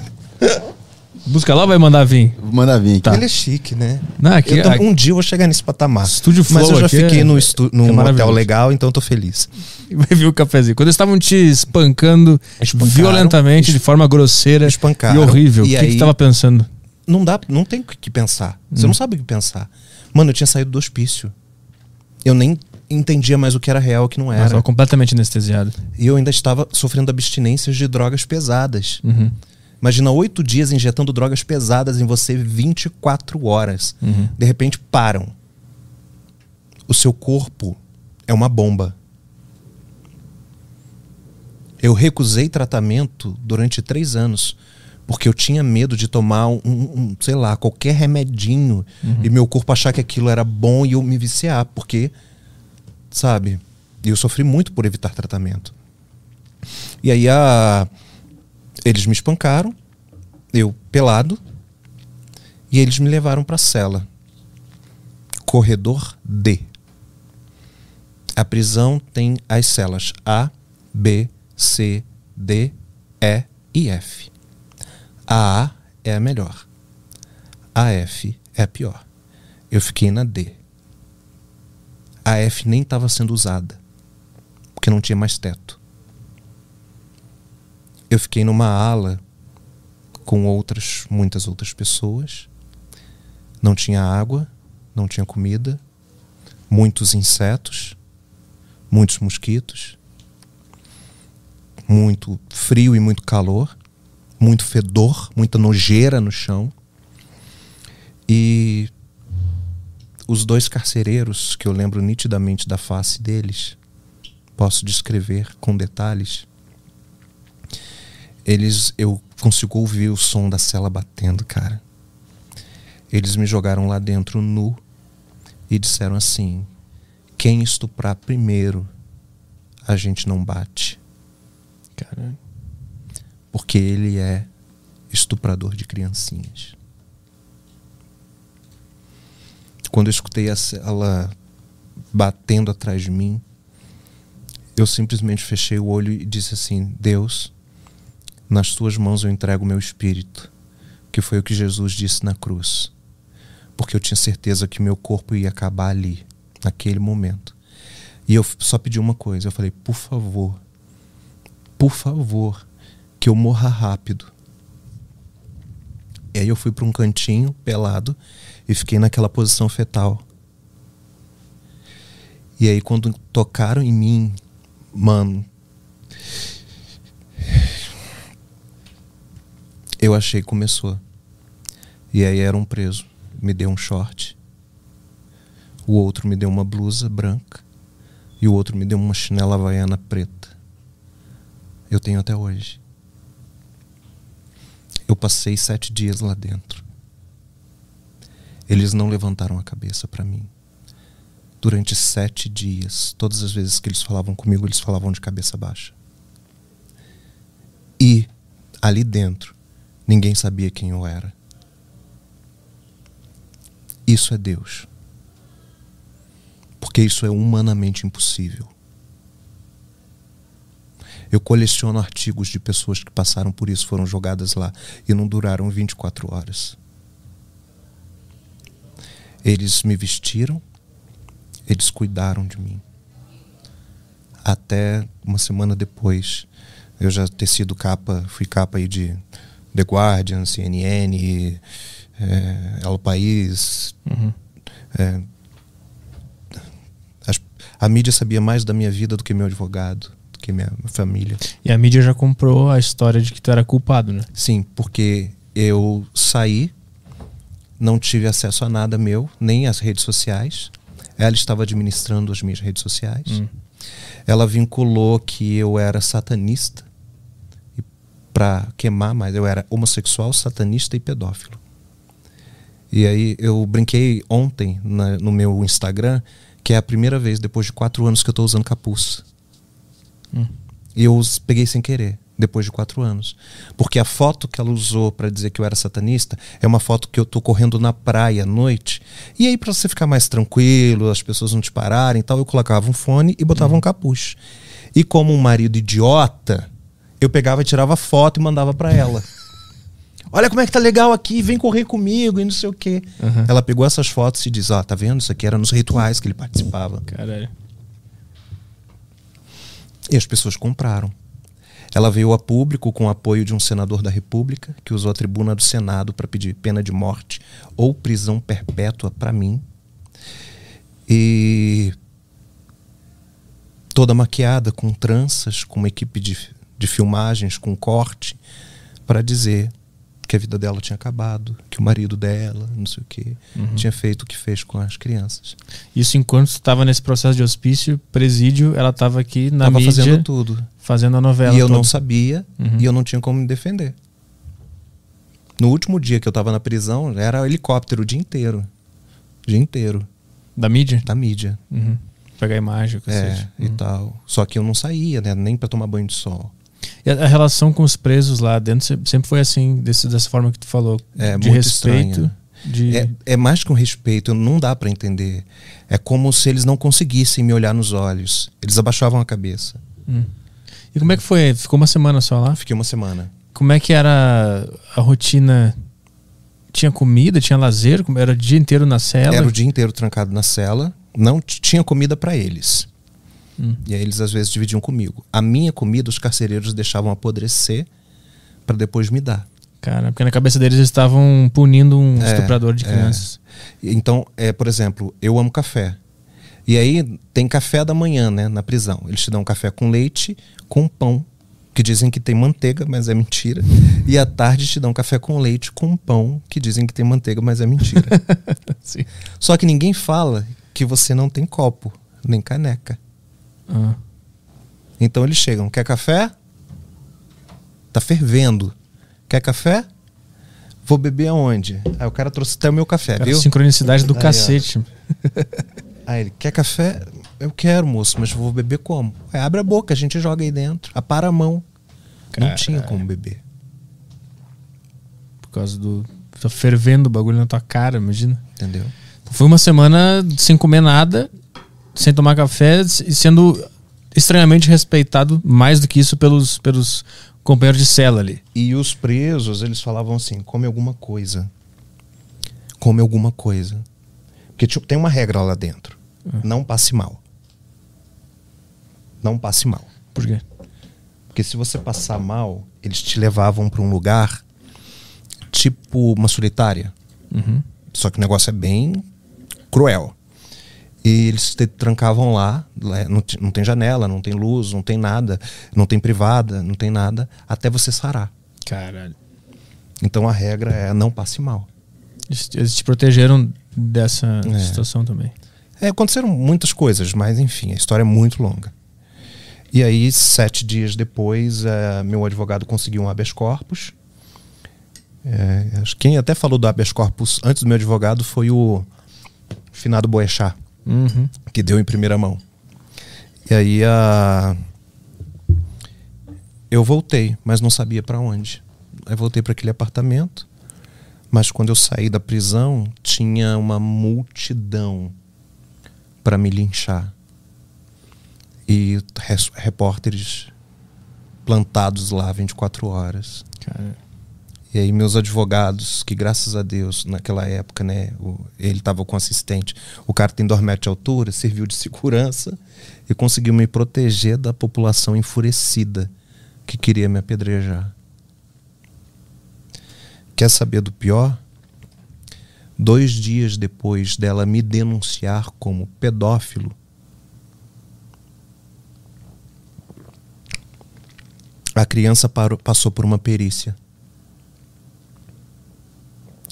Busca lá ou vai mandar vir?
Vou mandar vir.
Tá.
Ele é chique, né?
Não, aqui-
Eu tô-
aqui-
um dia eu vou chegar nesse patamar.
Estúdio
Mas
Flow
eu já
aqui
fiquei
é-
no estu-
é
num hotel
maravilhoso.
legal, então eu tô feliz. *laughs*
Vai vir o cafezinho. Quando eles estavam te espancando
Espancaram.
violentamente, de forma grosseira
Espancaram.
e horrível,
E
o que,
aí-
que tava pensando?
Não dá, não tem o que pensar. Você
Hum.
não sabe o que pensar. Mano, eu tinha saído do hospício. Eu nem entendia mais o que era real e o que não
Eu
era.
tava completamente anestesiado.
E eu ainda estava sofrendo abstinências de drogas pesadas.
Uhum.
Imagina oito dias injetando drogas pesadas em você 24 horas.
Uhum.
De repente param. O seu corpo é uma bomba. Eu recusei tratamento durante três anos. Porque eu tinha medo de tomar um, um, sei lá, qualquer remedinho e meu corpo achar que aquilo era bom e eu me viciar. Porque, sabe, eu sofri muito por evitar tratamento. E aí a, eles me espancaram, eu pelado, e eles me levaram para a cela. Corredor D. A prisão tem as celas A, B, C, D, E e F. A A é a melhor. A F é a pior. Eu fiquei na D. A F nem estava sendo usada, porque não tinha mais teto. Eu fiquei numa ala com outras, muitas outras pessoas. Não tinha água, não tinha comida, muitos insetos, muitos mosquitos, muito frio e muito calor, muito fedor, muita nojeira no chão. E os dois carcereiros, que eu lembro nitidamente da face deles, posso descrever com detalhes. Eles, eu consigo ouvir o som da cela batendo, cara. Eles me jogaram lá dentro nu e disseram assim: quem estuprar primeiro, a gente não bate,
Caralho.
porque ele é estuprador de criancinhas. quando eu escutei ela batendo atrás de mim, eu simplesmente fechei o olho e disse assim: Deus, nas tuas mãos eu entrego o meu espírito, que foi o que Jesus disse na cruz. Porque eu tinha certeza que meu corpo ia acabar ali, naquele momento. E eu só pedi uma coisa: eu falei, por favor, por favor, que eu morra rápido. E aí eu fui para um cantinho pelado e fiquei naquela posição fetal. E aí quando tocaram em mim, mano, eu achei que começou. E aí era um preso, me deu um short. O outro me deu uma blusa branca e o outro me deu uma chinela havaiana preta. Eu tenho até hoje. Eu passei sete dias lá dentro. Eles não levantaram a cabeça para mim. Durante sete dias, todas as vezes que eles falavam comigo, eles falavam de cabeça baixa. E, ali dentro, ninguém sabia quem eu era. Isso é Deus. Porque isso é humanamente impossível. Eu coleciono artigos de pessoas que passaram por isso, foram jogadas lá e não duraram 24 horas. Eles me vestiram, eles cuidaram de mim. Até uma semana depois, eu já ter sido capa, fui capa aí de The Guardian, CNN, é, El País. Uhum. É, a mídia sabia mais da minha vida do que meu advogado, do que minha família.
E a mídia já comprou a história de que tu era culpado, né?
Sim, porque eu saí não tive acesso a nada meu, nem às redes sociais. Ela estava administrando as minhas redes sociais. Hum. Ela vinculou que eu era satanista para queimar mais. Eu era homossexual, satanista e pedófilo. E aí eu brinquei ontem na, no meu Instagram que é a primeira vez depois de quatro anos que eu estou usando capuz. Hum. E eu peguei sem querer depois de quatro anos. Porque a foto que ela usou para dizer que eu era satanista é uma foto que eu tô correndo na praia à noite. E aí, para você ficar mais tranquilo, as pessoas não te pararem e tal, eu colocava um fone e botava uhum. um capuz. E como um marido idiota, eu pegava e tirava foto e mandava para ela. *laughs* Olha como é que tá legal aqui, vem correr comigo e não sei o quê. Uhum. Ela pegou essas fotos e diz: Ó, oh, tá vendo? Isso aqui era nos rituais que ele participava.
Caralho.
E as pessoas compraram. Ela veio a público com o apoio de um senador da República, que usou a tribuna do Senado para pedir pena de morte ou prisão perpétua para mim. E toda maquiada com tranças, com uma equipe de, de filmagens, com corte, para dizer que a vida dela tinha acabado, que o marido dela, não sei o quê, uhum. tinha feito o que fez com as crianças.
Isso enquanto estava nesse processo de hospício, presídio, ela estava aqui na tava mídia,
fazendo tudo,
fazendo a novela.
E eu não sabia uhum. e eu não tinha como me defender. No último dia que eu estava na prisão, era helicóptero o dia inteiro, o dia inteiro.
Da mídia?
Da mídia.
Uhum. Pegar imagem,
é, e uhum. tal. Só que eu não saía, né? Nem para tomar banho de sol.
E a, relação com os presos lá dentro sempre foi assim, desse, dessa forma que tu falou.
É, de respeito. De... É, é, mais que um respeito, não dá para entender. É como se eles não conseguissem me olhar nos olhos. Eles abaixavam a cabeça.
Hum. E como é que foi? Ficou uma semana só lá?
Fiquei uma semana.
Como é que era a rotina? Tinha comida, tinha lazer? Era o dia inteiro na cela?
Era o dia inteiro trancado na cela. Não tinha comida para eles. Hum. E aí eles às vezes dividiam comigo. A minha comida os carcereiros deixavam apodrecer para depois me dar.
Cara, porque na cabeça deles eles estavam punindo um é, estuprador de é. crianças.
É. Então, é, por exemplo, eu amo café. E aí tem café da manhã, né, na prisão. Eles te dão café com leite, com pão, que dizem que tem manteiga, mas é mentira. E à tarde te dão café com leite com pão, que dizem que tem manteiga, mas é mentira. *laughs* Só que ninguém fala que você não tem copo, nem caneca. Ah. Então eles chegam, quer café? Tá fervendo. Quer café? Vou beber aonde? Aí o cara trouxe até o meu café, cara, viu?
Sincronicidade do aí, cacete. *laughs*
Aí ele, quer café? Eu quero, moço, mas vou beber como? Aí abre a boca, a gente joga aí dentro. Apara a mão. Não tinha como beber.
Por causa do. Tá fervendo o bagulho na tua cara, imagina.
Entendeu?
Foi uma semana sem comer nada, sem tomar café e sendo estranhamente respeitado mais do que isso pelos, pelos companheiros de cela ali.
E os presos, eles falavam assim: come alguma coisa. Come alguma coisa. Porque tipo, tem uma regra lá dentro. Não passe mal. Não passe mal.
Por quê?
Porque se você passar mal, eles te levavam para um lugar tipo uma solitária.
Uhum.
Só que o negócio é bem cruel. E eles te trancavam lá, não, não tem janela, não tem luz, não tem nada, não tem privada, não tem nada, até você sarar.
Caralho.
Então a regra é não passe mal.
Eles, te protegeram dessa
É.
situação também.
É, aconteceram muitas coisas, mas enfim, a história é muito longa. E aí, sete dias depois, eh, meu advogado conseguiu um habeas corpus. É, acho que quem até falou do habeas corpus antes do meu advogado foi o finado Boechat,
Uhum.
que deu em primeira mão. E aí a... eu voltei, mas não sabia para onde. Aí voltei para aquele apartamento, mas quando eu saí da prisão, tinha uma multidão para me linchar. E res- repórteres plantados lá 24 horas.
Cara,
E aí meus advogados, que graças a Deus, naquela época, né, o- ele estava com assistente, o cara tem 2 metros de altura, serviu de segurança e conseguiu me proteger da população enfurecida que queria me apedrejar. Quer saber do pior? Dois dias depois dela me denunciar como pedófilo, a criança parou- passou por uma perícia.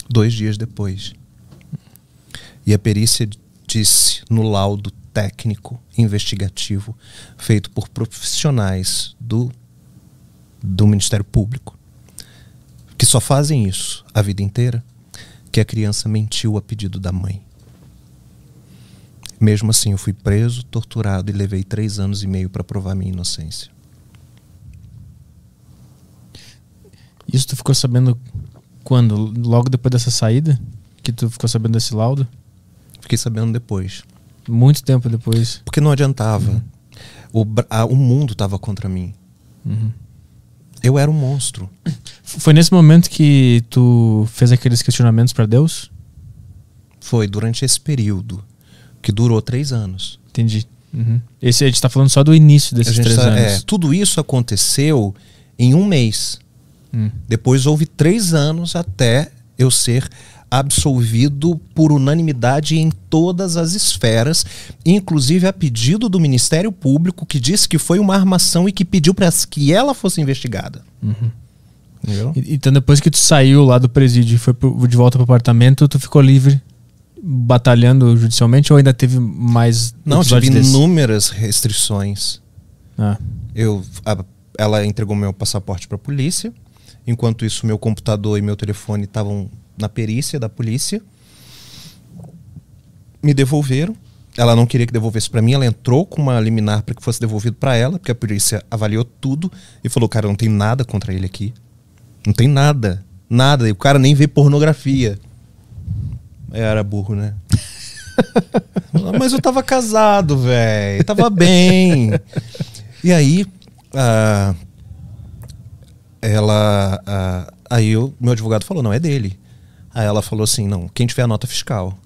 Dois dias depois. E a perícia disse no laudo técnico investigativo feito por profissionais do, do Ministério Público, que só fazem isso a vida inteira, que a criança mentiu a pedido da mãe. Mesmo assim, eu fui preso, torturado e levei três anos e meio para provar minha inocência.
Isso tu ficou sabendo quando? Logo depois dessa saída? Que tu ficou sabendo desse laudo?
Fiquei sabendo depois.
Muito tempo depois.
Porque não adiantava. O, Bra- a- o mundo estava contra mim.
Uhum.
Eu era um monstro.
Foi nesse momento que tu fez aqueles questionamentos pra Deus?
Foi durante esse período, que durou três anos.
Entendi. Uhum. Esse a gente tá falando só do início desses três
tá-
anos.
é, tudo isso aconteceu em um mês.
Hum.
Depois houve três anos até eu ser absolvido por unanimidade em todas as esferas, inclusive a pedido do Ministério Público, que disse que foi uma armação e que pediu para que ela fosse investigada.
Uhum. Então depois que tu saiu lá do presídio e foi pro- de volta pro apartamento, tu ficou livre batalhando judicialmente ou ainda teve mais
Não, tive
desses?
inúmeras restrições.
Ah,
Eu, a- ela entregou meu passaporte para a polícia. Enquanto isso, meu computador e meu telefone estavam na perícia da polícia. Me devolveram. Ela não queria que devolvesse para mim. Ela entrou com uma liminar para que fosse devolvido para ela, porque a polícia avaliou tudo e falou: "Cara, não tem nada contra ele aqui. Não tem nada, nada. E o cara nem vê pornografia." Era burro, né? *laughs* Mas eu tava casado, velho. Tava bem. E aí, ah, ela. aí o meu advogado falou: não, é dele. Aí ela falou assim: não, quem tiver a nota fiscal.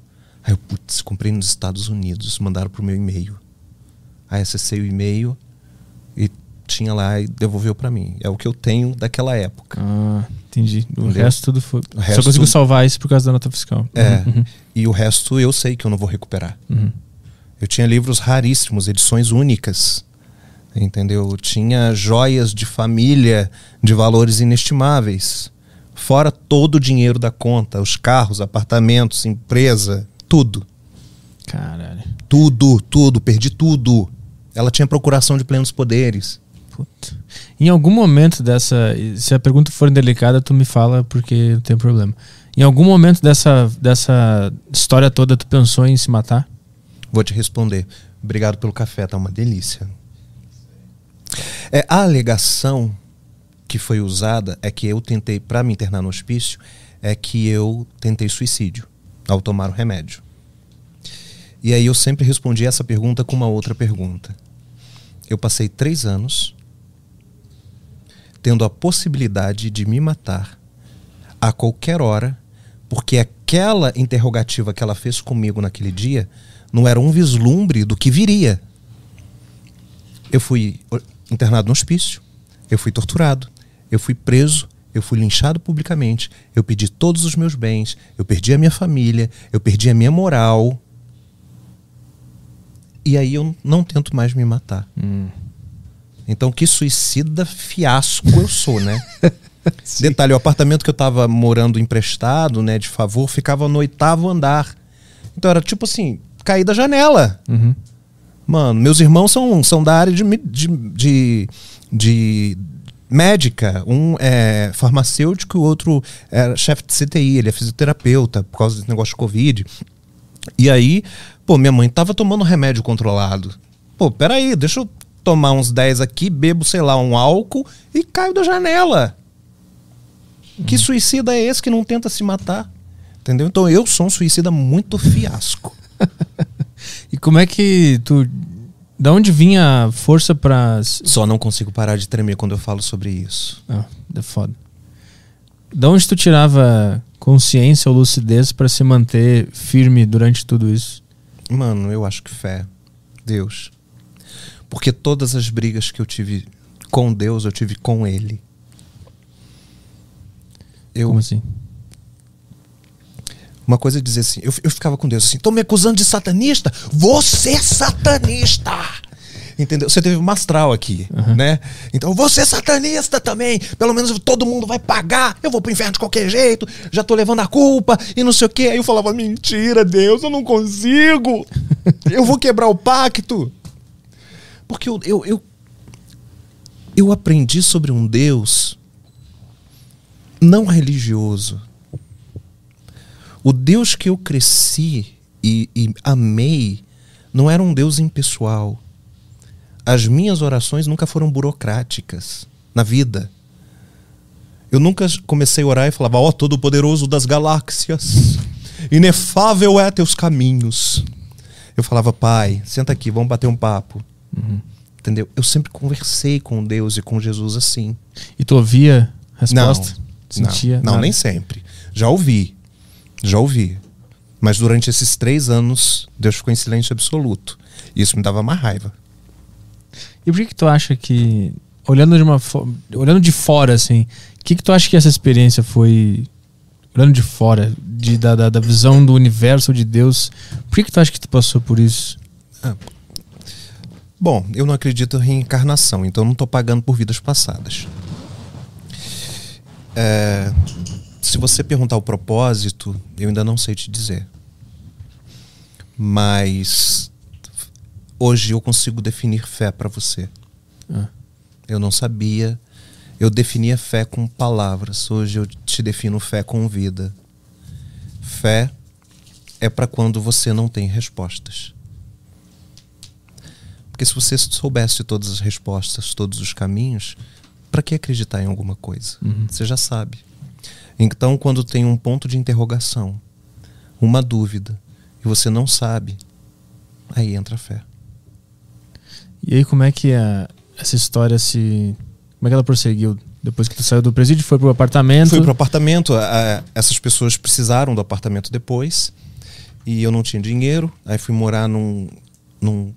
Aí eu, putz, comprei nos Estados Unidos, mandaram pro meu e-mail. Aí acessei o e-mail e tinha lá e devolveu pra mim. É o que eu tenho daquela época.
ah, entendi. O
Entendeu?
resto tudo foi.
Resto
Só
tudo-
salvar isso por causa da nota fiscal.
É.
Uhum,
E o resto eu sei que eu não vou recuperar.
uhum.
Eu tinha livros raríssimos, edições únicas. Entendeu? Eu tinha joias de família de valores inestimáveis. Fora todo o dinheiro da conta, os carros, apartamentos, empresa, tudo.
Caralho.
Tudo, tudo, perdi tudo. Ela tinha procuração de plenos poderes.
Puta. Em algum momento dessa. Se a pergunta for indelicada, tu me fala porque não tem problema. Em algum momento dessa, dessa história toda, tu pensou em se matar?
Vou te responder. Obrigado pelo café, tá uma delícia. É, a alegação que foi usada é que eu tentei, para me internar no hospício, é que eu tentei suicídio ao tomar o remédio. E aí eu sempre respondi essa pergunta com uma outra pergunta. Eu passei três anos tendo a possibilidade de me matar a qualquer hora, porque aquela interrogativa que ela fez comigo naquele dia não era um vislumbre do que viria. Eu fui internado no hospício, eu fui torturado, eu fui preso, eu fui linchado publicamente, eu perdi todos os meus bens, eu perdi a minha família, eu perdi a minha moral. E aí eu não tento mais me matar.
Hum.
Então, que suicida fiasco eu sou, né? *laughs* Detalhe, o apartamento que eu tava morando emprestado, né, de favor, ficava no oitavo andar. Então era tipo assim, cair da janela.
Uhum.
Mano, meus irmãos são, são da área de, de, de, de médica. Um é farmacêutico e o outro é chefe de CTI. Ele é fisioterapeuta por causa desse negócio de Covid. E aí, pô, minha mãe tava tomando remédio controlado. Pô, peraí, deixa eu tomar uns 10 aqui, bebo, sei lá, um álcool e caio da janela. Que suicida é esse que não tenta se matar? Entendeu? Então eu sou um suicida muito fiasco. *laughs*
E como é que tu. Da onde vinha a força pra.
Só não consigo parar de tremer quando eu falo sobre isso.
Ah, é foda. Da onde tu tirava consciência ou lucidez pra se manter firme durante tudo isso?
Mano, eu acho que fé. Deus. Porque todas as brigas que eu tive com Deus, eu tive com Ele. Eu,
Como assim?
Uma coisa é dizer assim, eu, eu ficava com Deus assim, estão me acusando de satanista? Você é satanista! Entendeu? Você teve uma astral aqui, né? Então, você é satanista também. Pelo menos todo mundo vai pagar. Eu vou pro inferno de qualquer jeito. Já tô levando a culpa e não sei o quê. Aí eu falava, mentira, Deus, eu não consigo. Eu vou quebrar o pacto. Porque eu, eu, eu, eu aprendi sobre um Deus não religioso. O Deus que eu cresci e, e amei não era um Deus impessoal. As minhas orações nunca foram burocráticas na vida. Eu nunca comecei a orar e falava, ó, oh, Todo-Poderoso das galáxias, inefável é teus caminhos. Eu falava, pai, senta aqui, vamos bater um papo.
Uhum.
Entendeu? Eu sempre conversei com Deus e com Jesus assim.
E tu ouvia resposta? Sentia?
Não, não nem sempre. Já ouvi. Já ouvi. Mas durante esses três anos, Deus ficou em silêncio absoluto. Isso me dava uma raiva.
E por que, que tu acha que, olhando de uma olhando de fora, assim, o que, que tu acha que essa experiência foi, olhando de fora, de, da, da, da visão do universo de Deus, por que, que tu acha que tu passou por isso?
Bom, eu não acredito em reencarnação, então eu não estou pagando por vidas passadas. É, se você perguntar o propósito, eu ainda não sei te dizer. Mas hoje eu consigo definir fé para você.
Ah.
Eu não sabia. Eu definia fé com palavras. Hoje eu te defino fé com vida. Fé é para quando você não tem respostas. Porque se você soubesse todas as respostas, todos os caminhos, para que acreditar em alguma coisa?
Uhum.
Você já sabe. Então, quando tem um ponto de interrogação, uma dúvida, e você não sabe, aí entra a fé.
E aí como é que a, essa história se, como é que ela prosseguiu? Depois que tu saiu do presídio, foi pro apartamento?
Fui pro apartamento, a- a- essas pessoas precisaram do apartamento depois, e eu não tinha dinheiro, aí fui morar num, num,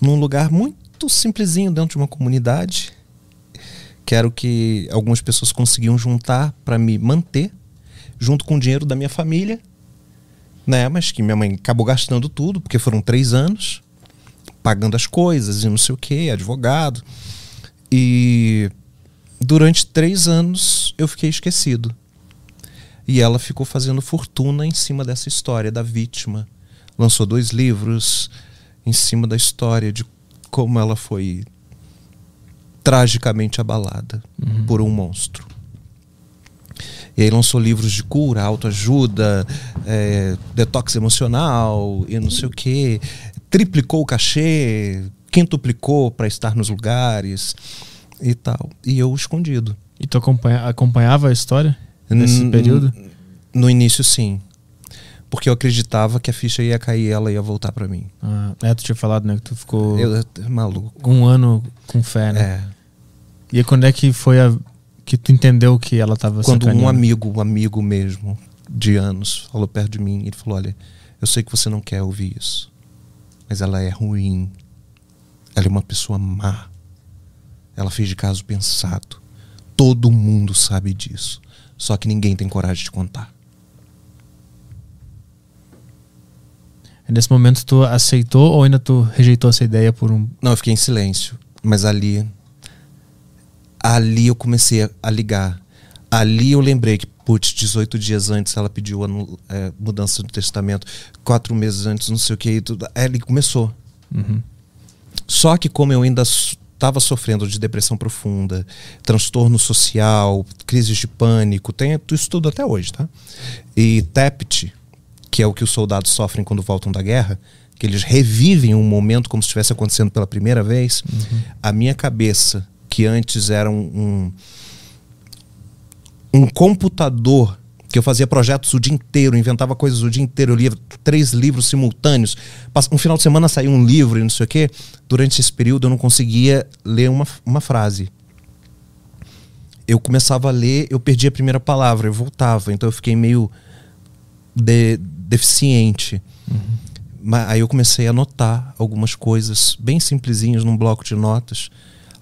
num lugar muito simplesinho dentro de uma comunidade, que era o que algumas pessoas conseguiam juntar para me manter, junto com o dinheiro da minha família, né? Mas que minha mãe acabou gastando tudo, porque foram três anos pagando as coisas e não sei o que, advogado. E durante três anos eu fiquei esquecido. E ela ficou fazendo fortuna em cima dessa história da vítima. Lançou dois livros em cima da história de como ela foi tragicamente abalada
Uhum.
por um monstro. E aí lançou livros de cura, autoajuda, é, detox emocional e não sei o quê. Triplicou o cachê, quintuplicou para estar nos lugares e tal. E eu escondido.
E tu acompanha, acompanhava a história nesse
N-
período?
No início, sim. Porque eu acreditava que a ficha ia cair e ela ia voltar para mim.
Ah, é, tu tinha falado, né? Que tu ficou
Eu, eu- maluco.
um ano com fé, né?
É.
E quando é que foi a. que tu entendeu que ela tava
Quando um amigo, um amigo mesmo, de anos, falou perto de mim, ele falou: Olha, eu sei que você não quer ouvir isso, mas ela é ruim. Ela é uma pessoa má. Ela fez de caso pensado. Todo mundo sabe disso. Só que ninguém tem coragem de contar.
Nesse momento tu aceitou ou ainda tu rejeitou essa ideia por um.
Não, eu fiquei em silêncio. Mas ali. Ali eu comecei a, ligar. Ali eu lembrei que, putz, 18 dias antes ela pediu a é, mudança do testamento. Quatro meses antes, não sei o que. Tudo. Aí ali começou.
Uhum.
Só que como eu ainda estava sofrendo de depressão profunda, transtorno social, crises de pânico, tem isso tudo até hoje, tá? E TEPT, que é o que os soldados sofrem quando voltam da guerra, que eles revivem um momento como se estivesse acontecendo pela primeira vez, a minha cabeça, que antes era um, um, um computador que eu fazia projetos o dia inteiro, inventava coisas o dia inteiro, eu lia três livros simultâneos. Um final de semana saiu um livro e não sei o quê. Durante esse período eu não conseguia ler uma, uma frase. Eu começava a ler, eu perdia a primeira palavra, eu voltava. Então eu fiquei meio de- deficiente. Mas aí eu comecei a anotar algumas coisas bem simplesinhas num bloco de notas,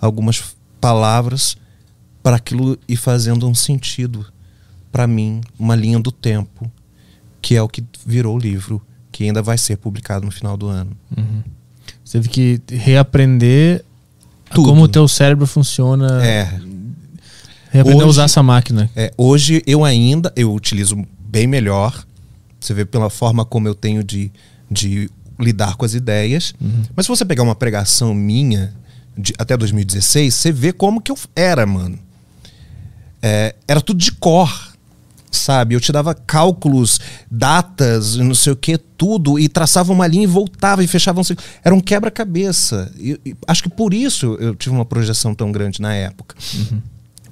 algumas palavras para aquilo ir fazendo um sentido para mim, uma linha do tempo, que é o que virou o livro, que ainda vai ser publicado no final do ano.
Você teve que reaprender a
Tudo.
como o teu cérebro funciona.
É,
Reaprender a
Hoje-
usar essa máquina.
É, hoje eu ainda eu utilizo bem melhor. Você vê pela forma como eu tenho de, de lidar com as ideias. Mas se você pegar uma pregação minha de, até 2016, você vê como que eu era, mano. É, era tudo de cor. Sabe, eu te dava cálculos, datas, não sei o que, tudo, e traçava uma linha e voltava e fechava um ciclo. Era um quebra-cabeça. E- e acho que por isso eu tive uma projeção tão grande na época.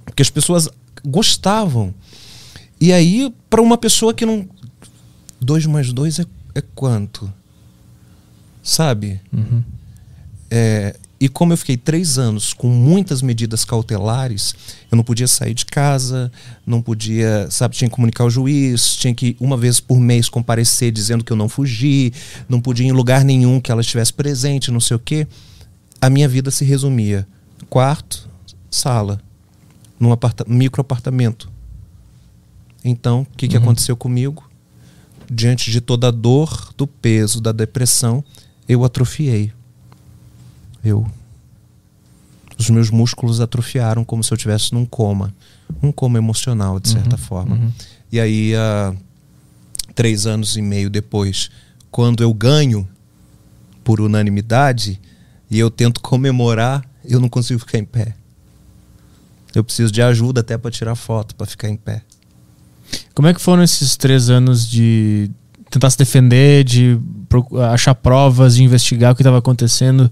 Porque as pessoas gostavam. E aí, para uma pessoa que não. Dois mais dois é, é quanto? Sabe? É, e como eu fiquei três anos com muitas medidas cautelares, eu não podia sair de casa, não podia, sabe, tinha que comunicar ao juiz, tinha que uma vez por mês comparecer dizendo que eu não fugi, não podia ir em lugar nenhum que ela estivesse presente, não sei o quê. A minha vida se resumia: quarto, sala, num aparta micro apartamento. Então, o que, que aconteceu comigo? Diante de toda a dor, do peso, da depressão, eu atrofiei. Eu. Os meus músculos atrofiaram como se eu estivesse num coma. Um coma emocional, de certa forma. E aí, ah, três anos e meio depois, quando eu ganho por unanimidade e eu tento comemorar, eu não consigo ficar em pé. Eu preciso de ajuda até para tirar foto, para ficar em pé.
Como é que foram esses três anos de tentar se defender, de achar provas, de investigar o que estava acontecendo?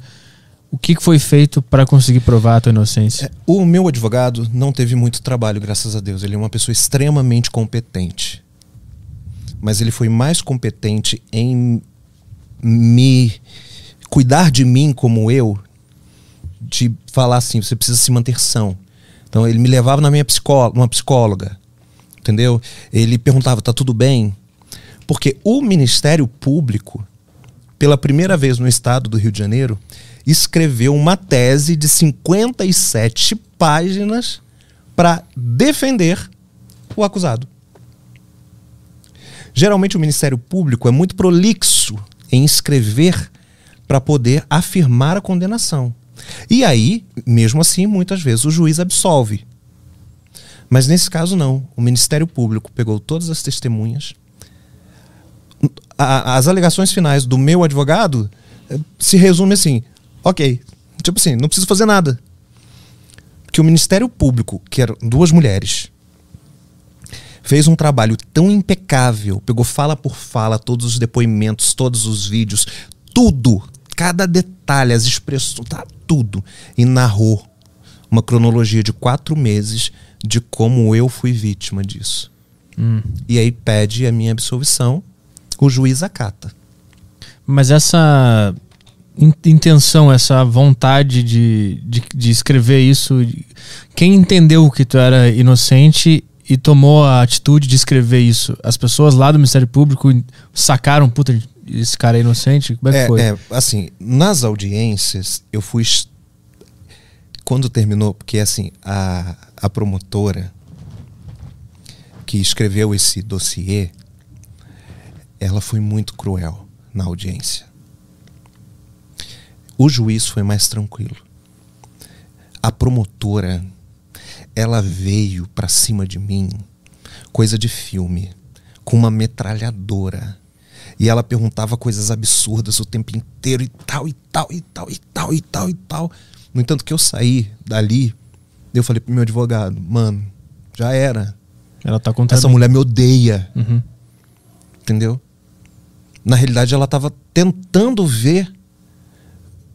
O que que foi feito para conseguir provar a tua inocência?
É, o meu advogado não teve muito trabalho, graças a Deus. Ele é uma pessoa extremamente competente. Mas ele foi mais competente em me cuidar de mim como eu, de falar assim, você precisa se manter são. Então ele me levava na minha psicóloga, uma psicóloga, entendeu? Ele perguntava, tá tudo bem? Porque o Ministério Público, pela primeira vez no estado do Rio de Janeiro, escreveu uma tese de 57 páginas para defender o acusado. Geralmente o Ministério Público é muito prolixo em escrever para poder afirmar a condenação. E aí, mesmo assim, muitas vezes o juiz absolve. Mas nesse caso não. O Ministério Público pegou todas as testemunhas. As alegações finais do meu advogado eh, se resume assim: ok, tipo assim, não preciso fazer nada. Que o Ministério Público, que eram duas mulheres, fez um trabalho tão impecável, pegou fala por fala, todos os depoimentos, todos os vídeos, tudo, cada detalhe, as expressões, tá, tudo, e narrou uma cronologia de quatro meses de como eu fui vítima disso.
Hum.
E aí pede a minha absolvição o juiz acata.
Mas essa in- intenção, essa vontade de, de, de escrever isso, quem entendeu que tu era inocente e tomou a atitude de escrever isso? As pessoas lá do Ministério Público sacaram, puta, esse cara é inocente? Como é que
É,
foi?
é, assim, nas audiências, eu fui. Quando terminou, porque assim, a, a promotora que escreveu esse dossiê, ela foi muito cruel na audiência. O juiz foi mais tranquilo. A promotora, ela veio pra cima de mim, coisa de filme, com uma metralhadora. E ela perguntava coisas absurdas o tempo inteiro e tal, e tal, e tal, e tal, e tal, e tal. No entanto, que eu saí dali, eu falei pro meu advogado, mano, já era.
Ela tá contra
Essa
mim.
mulher me odeia.
Uhum.
Entendeu? Na realidade, ela estava tentando ver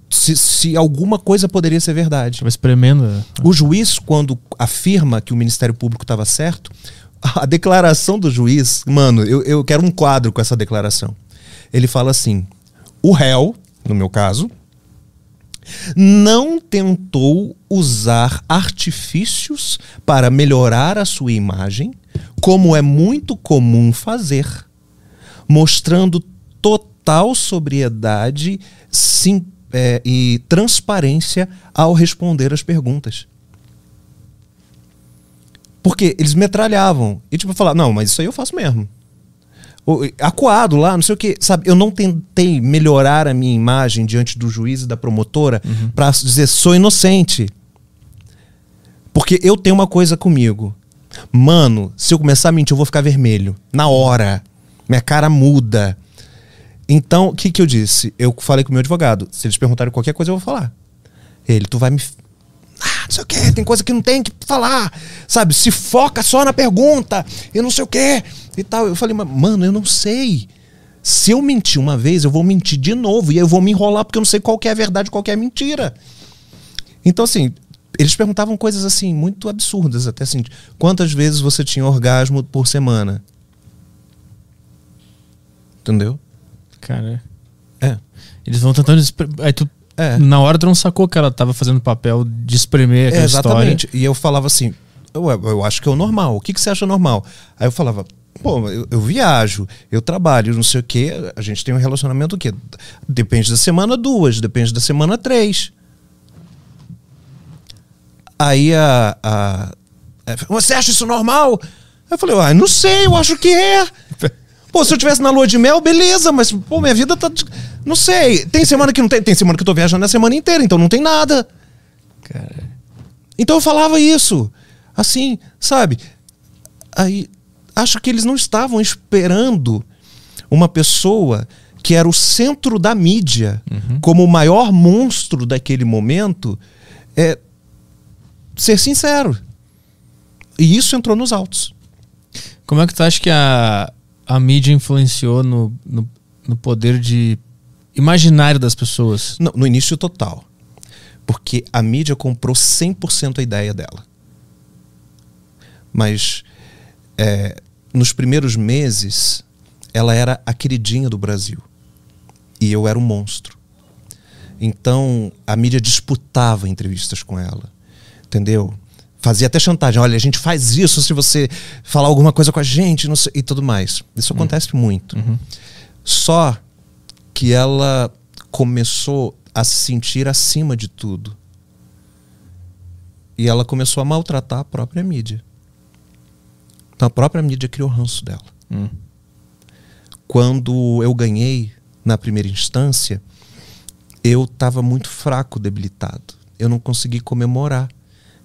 se, se alguma coisa poderia ser verdade.
Tava espremendo.
O juiz, quando afirma que o Ministério Público estava certo, a declaração do juiz, mano, eu, eu quero um quadro com essa declaração. Ele fala assim: o réu, no meu caso, não tentou usar artifícios para melhorar a sua imagem, como é muito comum fazer, mostrando total sobriedade sim, é, e transparência ao responder as perguntas. Porque eles metralhavam. E tipo, falar, não, mas isso aí eu faço mesmo. Acuado lá, não sei o que. Sabe, eu não tentei melhorar a minha imagem diante do juiz e da promotora pra dizer, sou inocente. Porque eu tenho uma coisa comigo. Mano, se eu começar a mentir, eu vou ficar vermelho. Na hora. Minha cara muda. Então, o que, que eu disse? Eu falei com o meu advogado. Se eles perguntarem qualquer coisa, eu vou falar. Ele, tu vai me. Ah, não sei o quê, tem coisa que não tem que falar. Sabe? Se foca só na pergunta e não sei o quê e tal. Eu falei, "Mas, mano, eu não sei. Se eu mentir uma vez, eu vou mentir de novo. E aí eu vou me enrolar porque eu não sei qual que é a verdade, qual que é a mentira. Então, assim, eles perguntavam coisas assim, muito absurdas, até assim. Quantas vezes você tinha orgasmo por semana? Entendeu?
Cara,
É.
eles vão tentando. Aí tu,
É.
na hora tu não sacou que ela tava fazendo papel de espremer aquela
É, exatamente.
história.
E eu falava assim, eu, eu acho que é o normal. O que, que você acha normal? Aí eu falava, pô, eu, eu viajo, eu trabalho, não sei o quê. A gente tem um relacionamento o quê? Depende da semana, duas. Depende da semana, três. Aí a, a, a- Você acha isso normal? Aí eu falei, ah, não sei, eu acho que é. Pô, se eu tivesse na lua de mel, beleza, mas, pô, minha vida tá. Não sei. Tem semana que não tem. Tem semana que eu tô viajando a semana inteira, então não tem nada.
Cara.
Então eu falava isso. Assim, sabe? Aí acho que eles não estavam esperando uma pessoa que era o centro da mídia, como o maior monstro daquele momento, é ser sincero. E isso entrou nos autos.
Como é que tu acha que a, a mídia influenciou no, no, no poder de imaginário das pessoas?
No, no início total. Porque a mídia comprou 100% a ideia dela. Mas é, nos primeiros meses, ela era a queridinha do Brasil. E eu era um monstro. Então, a mídia disputava entrevistas com ela. Entendeu? Fazia até chantagem. Olha, a gente faz isso se você falar alguma coisa com a gente sei, e tudo mais. Isso acontece muito. Só que ela começou a se sentir acima de tudo. E ela começou a maltratar a própria mídia. Então a própria mídia criou ranço dela.
Hum.
Quando eu ganhei na primeira instância, eu estava muito fraco, debilitado. Eu não consegui comemorar.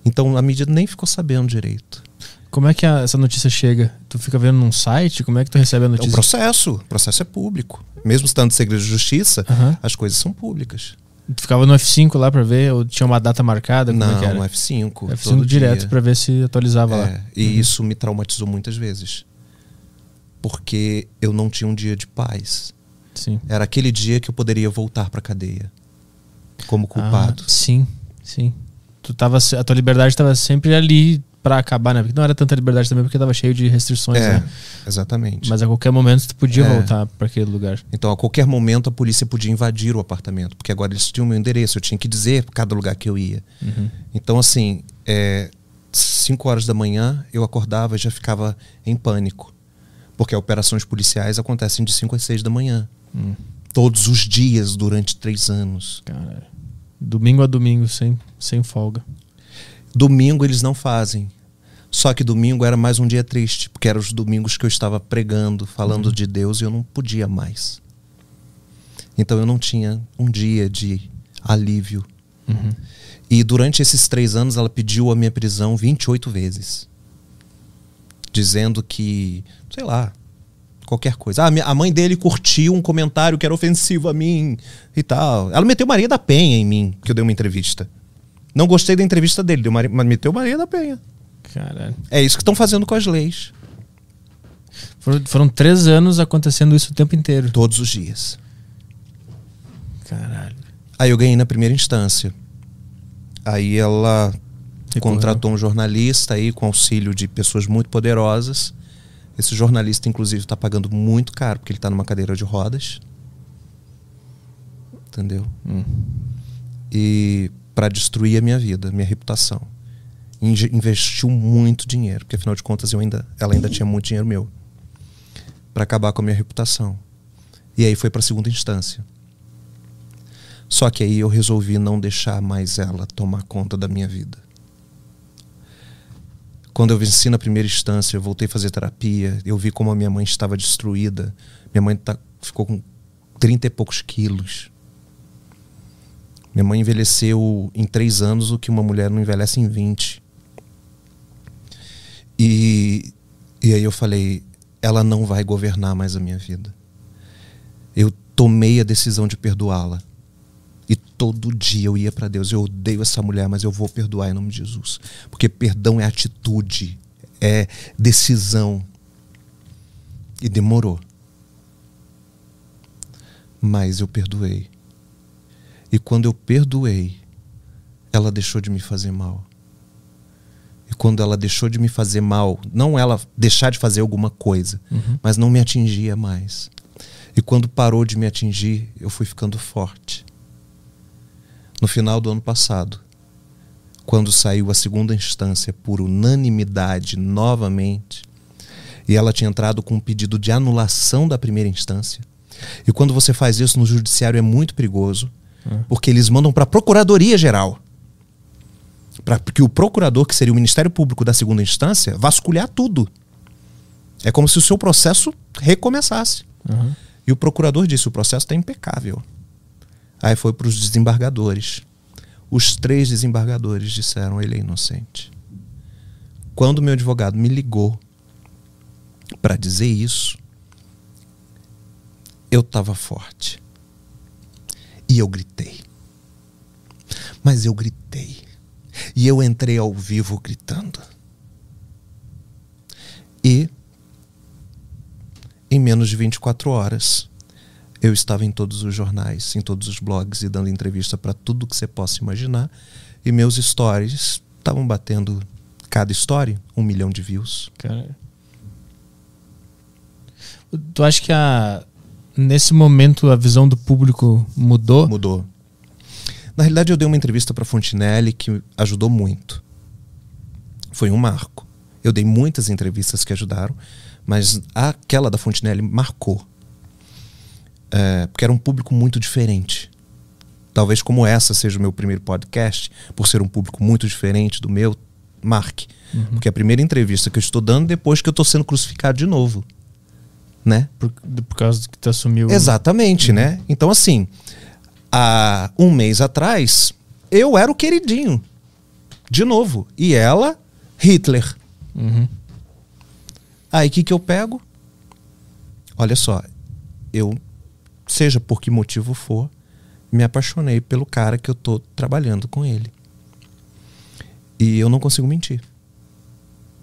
Então a mídia nem ficou sabendo direito.
Como é que a- essa notícia chega? Tu fica vendo num site? Como é que tu recebe a
É um
notícia?
processo. O processo é público. Mesmo estando em segredo de justiça, as coisas são públicas.
Tu ficava no F5 lá pra ver? Ou tinha uma data marcada? Como é
Não,
era?
no F5.
F5
todo
direto
dia.
pra ver se atualizava lá.
É, e isso me traumatizou muitas vezes. Porque eu não tinha um dia de paz.
Sim.
Era aquele dia que eu poderia voltar pra cadeia. Como culpado.
Ah, sim, sim. Tu tava, a tua liberdade estava sempre ali pra acabar, né? Porque não era tanta liberdade também, porque tava cheio de restrições,
É,
né?
exatamente.
Mas a qualquer momento tu podia
É.
voltar pra aquele lugar.
Então, a qualquer momento, a polícia podia invadir o apartamento, porque agora eles tinham o meu endereço, eu tinha que dizer cada lugar que eu ia. Então, assim, é, 5 horas da manhã, eu acordava e já ficava em pânico, porque operações policiais acontecem de 5 às 6 da manhã. Todos os dias, durante três anos.
Cara, domingo a domingo, sem, sem folga.
Domingo eles não fazem. Só que domingo era mais um dia triste, porque eram os domingos que eu estava pregando, falando de Deus e eu não podia mais. Então eu não tinha um dia de alívio. E durante esses três anos ela pediu a minha prisão 28 vezes. Dizendo que, sei lá, qualquer coisa. Ah, a mãe dele curtiu um comentário que era ofensivo a mim e tal. Ela meteu Maria da Penha em mim, que eu dei uma entrevista. Não gostei da entrevista dele, deu Maria, mas meteu Maria da Penha.
Caralho.
É isso que estão fazendo com as leis.
Foram, foram três anos acontecendo isso o tempo inteiro.
Todos os dias.
Caralho.
Aí eu ganhei na primeira instância. Aí ela
Recorreu.
contratou um jornalista aí com auxílio de pessoas muito poderosas. Esse jornalista, inclusive, está pagando muito caro porque ele está numa cadeira de rodas. Entendeu? E para destruir a minha vida, minha reputação. Inge- Investiu muito dinheiro, porque afinal de contas eu ainda, ela ainda tinha muito dinheiro meu. Para acabar com a minha reputação. E aí foi para segunda instância. Só que aí eu resolvi não deixar mais ela tomar conta da minha vida. Quando eu venci na primeira instância, eu voltei a fazer terapia, eu vi como a minha mãe estava destruída. Minha mãe tá- ficou com 30 e poucos quilos. Minha mãe envelheceu em três anos o que uma mulher não envelhece em 20. E, e aí eu falei, ela não vai governar mais a minha vida. Eu tomei a decisão de perdoá-la. E todo dia eu ia para Deus. Eu odeio essa mulher, mas eu vou perdoar em nome de Jesus. Porque perdão é atitude, é decisão. E demorou. Mas eu perdoei. E quando eu perdoei, ela deixou de me fazer mal. E quando ela deixou de me fazer mal, não ela deixar de fazer alguma coisa, mas não me atingia mais. E quando parou de me atingir, eu fui ficando forte. No final do ano passado, quando saiu a segunda instância por unanimidade novamente, e ela tinha entrado com um pedido de anulação da primeira instância. E quando você faz isso no judiciário é muito perigoso, porque eles mandam para a Procuradoria Geral. Para que o procurador, que seria o Ministério Público da segunda instância, vasculhar tudo. É como se o seu processo recomeçasse.
Uhum.
E o procurador disse: o processo está impecável. Aí foi para os desembargadores. Os três desembargadores disseram: ele é inocente. Quando meu advogado me ligou para dizer isso, eu estava forte. E eu gritei. Mas eu gritei. E eu entrei ao vivo gritando. E em menos de 24 horas, eu estava em todos os jornais, em todos os blogs e dando entrevista para tudo que você possa imaginar. E meus stories estavam batendo cada story um milhão de views.
Cara. Tu acha que a, nesse momento a visão do público mudou?
Mudou. Na realidade, eu dei uma entrevista para Fontinelli que ajudou muito. Foi um marco. Eu dei muitas entrevistas que ajudaram, mas aquela da Fontinelli marcou. É, porque era um público muito diferente. Talvez como essa seja o meu primeiro podcast, por ser um público muito diferente do meu, marque. Porque é a primeira entrevista que eu estou dando depois que eu estou sendo crucificado de novo. Né?
Por, por causa que tu assumiu.
Exatamente, né? Então, assim, há um mês atrás, eu era o queridinho. De novo. E ela, Hitler.
Uhum.
Aí o que, que eu pego? Olha só, eu, seja por que motivo for, me apaixonei pelo cara que eu tô trabalhando com ele. E eu não consigo mentir.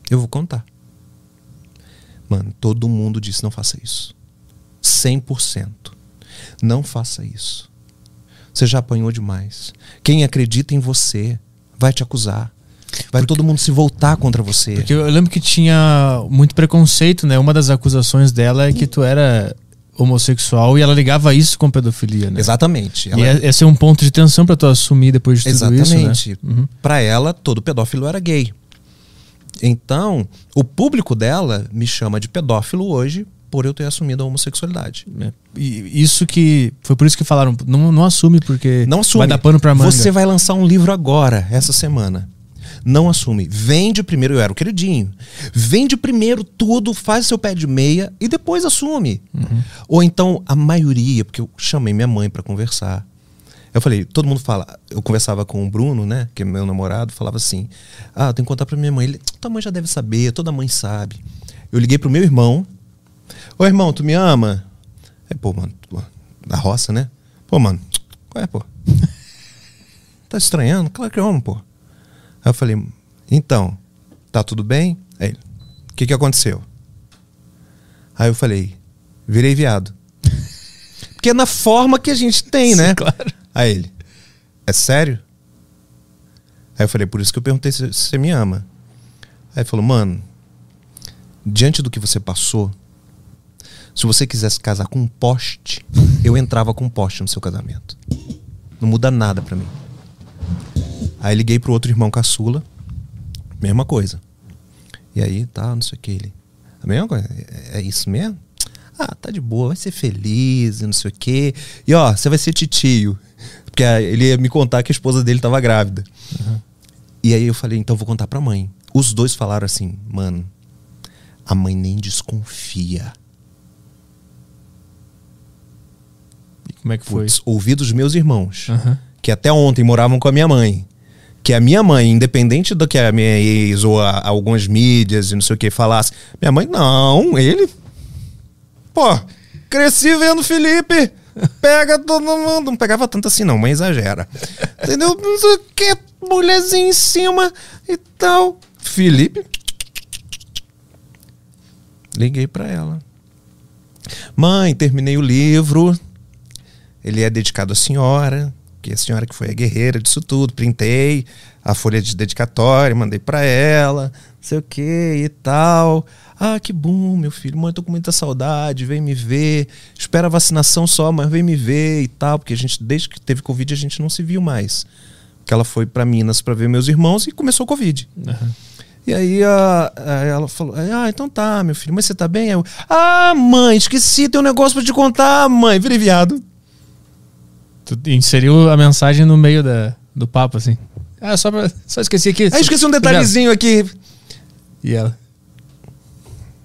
Eu vou contar. Mano, todo mundo disse não faça isso. 100%. Não faça isso. Você já apanhou demais. Quem acredita em você vai te acusar. Vai todo mundo se voltar contra você.
Porque eu lembro que tinha muito preconceito, né? Uma das acusações dela é que tu era homossexual e ela ligava isso com pedofilia, né?
Exatamente.
E é- esse é um ponto de tensão pra tu assumir depois de tudo
Exatamente.
isso, né? Uhum.
Pra ela, todo pedófilo era gay. Então, o público dela me chama de pedófilo hoje por eu ter assumido a homossexualidade.
É. E isso que. Foi por isso que falaram, não, não assume, porque
Não assume.
vai dar pano pra manga.
Você vai lançar um livro agora, essa semana. Não assume. Vende primeiro, eu era o queridinho. Vende primeiro tudo, faz seu pé de meia e depois assume. Ou então a maioria, porque eu chamei minha mãe pra conversar. Eu falei, todo mundo fala, eu conversava com o Bruno, né, que é meu namorado, falava assim: "Ah, eu tenho que contar pra minha mãe". Ele, tua mãe já deve saber, toda mãe sabe. Eu liguei pro meu irmão. Ô, irmão, tu me ama? Aí, pô, mano, da roça, né? Pô, mano, qual é, pô? *laughs* Tá estranhando? Claro que eu amo, pô. Aí eu falei, então, tá tudo bem? Aí ele, o que que aconteceu? Aí eu falei, virei viado. *laughs* Porque é na forma que a gente tem, né?
Sim, claro.
Aí ele, é sério? Aí eu falei, por isso que eu perguntei se se você me ama. Aí ele falou, mano, diante do que você passou, se você quisesse casar com um poste, eu entrava com um poste no seu casamento. Não muda nada pra mim. Aí liguei pro outro irmão caçula, mesma coisa. E aí, tá, não sei o que. Ele, a mesma coisa, é, é isso mesmo? Ah, tá de boa, vai ser feliz não sei o que. E ó, você vai ser titio. Porque ele ia me contar que a esposa dele tava grávida. E aí eu falei, então eu vou contar pra mãe. Os dois falaram assim, mano, a mãe nem desconfia.
E como é que foi?
Ouvi dos meus irmãos,
Aham.
que até ontem moravam com a minha mãe. Que a minha mãe, independente do que a minha ex ou a- algumas mídias e não sei o que falasse, minha mãe, não, ele. Pô, cresci vendo Felipe. Pega todo mundo. Não pegava tanto assim, não, mas exagera. Entendeu? Que, mulherzinha em cima e tal. Felipe. Liguei pra ela. Mãe, terminei o livro. Ele é dedicado à senhora, que é a senhora que foi a guerreira disso tudo. Printei a folha de dedicatória, mandei pra ela, não sei o que e tal. Ah, que bom, meu filho. Mãe, tô com muita saudade, vem me ver. Espera a vacinação só, mas vem me ver e tal. Porque a gente, desde que teve Covid, a gente não se viu mais. Porque ela foi pra Minas pra ver meus irmãos e começou o Covid.
Aham.
E aí a, a- ela falou: Ah, então tá, meu filho, mas você tá bem? Eu, ah, mãe, esqueci, tem um negócio pra te contar, mãe. Virei viado.
Tu inseriu a mensagem no meio da, do papo, assim. Ah, só, pra, só esqueci aqui.
Aí esqueci um detalhezinho aqui.
E ela?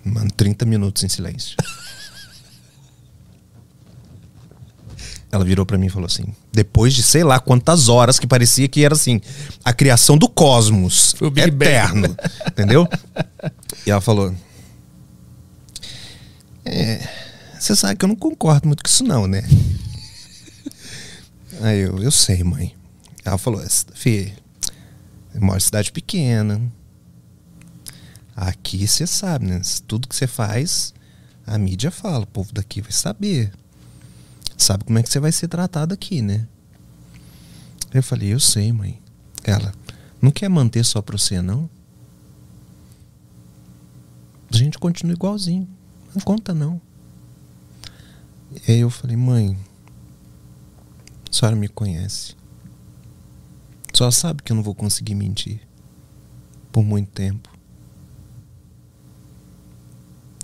Mano, 30 minutos em silêncio. *laughs* Ela virou pra mim e falou assim: depois de sei lá quantas horas que parecia que era assim, a criação do cosmos eterno, entendeu? E ela falou: é, você sabe que eu não concordo muito com isso não, né? Aí eu, eu sei, mãe. Ela falou: filho, eu moro em cidade pequena, Aqui você sabe, né? Tudo que você faz, a mídia fala, o povo daqui vai saber. Sabe como é que você vai ser tratado aqui, né? Eu falei, eu sei, mãe. Ela, não quer manter só pra você, não? A gente continua igualzinho. Não conta, não. E aí eu falei, mãe, a senhora me conhece. Senhora sabe que eu não vou conseguir mentir. Por muito tempo.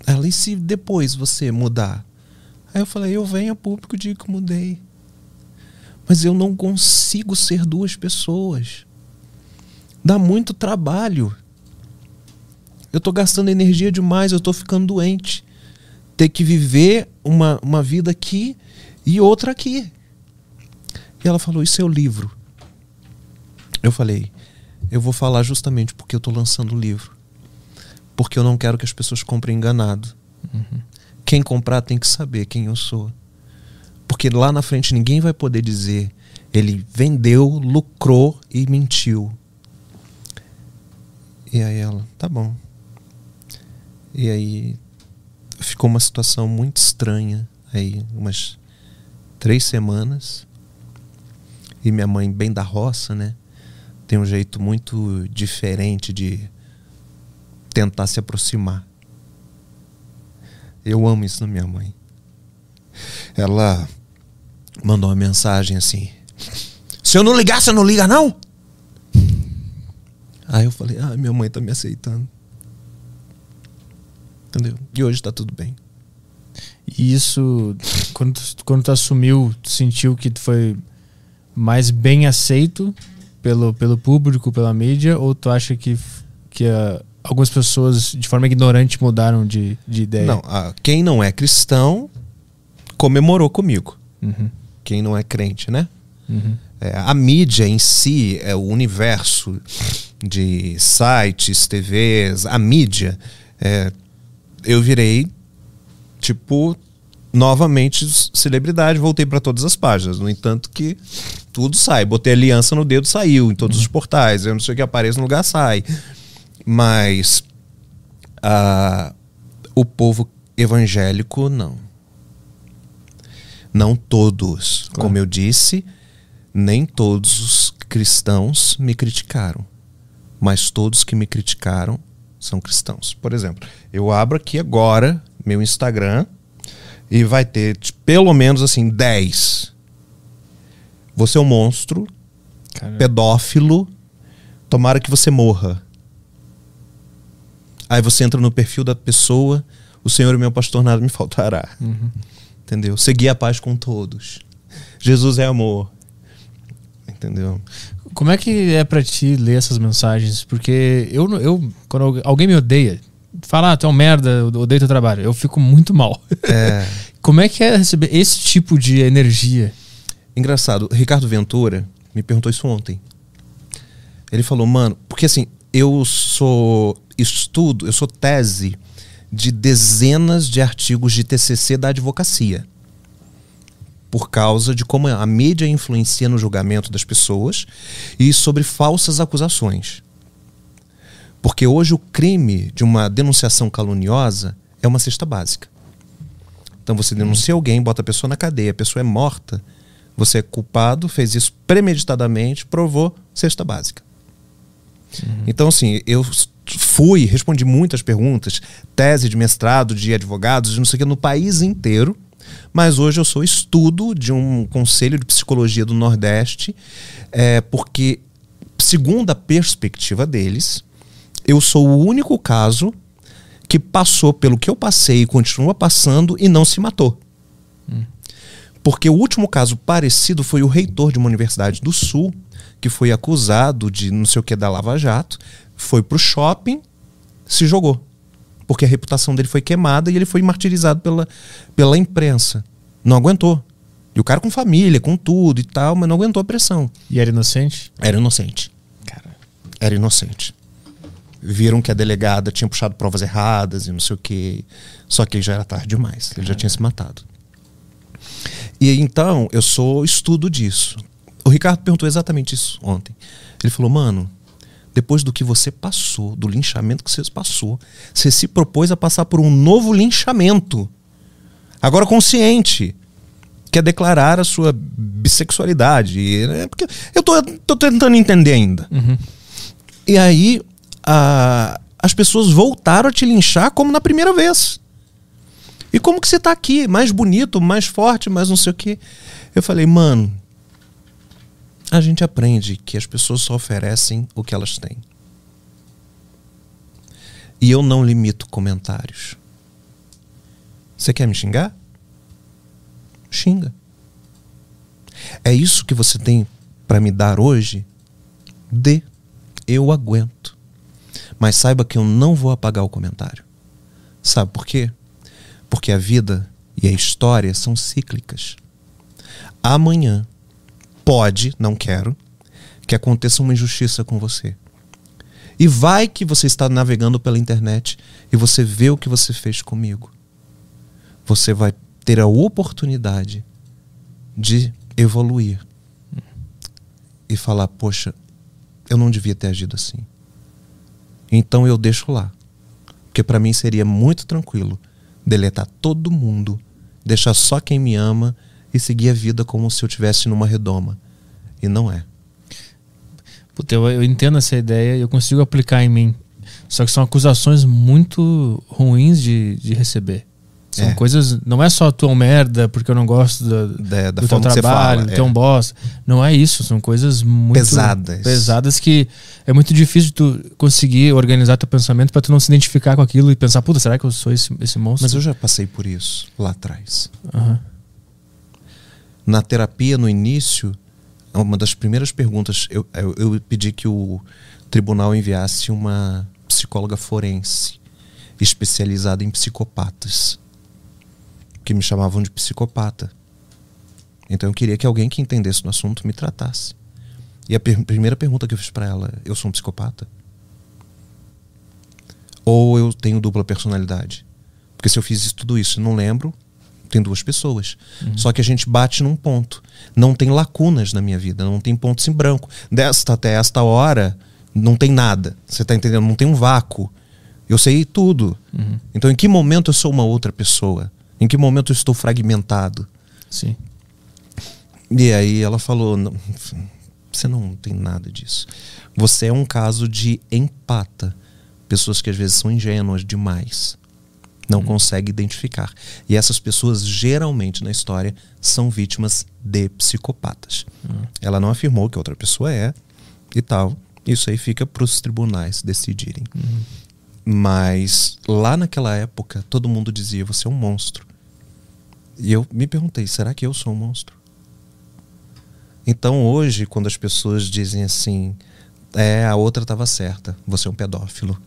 Ela, e se depois você mudar? Aí eu falei, eu venho a público e digo que mudei. Mas eu não consigo ser duas pessoas. Dá muito trabalho. Eu tô gastando energia demais, eu tô ficando doente. Ter que viver uma, uma vida aqui e outra aqui. E ela falou, isso é o livro. Eu falei, eu vou falar justamente porque eu tô lançando o livro porque eu não quero que as pessoas comprem enganado. Quem comprar tem que saber quem eu sou. Porque lá na frente ninguém vai poder dizer ele vendeu, lucrou e mentiu. E aí ela, tá bom. E aí ficou uma situação muito estranha aí, umas três semanas. E minha mãe, bem da roça, né? tem um jeito muito diferente de tentar se aproximar. Eu amo isso na minha mãe. Ela mandou uma mensagem assim: Se eu não ligar, você não liga, não? Aí eu falei: Ah, minha mãe tá me aceitando. Entendeu? E hoje tá tudo bem.
E isso, quando, quando tu assumiu, tu sentiu que tu foi mais bem aceito pelo, pelo público, pela mídia, ou tu acha que, que ah, algumas pessoas, de forma ignorante, mudaram de, de ideia?
Não, ah, quem não é cristão comemorou comigo.
Uhum,
Quem não é crente, né?
uhum.
É, a mídia em si, é o universo de sites, TVs, a mídia, é, eu virei, tipo, novamente celebridade, voltei para todas as páginas. No entanto, que tudo sai. Botei aliança no dedo, saiu em todos os portais. Eu não sei o que aparece no lugar, sai. Mas ah, o povo evangélico, não. Não todos.
Claro.
Como eu disse, nem todos os cristãos me criticaram. Mas todos que me criticaram são cristãos. Por exemplo, eu abro aqui agora meu Instagram e vai ter pelo menos assim 10. Você é um monstro,
Cara,
pedófilo, tomara que você morra. Aí você entra no perfil da pessoa, o Senhor é meu pastor, nada me faltará.
Uhum.
Entendeu? Seguir a paz com todos. Jesus é amor. Entendeu?
Como é que é pra ti ler essas mensagens? Porque eu, eu quando algu- alguém me odeia, fala, ah, tu é um merda, eu odeio teu trabalho, eu fico muito mal.
É. *laughs*
Como é que é receber esse tipo de energia?
Engraçado, Ricardo Ventura me perguntou isso ontem. Ele falou, mano, porque assim, eu sou estudo, eu sou tese de dezenas de artigos de TCC da advocacia. Por causa de como a mídia influencia no julgamento das pessoas e sobre falsas acusações. Porque hoje o crime de uma denunciação caluniosa é uma cesta básica. Então você denuncia alguém, bota a pessoa na cadeia, a pessoa é morta, você é culpado, fez isso premeditadamente, provou cesta básica. Então, assim, eu fui, respondi muitas perguntas, tese de mestrado, de advogados, de não sei o que, no país inteiro. Mas hoje eu sou estudo de um conselho de psicologia do Nordeste, é, porque, segundo a perspectiva deles, eu sou o único caso que passou pelo que eu passei e continua passando e não se matou. Porque o último caso parecido foi o reitor de uma universidade do Sul, que foi acusado de não sei o que da Lava Jato, foi pro shopping, se jogou. Porque a reputação dele foi queimada e ele foi martirizado pela, pela imprensa. Não aguentou. E o cara com família, com tudo e tal, mas não aguentou a pressão.
E era inocente?
Era inocente.
Cara.
Era inocente. Viram que a delegada tinha puxado provas erradas e não sei o que. Só que já era tarde demais. Ele já tinha se matado. E então, eu sou estudo disso. O Ricardo perguntou exatamente isso ontem. Ele falou, mano, depois do que você passou, do linchamento que você passou, você se propôs a passar por um novo linchamento. Agora consciente. Quer declarar a sua bissexualidade. E, né, porque eu tô, tô tentando entender ainda.
Uhum.
E aí, as pessoas voltaram a te linchar como na primeira vez. E como que você tá aqui? Mais bonito, mais forte, mais não sei o quê. Eu falei, mano, a gente aprende que as pessoas só oferecem o que elas têm. E eu não limito comentários. Você quer me xingar? Xinga. É isso que você tem para me dar hoje? Dê. Eu aguento. Mas saiba que eu não vou apagar o comentário. Sabe por quê? Porque a vida e a história são cíclicas. Amanhã pode, não quero, que aconteça uma injustiça com você. E vai que você está navegando pela internet e você vê o que você fez comigo. Você vai ter a oportunidade de evoluir e falar: Poxa, eu não devia ter agido assim. Então eu deixo lá. Porque para mim seria muito tranquilo deletar todo mundo, deixar só quem me ama e seguir a vida como se eu estivesse numa redoma. E não é.
Puta, eu, eu entendo essa ideia e eu consigo aplicar em mim. Só que são acusações muito ruins de, de receber. São
É.
coisas. Não é só tu é um merda porque eu não gosto da,
Da, da
do teu trabalho, do teu
é.
um bosta. Não é isso. São coisas muito
Pesadas.
pesadas que é muito difícil tu conseguir organizar teu pensamento pra tu não se identificar com aquilo e pensar, puta, será que eu sou esse, esse monstro?
Mas eu já passei por isso lá atrás.
Aham.
Na terapia, no início, uma das primeiras perguntas, eu, eu, eu pedi que o tribunal enviasse uma psicóloga forense especializada em psicopatas, que me chamavam de psicopata. Então eu queria que alguém que entendesse no assunto me tratasse. E a per- primeira pergunta que eu fiz para ela, eu sou um psicopata? Ou eu tenho dupla personalidade? Porque se eu fiz isso- tudo isso e não lembro, tem duas pessoas. Só que a gente bate num ponto. Não tem lacunas na minha vida, não tem pontos em branco. Desta até esta hora, não tem nada. Você tá entendendo? Não tem um vácuo. Eu sei tudo. Então, em que momento eu sou uma outra pessoa? Em que momento eu estou fragmentado?
Sim.
E aí ela falou: "Não, você não tem nada disso. Você é um caso de empata. Pessoas que às vezes são ingênuas demais. Não conseguem identificar. E essas pessoas, geralmente na história, são vítimas de psicopatas. Ela não afirmou que outra pessoa é e tal. Isso aí fica para os tribunais decidirem. Mas lá naquela época, todo mundo dizia: você é um monstro. E eu me perguntei: será que eu sou um monstro? Então hoje, quando as pessoas dizem assim, é, a outra estava certa, você é um pedófilo.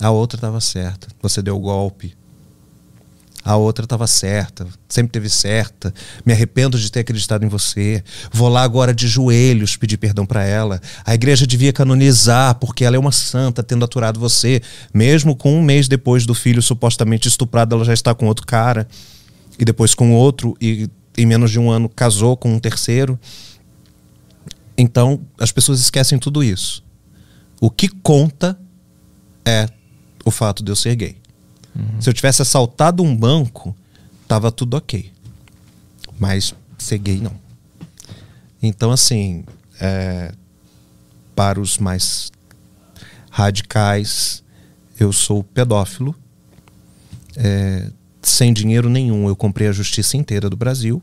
A outra estava certa, você deu golpe. A outra estava certa, sempre teve certa. Me arrependo de ter acreditado em você. Vou lá agora de joelhos pedir perdão para ela. A igreja devia canonizar porque ela é uma santa tendo aturado você. Mesmo com um mês depois do filho supostamente estuprado, ela já está com outro cara. E depois com outro. E em menos de um ano casou com um terceiro. Então as pessoas esquecem tudo isso. O que conta é o fato de eu ser gay. Se eu tivesse assaltado um banco, tava tudo ok. Mas ser gay não. Então, assim, é, para os mais radicais, eu sou pedófilo. É, sem dinheiro nenhum, eu comprei a justiça inteira do Brasil.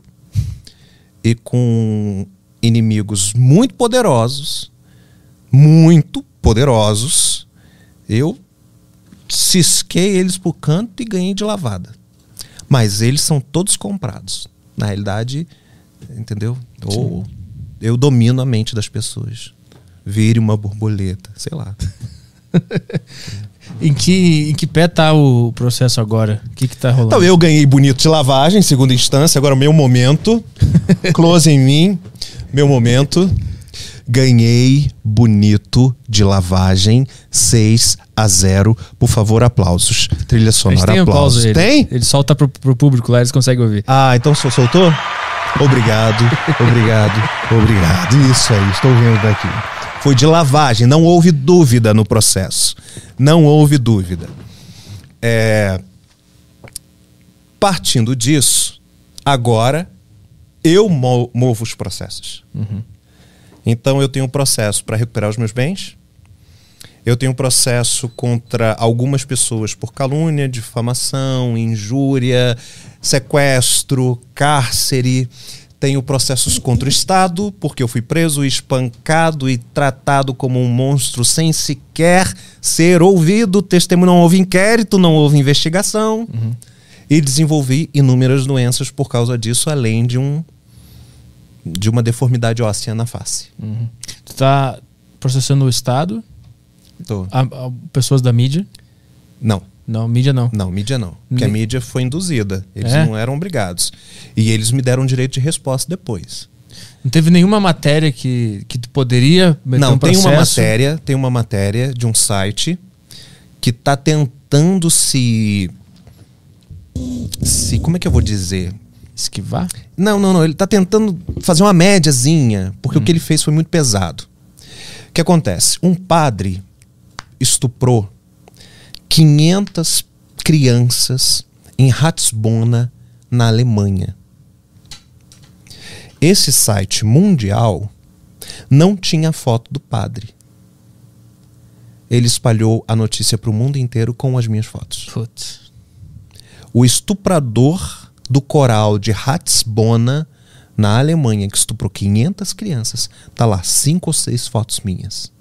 E com inimigos muito poderosos, muito poderosos, eu cisquei eles pro canto e ganhei de lavada. Mas eles são todos comprados. Na realidade, entendeu? Ou eu domino a mente das pessoas. Vire uma borboleta, sei lá. *laughs*
Em que, em que pé tá o processo agora? O que que tá rolando?
Então, eu ganhei bonito de lavagem, segunda instância. Agora, meu momento. *laughs* Close em mim. Meu momento. Ganhei bonito de lavagem 6 a 0. Por favor, aplausos. Trilha sonora,
tem
aplausos.
aplauso ele.
Tem?
Ele solta pro, pro público lá, eles conseguem ouvir.
Ah, então soltou? Obrigado, obrigado, obrigado. Isso aí, estou vendo daqui. Foi de lavagem, não houve dúvida no processo. Não houve dúvida. É, Partindo disso, agora eu mo- movo os processos. Então eu tenho um processo para recuperar os meus bens. Eu tenho um processo contra algumas pessoas por calúnia, difamação, injúria, sequestro, cárcere. Tenho processos contra o Estado, porque eu fui preso, espancado e tratado como um monstro sem sequer ser ouvido. Testemunho não houve inquérito, não houve investigação. E desenvolvi inúmeras doenças por causa disso, além de um de uma deformidade óssea na face.
Tu tá processando o Estado,
Tô.
a- a- pessoas da mídia.
Não.
Não, mídia não.
Não, mídia não. Porque a mídia foi induzida. Eles
É?
não eram obrigados. E eles me deram direito de resposta depois.
Não teve nenhuma matéria que, que poderia meter
não,
um
tem uma matéria, tem uma matéria de um site que está tentando se se como é que eu vou dizer?
Esquivar?
Não, não, não, ele está tentando fazer uma médiazinha, porque o que ele fez foi muito pesado. O que acontece? Um padre estuprou 500 crianças em Ratisbona, na Alemanha. Esse site mundial Não tinha foto do padre. Ele espalhou a notícia para o mundo inteiro com as minhas fotos.
Putz.
O estuprador do coral de Ratisbona, na Alemanha, que estuprou 500 crianças, tá lá, cinco ou seis fotos minhas.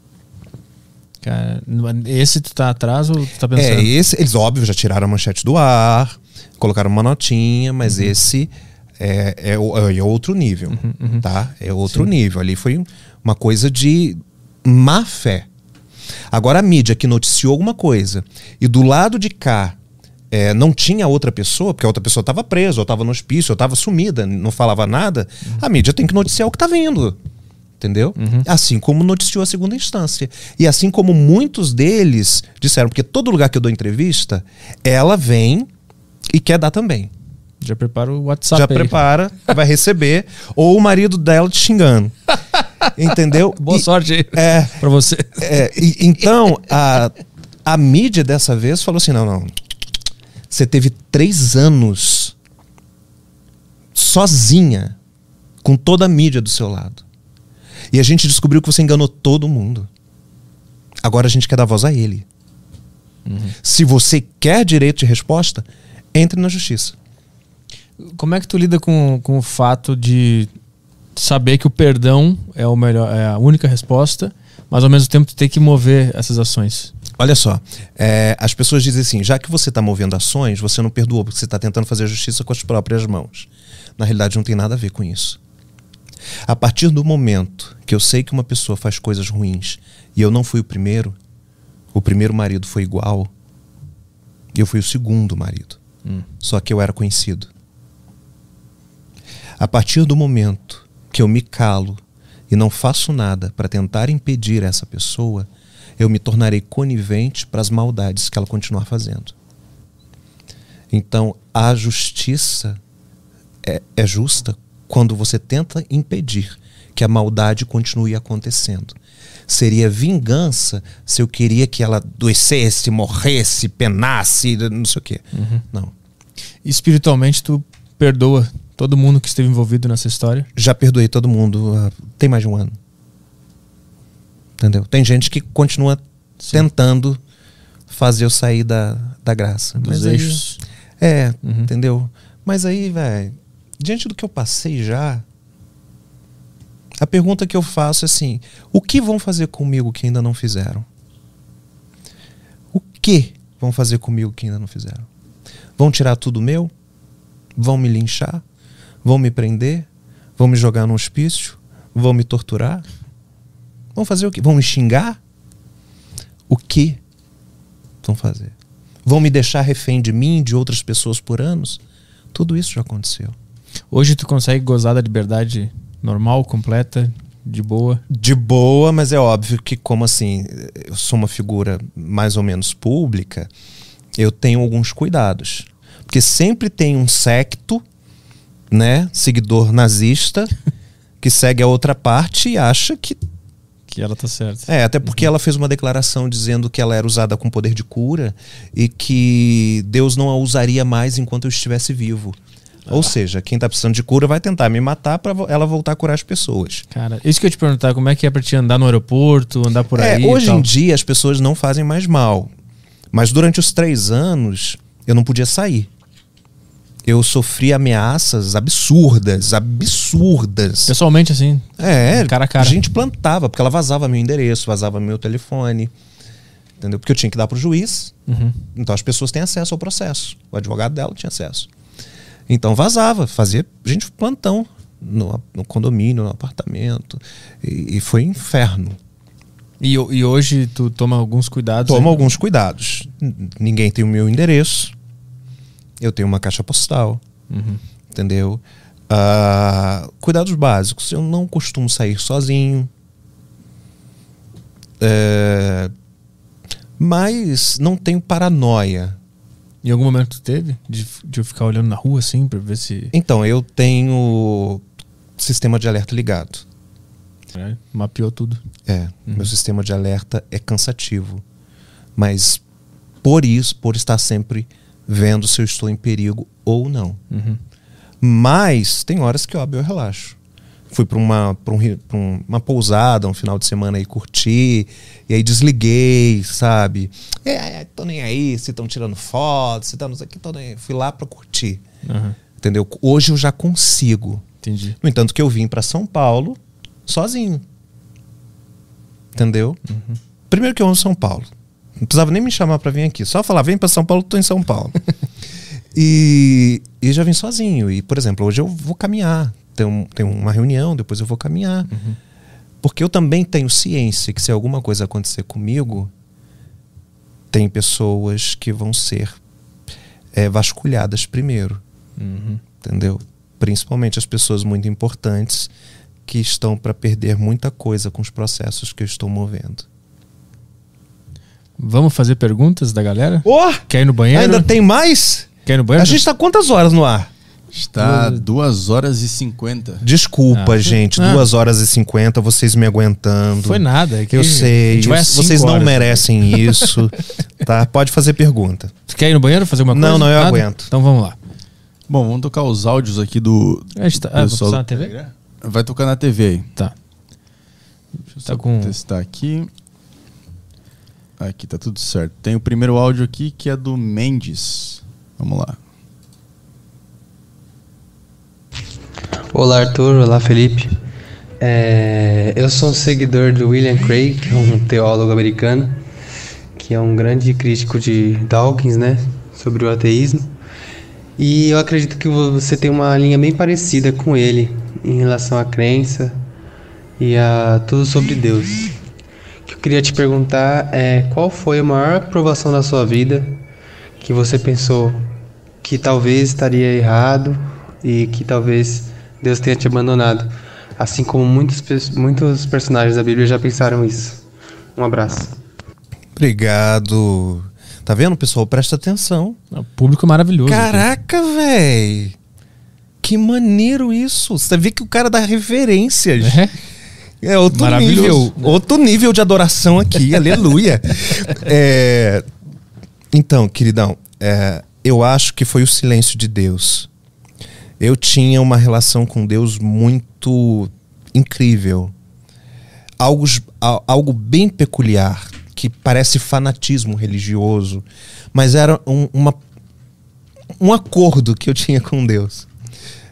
Cara, esse tu tá atrás ou tu tá pensando?
É, esse, eles, óbvio, já tiraram a manchete do ar, colocaram uma notinha, mas
Uhum.
esse é, é, o- é outro nível,
uhum.
tá? É outro nível. Ali foi uma coisa de má fé. Agora a mídia que noticiou alguma coisa e do lado de cá é, não tinha outra pessoa, porque a outra pessoa estava presa, ou estava no hospício, ou estava sumida, não falava nada, a mídia tem que noticiar o que está vindo. Entendeu? Assim como noticiou a segunda instância. E assim como muitos deles disseram, porque todo lugar que eu dou entrevista, ela vem e quer dar também.
Já prepara o WhatsApp
Já
aí.
prepara, vai receber, *laughs* ou o marido dela te xingando. Entendeu? *laughs*
Boa
E-
sorte aí
É,
pra você.
é, e- então, a, a mídia dessa vez falou assim: não, não. Você teve três anos sozinha, com toda a mídia do seu lado. E a gente descobriu que você enganou todo mundo. Agora a gente quer dar voz a ele. Se você quer direito de resposta, entre na justiça.
Como é que tu lida com, com o fato de saber que o perdão é, o melhor, é a única resposta, mas ao mesmo tempo tu tem que mover essas ações?
Olha só, é, as pessoas dizem assim: já que você está movendo ações, você não perdoa, porque você está tentando fazer a justiça com as próprias mãos. Na realidade, não tem nada a ver com isso. A partir do momento que eu sei que uma pessoa faz coisas ruins e eu não fui o primeiro, o primeiro marido foi igual, eu fui o segundo marido. Só que eu era conhecido. A partir do momento que eu me calo e não faço nada para tentar impedir essa pessoa, eu me tornarei conivente para as maldades que ela continuar fazendo. Então, a justiça é, é justa quando você tenta impedir que a maldade continue acontecendo. Seria vingança se eu queria que ela adoecesse, morresse, penasse, não sei o quê. Não.
Espiritualmente, tu perdoa todo mundo que esteve envolvido nessa história.
Já perdoei todo mundo. ah, tem mais de um ano. Entendeu? Tem gente que continua tentando fazer eu sair da, da graça.
Dos
Mas aí-
eixos.
é,
Uhum.
entendeu? Mas aí, velho, diante do que eu passei já, a pergunta que eu faço é assim: o que vão fazer comigo que ainda não fizeram? O que vão fazer comigo que ainda não fizeram? Vão tirar tudo meu? Vão me linchar? Vão me prender? Vão me jogar no hospício? Vão me torturar? Vão fazer o quê? Vão me xingar? O que vão fazer? Vão me deixar refém de mim, de outras pessoas por anos? Tudo isso já aconteceu.
Hoje tu consegue gozar da liberdade normal, completa, de boa.
De boa, mas é óbvio que, como assim, eu sou uma figura mais ou menos pública, eu tenho alguns cuidados. Porque sempre tem um secto, né, seguidor nazista, *laughs* que segue a outra parte e acha que.
Que ela tá certa.
É, até porque ela fez uma declaração dizendo que ela era usada com poder de cura e que Deus não a usaria mais enquanto eu estivesse vivo. Ou seja, quem tá precisando de cura vai tentar me matar para ela voltar a curar as pessoas.
Cara, isso que eu te perguntar, como é que é pra te andar no aeroporto, andar por
É,
aí? e
hoje em dia as pessoas não fazem mais mal. Mas durante os três anos eu não podia sair. Eu sofri ameaças absurdas, absurdas.
Pessoalmente, assim.
É,
cara a cara.
a gente plantava, porque ela vazava meu endereço, vazava meu telefone. Entendeu? Porque eu tinha que dar pro juiz.
Uhum.
Então as pessoas têm acesso ao processo. O advogado dela tinha acesso. Então vazava, fazia gente plantão no, no condomínio, no apartamento. E, e foi inferno.
E, e hoje tu toma alguns cuidados.
Toma alguns cuidados. Ninguém tem o meu endereço. Eu tenho uma caixa postal.
Uhum.
Entendeu? Ah, cuidados básicos. Eu não costumo sair sozinho. É, mas não tenho paranoia.
Em algum momento teve? De, de eu ficar olhando na rua, assim, pra ver se.
Então, eu tenho sistema de alerta ligado.
né, mapeou tudo.
É, meu sistema de alerta é cansativo. Mas por isso, por estar sempre vendo se eu estou em perigo ou não.
Uhum.
Mas tem horas que, óbvio, eu relaxo. Fui para uma, pra um, pra um- uma pousada um final de semana aí curtir, e aí desliguei, sabe? É, é, tô nem aí, se estão tirando fotos, se estão não sei o que, tô nem aí. Fui lá para curtir,
Aham,
entendeu? Hoje eu já consigo.
entendi.
No entanto, que eu vim para São Paulo sozinho. Entendeu? Primeiro que eu amo São Paulo. Não precisava nem me chamar para vir aqui. Só falar, vem para São Paulo, tô em São Paulo. *laughs* e, e já vim sozinho. E, por exemplo, hoje eu vou caminhar. Tem, tem uma reunião, depois eu vou caminhar. Porque eu também tenho ciência que se alguma coisa acontecer comigo, tem pessoas que vão ser é, vasculhadas primeiro
Uhum.
entendeu? Principalmente as pessoas muito importantes que estão para perder muita coisa com os processos que eu estou movendo.
Vamos fazer perguntas da galera?
Oh!
Quer ir no banheiro?
Ainda tem mais?
Quer ir no
A
banheiro?
gente está quantas horas no ar?
Está 2 horas e 50.
Desculpa,
Ah.
gente.
Ah.
2 horas e 50, vocês me aguentando.
Foi nada. é que
Eu
a
sei.
vai
Vocês não
horas.
merecem *laughs* isso. tá? Pode fazer pergunta.
Você quer ir no banheiro fazer alguma
Não,
coisa?
não, eu
Nada?
aguento.
Então vamos lá.
Bom, vamos tocar os áudios aqui do.
A gente tá, ah,
pessoal
passar na
do
TV?
Vai tocar na TV aí.
Tá.
Deixa eu
Tá
só
com-
testar aqui. Aqui tá tudo certo. Tem o primeiro áudio aqui que é do Mendes. Vamos lá.
Olá Arthur, olá Felipe. É, eu sou um seguidor do William Craig, é um teólogo americano, que é um grande crítico de Dawkins, né, sobre o ateísmo. E eu acredito que você tem uma linha bem parecida com ele em relação à crença e a tudo sobre Deus. O que eu queria te perguntar é qual foi a maior aprovação da sua vida que você pensou que talvez estaria errado e que talvez Deus tenha te abandonado, assim como muitos, muitos personagens da Bíblia já pensaram isso. Um abraço.
Obrigado. Tá vendo, pessoal? Presta atenção.
O público é maravilhoso.
Caraca, véi. Que maneiro isso. Você vê que o cara dá referências.
É?
É outro nível.
né?
Outro nível de adoração aqui. *laughs* Aleluia. É, Então, queridão, é, eu acho que foi o silêncio de Deus. Eu tinha uma relação com Deus muito incrível. Algo, algo bem peculiar, que parece fanatismo religioso, mas era um, uma, um acordo que eu tinha com Deus.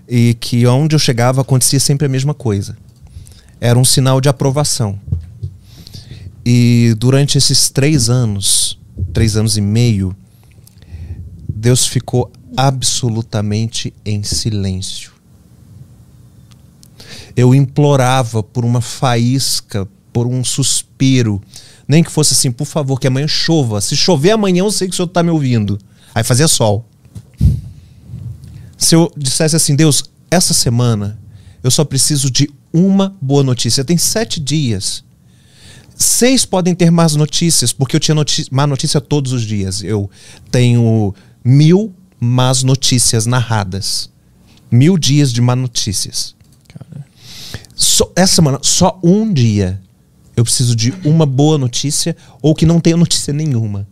E que onde eu chegava acontecia sempre a mesma coisa era um sinal de aprovação. E durante esses três anos, três anos e meio, Deus ficou absolutamente em silêncio. Eu implorava por uma faísca, por um suspiro, nem que fosse assim, por favor, que amanhã chova. Se chover amanhã, eu sei que o senhor está me ouvindo. Aí fazia sol. Se eu dissesse assim, Deus, essa semana eu só preciso de uma boa notícia. Tem sete dias. Seis podem ter más notícias, porque eu tinha noti má notícia todos os dias. Eu tenho mil más notícias narradas. Mil dias de má notícias. Só, essa semana, só um dia eu preciso de uma boa notícia ou que não tenha notícia nenhuma.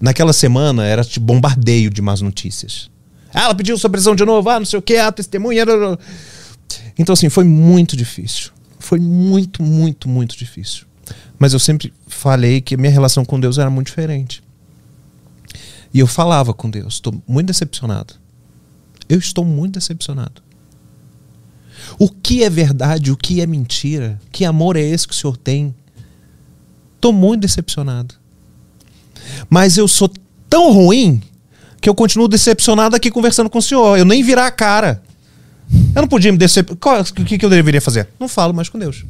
Naquela semana era tipo bombardeio de más notícias. Ah, ela pediu sua prisão de novo, ah, não sei o que, a testemunha. blá, blá. Então, assim, foi muito difícil. Foi muito, muito, muito difícil. Mas eu sempre falei que a minha relação com Deus era muito diferente. E eu falava com Deus, estou muito decepcionado. Eu estou muito decepcionado. O que é verdade, o que é mentira? Que amor é esse que o Senhor tem? Estou muito decepcionado. Mas eu sou tão ruim que eu continuo decepcionado aqui conversando com o Senhor. Eu nem virar a cara. Eu não podia me decepcionar. O que, que eu deveria fazer? Não falo mais com Deus.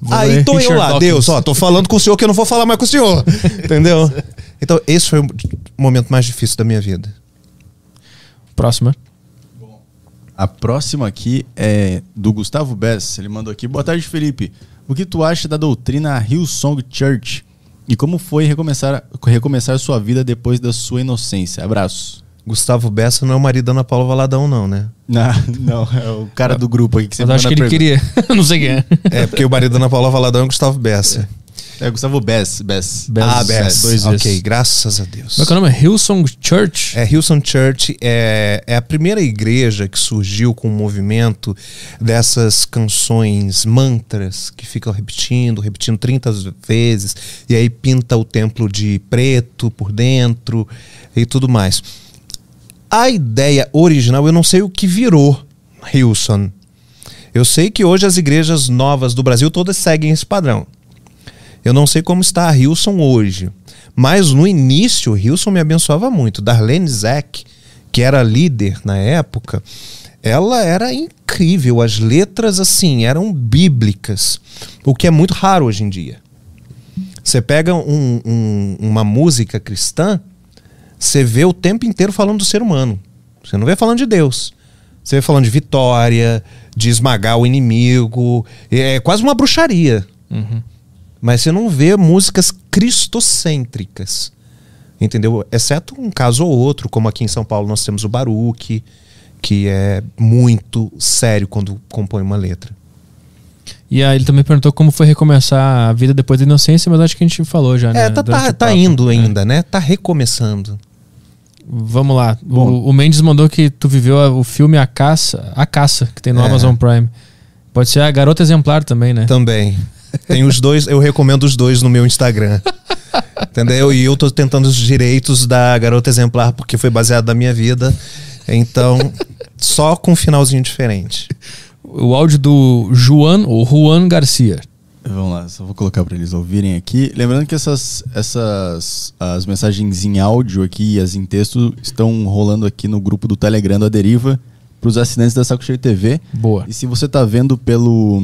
Vou
Aí
ler
tô eu
Richard
lá,
Dawkins.
Deus, ó, tô falando com o senhor que eu não vou falar mais com o senhor. *laughs* Entendeu? Então, esse foi o momento mais difícil da minha vida.
Próxima.
A próxima aqui é do Gustavo Bess. Ele mandou aqui. Boa tarde, Felipe. O que tu acha da doutrina Hillsong Church? E como foi recomeçar, recomeçar sua vida depois da sua inocência? Abraços.
Gustavo Bessa não é o marido da Ana Paula Valadão, não, né? *laughs*
Não, não, é o cara do grupo aqui que
Mas
sempre
eu acho que ele
pergunta.
queria. *laughs* não sei quem é.
É, porque o marido da Ana Paula Valadão é o Gustavo Bessa.
É Gustavo Bess. Bess.
Bess.
ah, Bess.
Dois
ok,
vezes.
graças a Deus.
Como é que é o nome? Hillsong Church?
É, Hillsong Church é, é a primeira igreja que surgiu com o movimento dessas canções, mantras, que ficam repetindo, repetindo 30 vezes, e aí pinta o templo de preto por dentro e tudo mais. A ideia original, eu não sei o que virou Hillsong. Eu sei que hoje as igrejas novas do Brasil todas seguem esse padrão. Eu não sei como está a Hilson hoje. Mas no início, Hilson me abençoava muito. Darlene Zeck, que era líder na época, ela era incrível. As letras, assim, eram bíblicas. O que é muito raro hoje em dia. Você pega um- um- uma música cristã, você vê o tempo inteiro falando do ser humano. Você não vê falando de Deus. Você vê falando de vitória, de esmagar o inimigo. É quase uma bruxaria. Mas você não vê músicas cristocêntricas. Entendeu? Exceto um caso ou outro, como aqui em São Paulo nós temos o Baruque, que é muito sério quando compõe uma letra.
E aí ele também perguntou como foi recomeçar a vida depois da inocência, mas acho que a gente falou já, né?
É, tá, tá, tá indo
É.
ainda, né? Tá recomeçando.
Vamos lá. O, o Mendes mandou que tu viveu a- o filme A Caça, A Caça, que tem no
É.
Amazon Prime. Pode ser a Garota Exemplar também, né?
Também. Tem os dois, eu recomendo os dois no meu Instagram. Entendeu? E eu tô tentando os direitos da Garota Exemplar, porque foi baseado na minha vida. Então, só com um finalzinho diferente.
O áudio do Juan, ou Juan Garcia.
Vamos lá, só vou colocar para eles ouvirem aqui. Lembrando que essas, essas as mensagens em áudio aqui e as em texto estão rolando aqui no grupo do Telegram da Deriva para os assinantes da Saco Cheio TV.
Boa.
E se você está vendo pelo,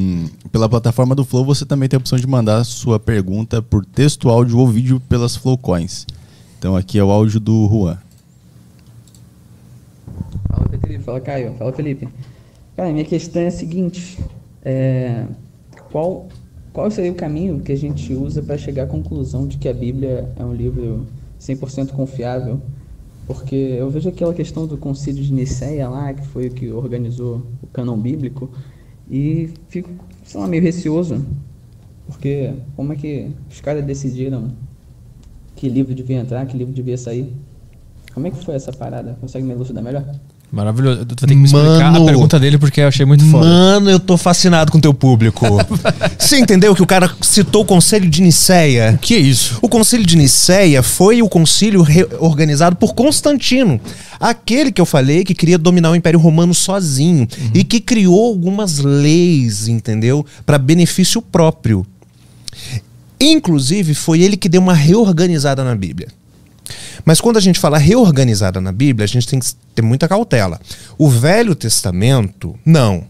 pela plataforma do Flow, você também tem a opção de mandar sua pergunta por texto, áudio ou vídeo pelas Flowcoins. Então aqui é o áudio do Juan.
Fala Felipe, fala Caio, fala Felipe. Cara, minha questão é a seguinte: é, qual, qual seria o caminho que a gente usa para chegar à conclusão de que a Bíblia é um livro 100% confiável? Porque eu vejo aquela questão do concílio de Nicéia lá, que foi o que organizou o cânon bíblico, e fico, sei lá, meio receoso. Porque como é que os caras decidiram que livro devia entrar, que livro devia sair? Como é que foi essa parada? Consegue me elucidar melhor?
Maravilhoso. Tu vai ter que me explicar
Mano.
a pergunta dele porque eu achei muito foda.
Mano, eu tô fascinado com teu público. *laughs* Você entendeu que o cara citou o Conselho de Nicéia?
O que é isso?
O Concílio de Nicéia foi o concílio organizado por Constantino, aquele que eu falei que queria dominar o Império Romano sozinho e que criou algumas leis, entendeu? Para benefício próprio. Inclusive, foi ele que deu uma reorganizada na Bíblia. Mas quando a gente fala reorganizada na Bíblia, a gente tem que ter muita cautela. O Velho Testamento, não.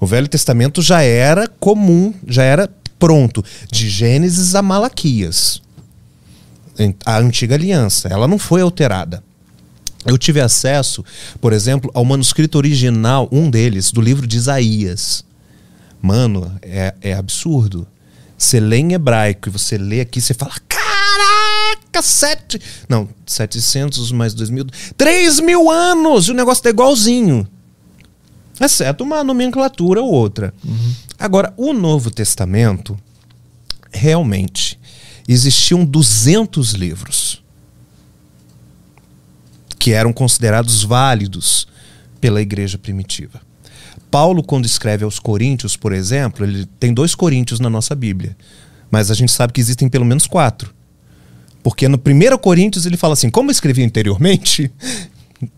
O Velho Testamento já era comum, já era pronto, de Gênesis a Malaquias. A antiga aliança, ela não foi alterada. Eu tive acesso, por exemplo, ao manuscrito original, um deles, do livro de Isaías. Mano, é, é absurdo. Você lê em hebraico e você lê aqui, você fala: Sete. Não, 700 mais 2 mil. 3 mil anos! E o negócio tá igualzinho. Exceto uma nomenclatura ou outra. Agora, o Novo Testamento, realmente, existiam 200 livros que eram considerados válidos pela igreja primitiva. Paulo, quando escreve aos Coríntios, por exemplo, ele tem dois Coríntios na nossa Bíblia, mas a gente sabe que existem pelo menos quatro. Porque no 1 Coríntios ele fala assim: como eu escrevi anteriormente,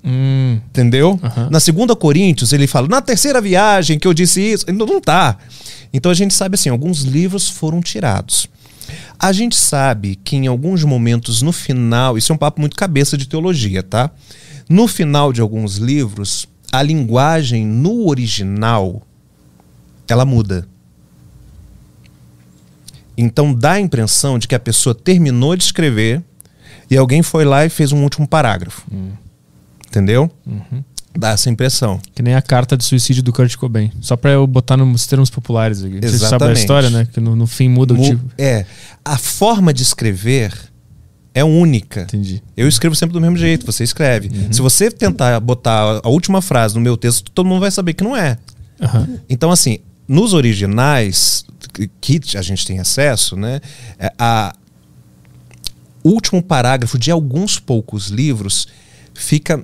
Hum,
entendeu?
Aham.
Na segunda Coríntios ele fala: na terceira viagem que eu disse isso, não, não tá. Então a gente sabe assim: alguns livros foram tirados. A gente sabe que em alguns momentos no final, isso é um papo muito cabeça de teologia, tá? No final de alguns livros, a linguagem no original ela muda. Então dá a impressão de que a pessoa terminou de escrever e alguém foi lá e fez um último parágrafo. Entendeu? Dá essa impressão.
que nem a carta de suicídio do Kurt Cobain. Só pra eu botar nos termos populares aqui. Você sabe a
Exatamente.
história, né? Que no, no fim muda o
Mu-
tipo.
É. A forma de escrever é única.
Entendi.
Eu escrevo sempre do mesmo jeito, você escreve. Se você tentar botar a última frase no meu texto, todo mundo vai saber que não é.
Aham.
Então, assim, nos originais, que a gente tem acesso, né? É, a último parágrafo de alguns poucos livros fica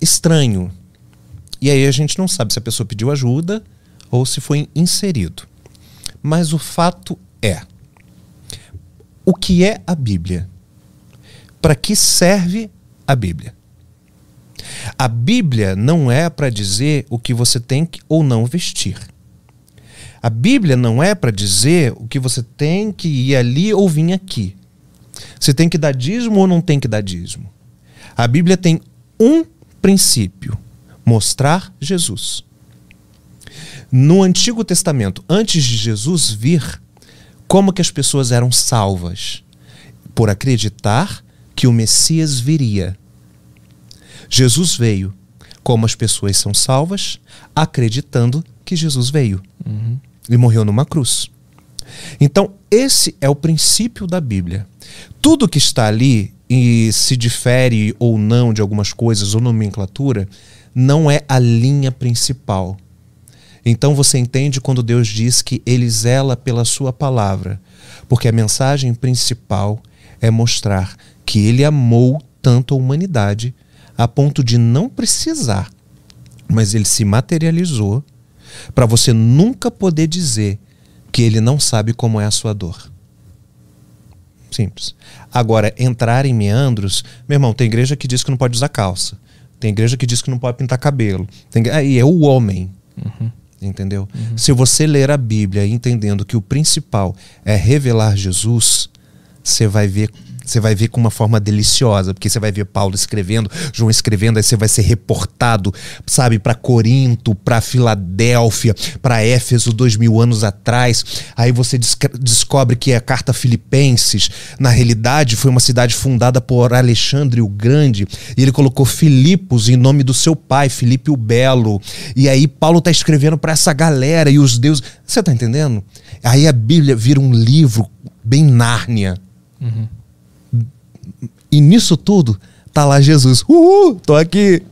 estranho. E aí a gente não sabe se a pessoa pediu ajuda ou se foi inserido. Mas o fato é: o que é a Bíblia? Para que serve a Bíblia? A Bíblia não é para dizer o que você tem que ou não vestir. A Bíblia não é para dizer o que você tem que ir ali ou vir aqui. Você tem que dar dízimo ou não tem que dar dízimo. A Bíblia tem um princípio: mostrar Jesus. No Antigo Testamento, antes de Jesus vir, como que as pessoas eram salvas? Por acreditar que o Messias viria. Jesus veio. Como as pessoas são salvas? Acreditando que Jesus veio. Uhum. E morreu numa cruz. Então, esse é o princípio da Bíblia. Tudo que está ali e se difere ou não de algumas coisas ou nomenclatura, não é a linha principal. Então você entende quando Deus diz que ele zela pela sua palavra, porque a mensagem principal é mostrar que ele amou tanto a humanidade a ponto de não precisar, mas ele se materializou para você nunca poder dizer que ele não sabe como é a sua dor. Simples. Agora, entrar em meandros, meu irmão, tem igreja que diz que não pode usar calça. Tem igreja que diz que não pode pintar cabelo. Tem, aí é o homem. Uhum entendeu? Uhum. Se você ler a Bíblia entendendo que o principal é revelar Jesus, você vai ver você vai ver com uma forma deliciosa, porque você vai ver Paulo escrevendo, João escrevendo, aí você vai ser reportado, sabe, para Corinto, para Filadélfia, para Éfeso dois mil anos atrás. Aí você descobre que a carta Filipenses, na realidade, foi uma cidade fundada por Alexandre o Grande, e ele colocou Filipos em nome do seu pai, Filipe o Belo. E aí Paulo está escrevendo para essa galera e os deuses. Você está entendendo? Aí a Bíblia vira um livro bem Nárnia. Uhum. E nisso tudo, tá lá Jesus. Uhul, tô aqui.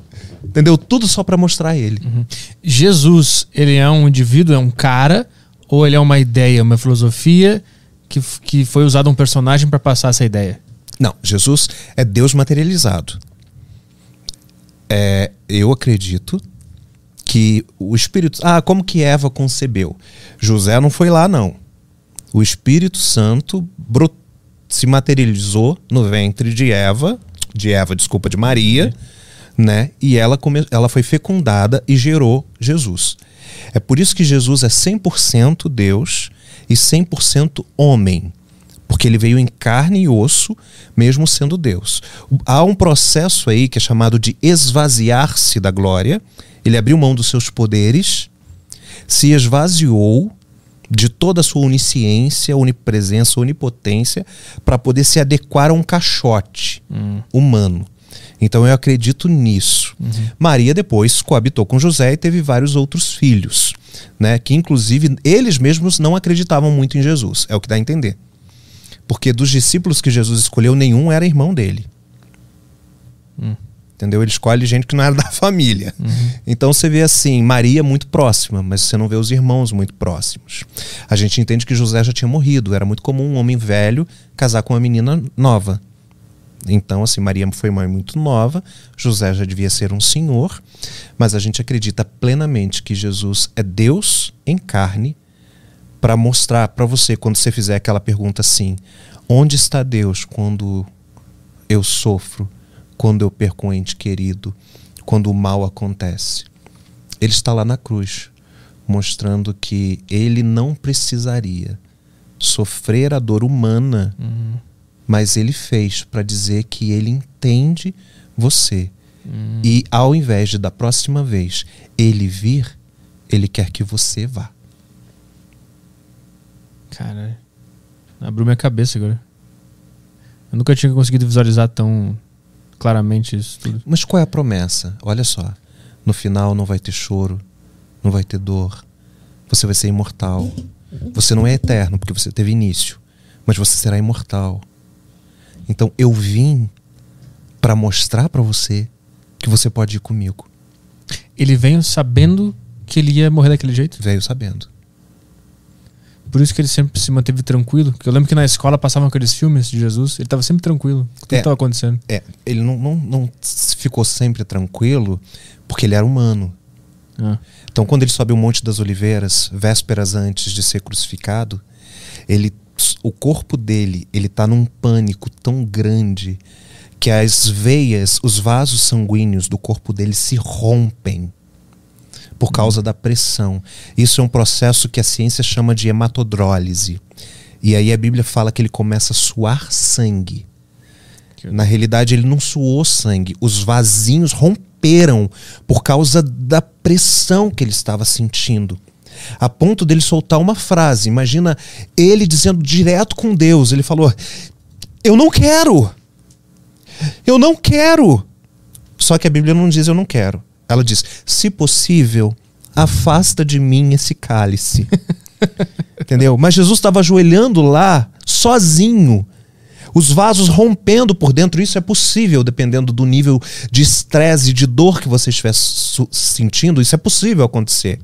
Entendeu? Tudo só para mostrar ele. Uhum.
Jesus, ele é um indivíduo, é um cara, ou ele é uma ideia, uma filosofia que, que foi usado um personagem para passar essa ideia?
Não, Jesus é Deus materializado. É, eu acredito que o Espírito. Ah, como que Eva concebeu? José não foi lá, não. O Espírito Santo brotou se materializou no ventre de Eva, de Eva, desculpa, de Maria, né? E ela, come, ela foi fecundada e gerou Jesus. É por isso que Jesus é 100% Deus e 100% homem, porque ele veio em carne e osso, mesmo sendo Deus. Há um processo aí que é chamado de esvaziar-se da glória. Ele abriu mão dos seus poderes, se esvaziou de toda a sua onisciência, onipresença, onipotência, para poder se adequar a um caixote hum. humano. Então eu acredito nisso. Uhum. Maria depois coabitou com José e teve vários outros filhos, né? Que inclusive eles mesmos não acreditavam muito em Jesus. É o que dá a entender. Porque dos discípulos que Jesus escolheu, nenhum era irmão dele. Hum entendeu? Ele escolhe gente que não era *laughs* da família. Uhum. Então você vê assim, Maria muito próxima, mas você não vê os irmãos muito próximos. A gente entende que José já tinha morrido, era muito comum um homem velho casar com uma menina nova. Então, assim, Maria foi mãe muito nova, José já devia ser um senhor, mas a gente acredita plenamente que Jesus é Deus em carne para mostrar para você, quando você fizer aquela pergunta assim: onde está Deus quando eu sofro? Quando eu perco um ente querido, quando o mal acontece. Ele está lá na cruz, mostrando que ele não precisaria sofrer a dor humana, uhum. mas ele fez para dizer que ele entende você. Uhum. E ao invés de da próxima vez ele vir, ele quer que você vá.
Cara, abriu minha cabeça agora. Eu nunca tinha conseguido visualizar tão claramente isso tudo.
Mas qual é a promessa? Olha só. No final não vai ter choro, não vai ter dor. Você vai ser imortal. Você não é eterno porque você teve início, mas você será imortal. Então eu vim para mostrar para você que você pode ir comigo.
Ele veio sabendo que ele ia morrer daquele jeito?
Veio sabendo.
Por isso que ele sempre se manteve tranquilo. Porque eu lembro que na escola passavam aqueles filmes de Jesus, ele estava sempre tranquilo. O que
É.
estava acontecendo?
É, ele não, não, não ficou sempre tranquilo porque ele era humano.
Ah.
Então, quando ele sobe o Monte das Oliveiras, vésperas antes de ser crucificado, ele, o corpo dele, ele tá num pânico tão grande que as veias, os vasos sanguíneos do corpo dele se rompem por causa da pressão. Isso é um processo que a ciência chama de hematodrólise. E aí a Bíblia fala que ele começa a suar sangue. Na realidade, ele não suou sangue. Os vasinhos romperam por causa da pressão que ele estava sentindo. A ponto dele soltar uma frase. Imagina ele dizendo direto com Deus. Ele falou: Eu não quero. Eu não quero. Só que a Bíblia não diz eu não quero. Ela diz: Se possível, afasta de mim esse cálice. *laughs* Entendeu? Mas Jesus estava ajoelhando lá, sozinho. Os vasos rompendo por dentro, isso é possível, dependendo do nível de estresse e de dor que você estiver sentindo, isso é possível acontecer.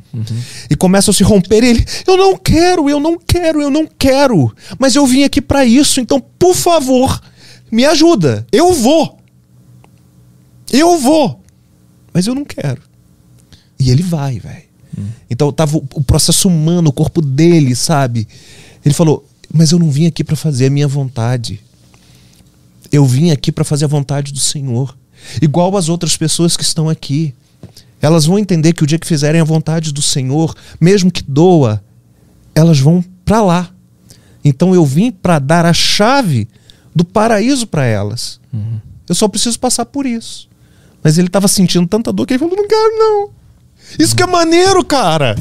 E começa a se romper e ele, eu não quero, eu não quero, eu não quero. Mas eu vim aqui para isso, então, por favor, me ajuda. Eu vou. Eu vou. Mas eu não quero. E ele vai, velho. Então tava o, o processo humano, o corpo dele, sabe? Ele falou: "Mas eu não vim aqui para fazer a minha vontade. Eu vim aqui para fazer a vontade do Senhor, igual as outras pessoas que estão aqui. Elas vão entender que o dia que fizerem a vontade do Senhor, mesmo que doa, elas vão para lá. Então eu vim para dar a chave do paraíso para elas. Eu só preciso passar por isso. Mas ele estava sentindo tanta dor que ele falou: não quero, não. Isso que é maneiro, cara.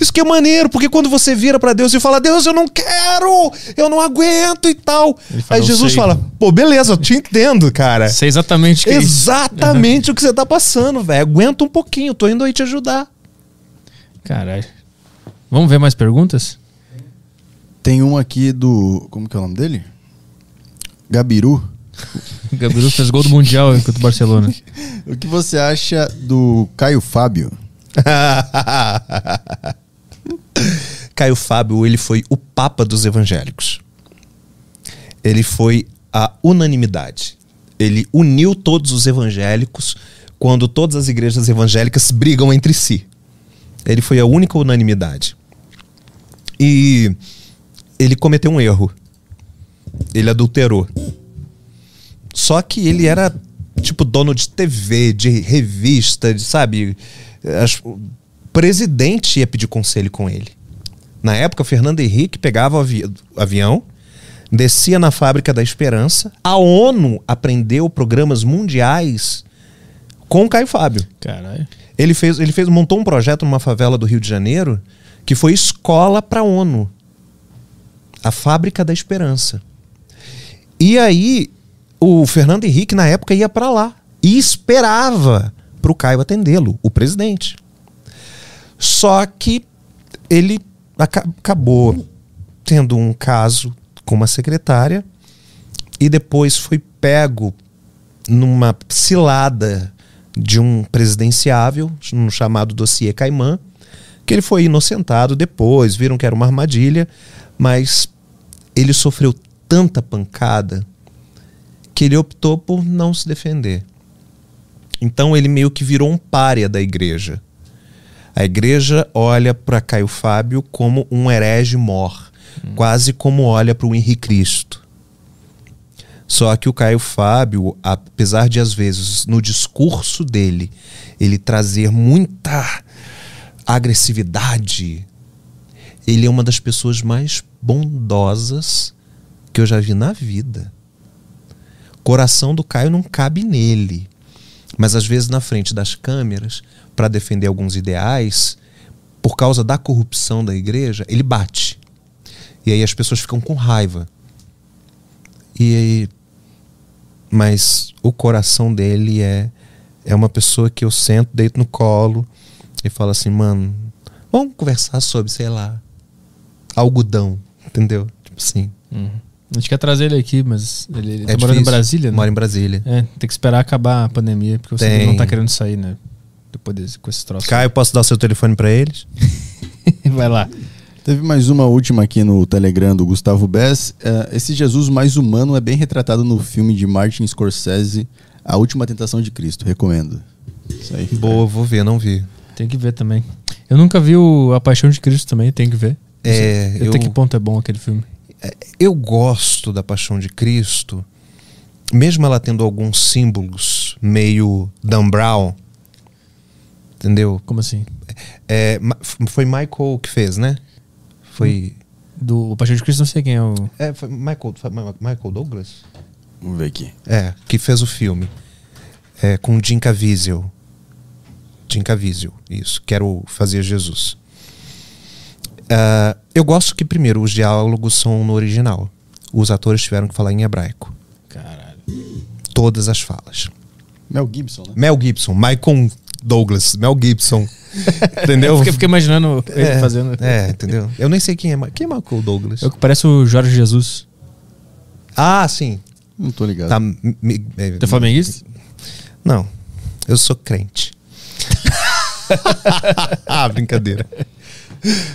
Isso que é maneiro, porque quando você vira para Deus e fala: Deus, eu não quero, eu não aguento e tal.
Fala,
Aí
"Eu
Jesus
sei."
fala: pô, beleza, eu te entendo, cara.
Sei exatamente o que é isso.
Exatamente o que você tá passando, velho. Aguenta um pouquinho, tô indo aí te ajudar.
Caralho. Vamos ver mais perguntas?
Tem um aqui do. Como que é o nome dele? Gabiru.
O Gabriel fez gol do Mundial contra o Barcelona. *laughs*
O que você acha do Caio Fábio? *laughs*
Caio Fábio, ele foi o papa dos evangélicos. Ele foi a unanimidade. Ele uniu todos os evangélicos quando todas as igrejas evangélicas brigam entre si. Ele foi a única unanimidade. E ele cometeu um erro. Ele adulterou. Só que ele era tipo dono de TV, de revista, de, sabe? As- o presidente ia pedir conselho com ele. Na época, Fernando Henrique pegava o avi- avião, descia na fábrica da Esperança. A ONU aprendeu programas mundiais com o Caio Fábio.
Caralho.
Ele fez, ele fez, montou um projeto numa favela do Rio de Janeiro que foi escola para a ONU. A Fábrica da Esperança. E aí, o Fernando Henrique, na época, ia para lá e esperava para o Caio atendê-lo, o presidente. Só que ele aca- acabou tendo um caso com uma secretária e depois foi pego numa cilada de um presidenciável, um chamado dossiê Caimã, que ele foi inocentado depois, viram que era uma armadilha, mas ele sofreu tanta pancada que ele optou por não se defender. Então ele meio que virou um párea da igreja. A igreja olha para Caio Fábio como um herege mor, quase como olha para o Henrique Cristo. Só que o Caio Fábio, apesar de às vezes no discurso dele ele trazer muita agressividade, ele é uma das pessoas mais bondosas que eu já vi na vida. Coração do Caio não cabe nele, mas às vezes na frente das câmeras, para defender alguns ideais, por causa da corrupção da igreja, ele bate. E aí as pessoas ficam com raiva. E aí, mas o coração dele é é uma pessoa que eu sento, deito no colo e falo assim, mano, vamos conversar sobre, sei lá, algodão, entendeu? Tipo assim.
Uhum. A gente quer trazer ele aqui, mas ele, ele
é
tá morando em. Brasília, né?
Mora em Brasília.
É, tem que esperar acabar a pandemia, porque você
Tem.
não tá querendo sair, né? Depois desse, com esse troço.
Caio, posso dar o seu telefone pra eles? *laughs*
Vai lá.
Teve mais uma última aqui no Telegram do Gustavo Bess. É, esse Jesus mais humano é bem retratado no filme de Martin Scorsese, A Última Tentação de Cristo. Recomendo. Isso aí.
Boa, vou ver, não vi.
Tem que ver também. Eu nunca vi o A Paixão de Cristo também, tem que ver.
É,
Até
eu-
que ponto é bom aquele filme?
Eu gosto da Paixão de Cristo, mesmo ela tendo alguns símbolos meio Dan Brown, entendeu?
Como assim?
É, f- foi Michael que fez, né? Foi.
Do A Paixão de Cristo não sei quem é o.
É, foi Michael, foi Michael Douglas?
Vamos ver aqui.
É, que fez o filme. É, com Jim Caviezel. Jim Caviezel, isso. Quero fazer Jesus. Ah, eu gosto que, primeiro, os diálogos são no original. Os atores tiveram que falar em hebraico.
Caralho.
Todas as falas.
Mel Gibson, né?
Mel Gibson, Michael Douglas, Mel Gibson. *laughs* entendeu?
Eu fiquei, fiquei imaginando ele
é,
fazendo.
É, entendeu? Eu nem sei quem é. Quem é Michael Douglas?
Eu que parece o Jorge Jesus.
Ah, sim.
Não tô ligado.
Tá, mi- mi- é,
é flamenguista?
Não, eu sou crente. *laughs* ah, brincadeira.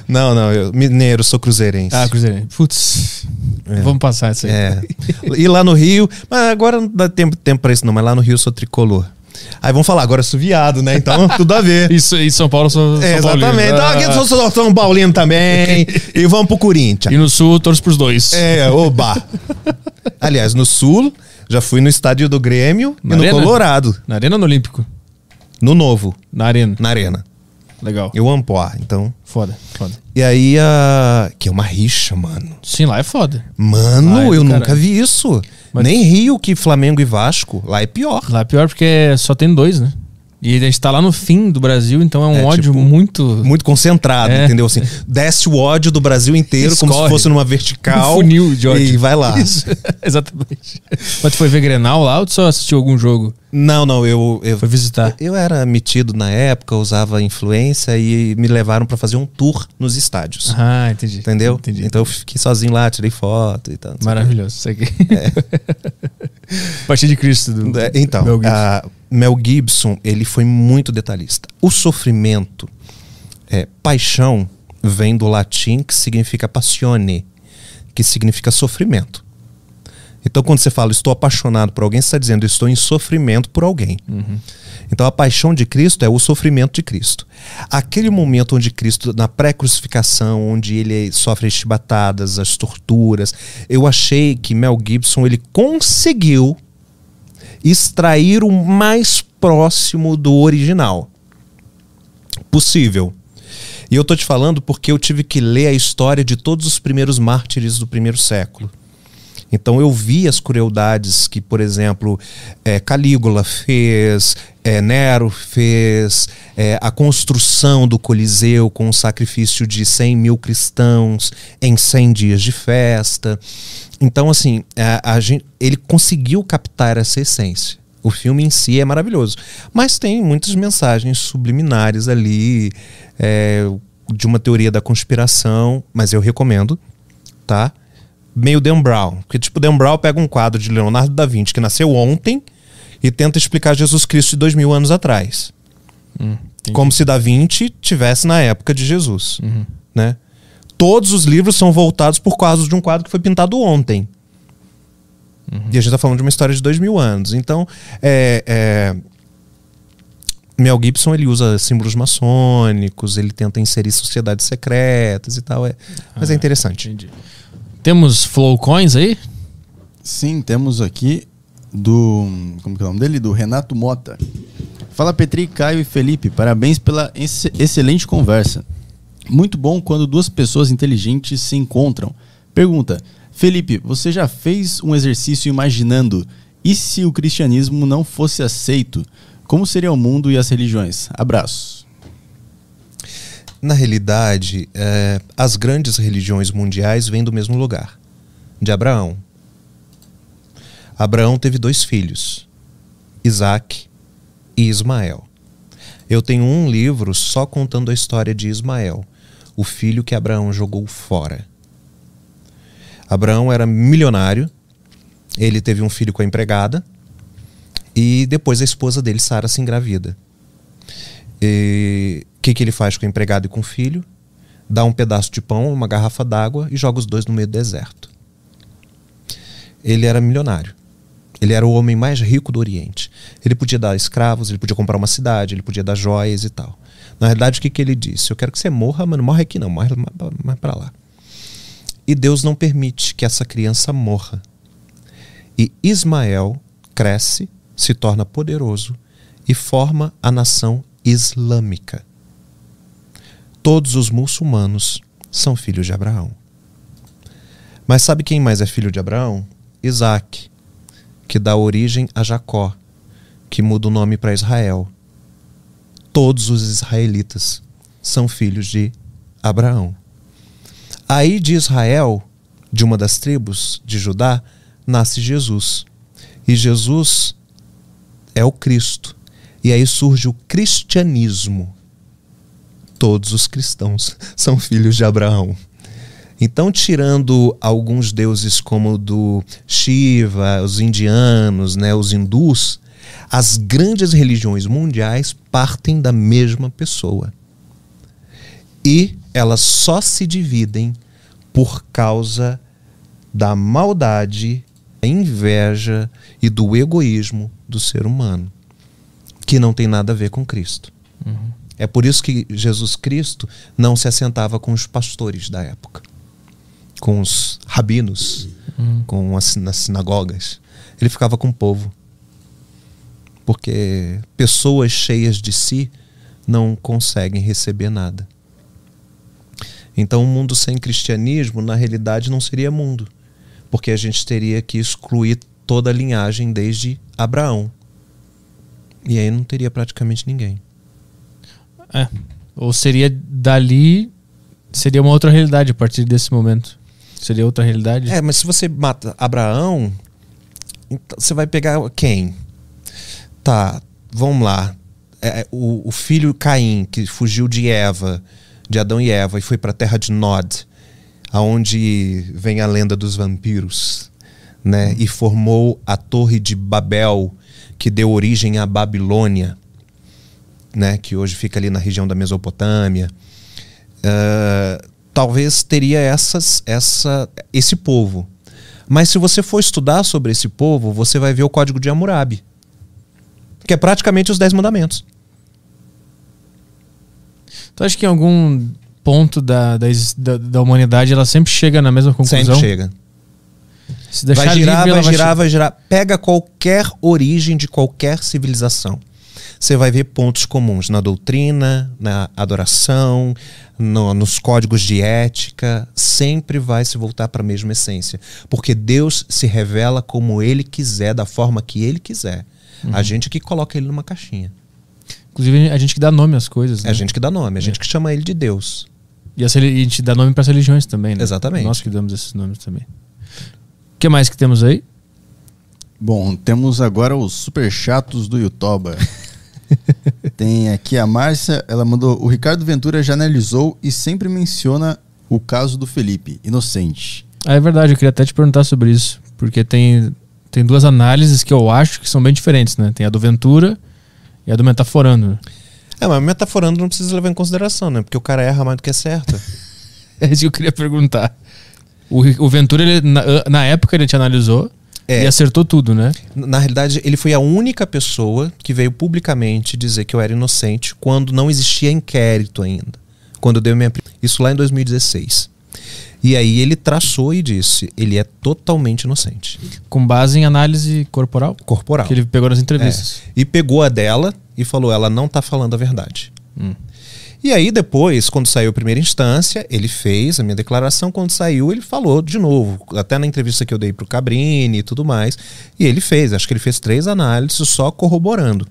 Não, não, eu mineiro, sou cruzeirense.
Ah, Cruzeiro. Putz. Vamos passar essa aí.
É. E lá no Rio, mas agora não dá tempo, tempo pra isso não, mas lá no Rio eu sou tricolor. Aí vamos falar, agora eu sou viado, né? Então, *laughs* tudo a ver.
Isso em São Paulo eu sou.
É,
São Paulino.
exatamente. Então aqui eu sou São Paulino também. *laughs* e vamos pro Corinthians.
E no sul torço pros dois.
É, oba. Aliás, no Sul, já fui no estádio do Grêmio
Na
e no
Arena?
Colorado.
Na Arena ou no Olímpico?
No Novo,
Na Arena.
na Arena.
Legal.
Eu amo Poá, então.
Foda, foda.
E aí, a... que é uma rixa, mano.
Sim, lá é foda.
Mano,
é
eu nunca vi isso.
Mas-
Nem Rio que Flamengo e Vasco. Lá é pior.
Lá é pior porque só tem dois, né? E a gente tá lá no fim do Brasil, então é um
É,
ódio
tipo,
muito.
Muito concentrado,
É.
entendeu? Assim, desce o ódio do Brasil inteiro, como se
Escorre.
fosse numa vertical.
Um funil de ódio.
E vai lá.
Isso, *laughs* exatamente. Mas tu foi ver Grenal lá ou tu só assistiu algum jogo?
Não, não, eu, eu,
Foi visitar?
eu era metido na época, usava influência e me levaram pra fazer um tour nos estádios.
Ah, entendi.
Entendeu?
Entendi.
Então eu fiquei sozinho lá, tirei foto e tal.
Maravilhoso, isso aqui. *laughs* Partir de Cristo do.
É, Então,
Gibson.
a Mel Gibson, ele foi muito detalhista. O sofrimento, é, paixão, vem do latim que significa passione, que significa sofrimento. Então, quando você fala estou apaixonado por alguém, você está dizendo estou em sofrimento por alguém. Então, a paixão de Cristo é o sofrimento de Cristo. Aquele momento onde Cristo, na pré-crucificação, onde ele sofre as chibatadas, as torturas, eu achei que Mel Gibson ele conseguiu extrair o mais próximo do original possível. E eu tô te falando porque eu tive que ler a história de todos os primeiros mártires do primeiro século. Então eu vi as crueldades que, por exemplo, eh, Calígula fez, eh, Nero fez, eh, a construção do Coliseu com o sacrifício de 100 mil cristãos em 100 dias de festa. Então, assim, a, a gente, ele conseguiu captar essa essência. O filme em si é maravilhoso. Mas tem muitas mensagens subliminares ali, eh, de uma teoria da conspiração, mas eu recomendo, tá? Meio Dan Brown. Porque, tipo, Dan Brown pega um quadro de Leonardo da Vinci que nasceu ontem e tenta explicar Jesus Cristo de dois mil anos atrás.
Hum.
Como se Da Vinci tivesse na época de Jesus. Né? Todos os livros são voltados por causa de um quadro que foi pintado ontem. E a gente está falando de uma história de dois mil anos. Então, é, é, Mel Gibson ele usa símbolos maçônicos, ele tenta inserir sociedades secretas e tal. É, mas é interessante.
Entendi. Temos Flow Coins aí?
Sim, temos aqui do. Como que é o nome dele? Do Renato Mota. Fala Petri, Caio e Felipe, parabéns pela ex- excelente conversa. Muito bom quando duas pessoas inteligentes se encontram. Pergunta: Felipe, você já fez um exercício imaginando e se o cristianismo não fosse aceito? Como seria o mundo e as religiões? Abraço.
Na realidade, é, as grandes religiões mundiais vêm do mesmo lugar de Abraão. Abraão teve dois filhos, Isaac e Ismael. Eu tenho um livro só contando a história de Ismael, o filho que Abraão jogou fora. Abraão era milionário, ele teve um filho com a empregada, e depois a esposa dele, Sara, se engravida. O que, que ele faz com o empregado e com o filho? dá um pedaço de pão, uma garrafa d'água e joga os dois no meio do deserto. Ele era milionário. Ele era o homem mais rico do Oriente. Ele podia dar escravos, ele podia comprar uma cidade, ele podia dar joias e tal. Na realidade, o que, que ele disse? Eu quero que você morra, mas não morre aqui não, morre mais para lá. E Deus não permite que essa criança morra. E Ismael cresce, se torna poderoso e forma a nação islâmica. Todos os muçulmanos são filhos de Abraão. Mas sabe quem mais é filho de Abraão? Isaac, que dá origem a Jacó, que muda o nome para Israel. Todos os israelitas são filhos de Abraão. Aí de Israel, de uma das tribos de Judá, nasce Jesus. E Jesus é o Cristo. E aí surge o cristianismo. Todos os cristãos *laughs* são filhos de Abraão. Então, tirando alguns deuses como do Shiva, os indianos, né, os hindus, as grandes religiões mundiais partem da mesma pessoa. E elas só se dividem por causa da maldade, da inveja e do egoísmo do ser humano, que não tem nada a ver com Cristo. Uhum. É por isso que Jesus Cristo não se assentava com os pastores da época, com os rabinos, uhum. com as nas sinagogas. Ele ficava com o povo. Porque pessoas cheias de si não conseguem receber nada. Então, um mundo sem cristianismo, na realidade, não seria mundo, porque a gente teria que excluir toda a linhagem desde Abraão. E aí não teria praticamente ninguém.
É. Ou seria dali. Seria uma outra realidade a partir desse momento. Seria outra realidade?
É, mas se você mata Abraão, então você vai pegar quem? Tá, vamos lá. É, o, o filho Caim, que fugiu de Eva de Adão e Eva e foi para a terra de Nod, aonde vem a lenda dos vampiros, né? E formou a Torre de Babel, que deu origem à Babilônia, né? Que hoje fica ali na região da Mesopotâmia. Uh, talvez teria essas, essa, esse povo. Mas se você for estudar sobre esse povo, você vai ver o Código de Hammurabi, que é praticamente os Dez Mandamentos.
Tu acha que em algum ponto da, da, da, humanidade ela sempre chega na mesma conclusão?
Sempre chega. Se deixar vai girar, livre, vai girar, vai, vai girar. Pega qualquer origem de qualquer civilização. Você vai ver pontos comuns na doutrina, na adoração, no, nos códigos de ética. Sempre vai se voltar para a mesma essência. Porque Deus se revela como Ele quiser, da forma que Ele quiser. Uhum. A gente que coloca Ele numa caixinha.
Inclusive, a gente que dá nome às coisas.
Né? É a gente que dá nome, a gente é. que chama ele de Deus.
E a, gente dá nome para as religiões também, né?
Exatamente.
Nós que damos esses nomes também. O que mais que temos aí?
Bom, temos agora os super chatos do Yutoba. *laughs* Tem aqui a Márcia, ela mandou: O Ricardo Ventura já analisou e sempre menciona o caso do Felipe, inocente.
Ah, é verdade, eu queria até te perguntar sobre isso. Porque tem, tem duas análises que eu acho que são bem diferentes, né? Tem a do Ventura e a do metaforando.
É, mas metaforando não precisa levar em consideração, né? Porque o cara erra mais do que é certo. *laughs*
é isso que eu queria perguntar. O, o Ventura, ele, na, na época, ele te analisou é. e acertou tudo, né?
Na realidade, ele foi a única pessoa que veio publicamente dizer que eu era inocente quando não existia inquérito ainda. Quando eu dei minha. Isso lá em 2016. E aí ele traçou e disse: ele é totalmente inocente.
Com base em análise corporal?
Corporal.
Que ele pegou nas entrevistas.
É. E pegou a dela e falou: ela não está falando a verdade. Hum. E aí, depois, quando saiu a primeira instância, ele fez a minha declaração. Quando saiu, ele falou de novo, até na entrevista que eu dei para o Cabrini e tudo mais. E ele fez, acho que ele fez três análises só corroborando.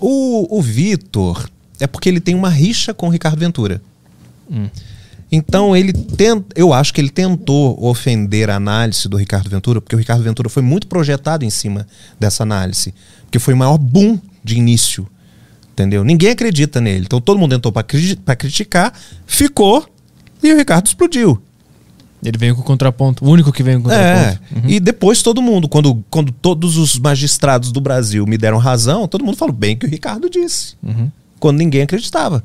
O, o Vitor é porque ele tem uma rixa com o Ricardo Ventura. Hum. Então ele tenta, eu acho que ele tentou ofender a análise do Ricardo Ventura, porque o Ricardo Ventura foi muito projetado em cima dessa análise, porque foi o maior boom de início, entendeu? Ninguém acredita nele, então todo mundo tentou para criticar, ficou e o Ricardo explodiu.
Ele veio com o contraponto, o único que veio com o contraponto.
É, uhum. E depois todo mundo, quando, quando todos os magistrados do Brasil me deram razão, todo mundo falou bem que o Ricardo disse. Uhum. Quando ninguém acreditava.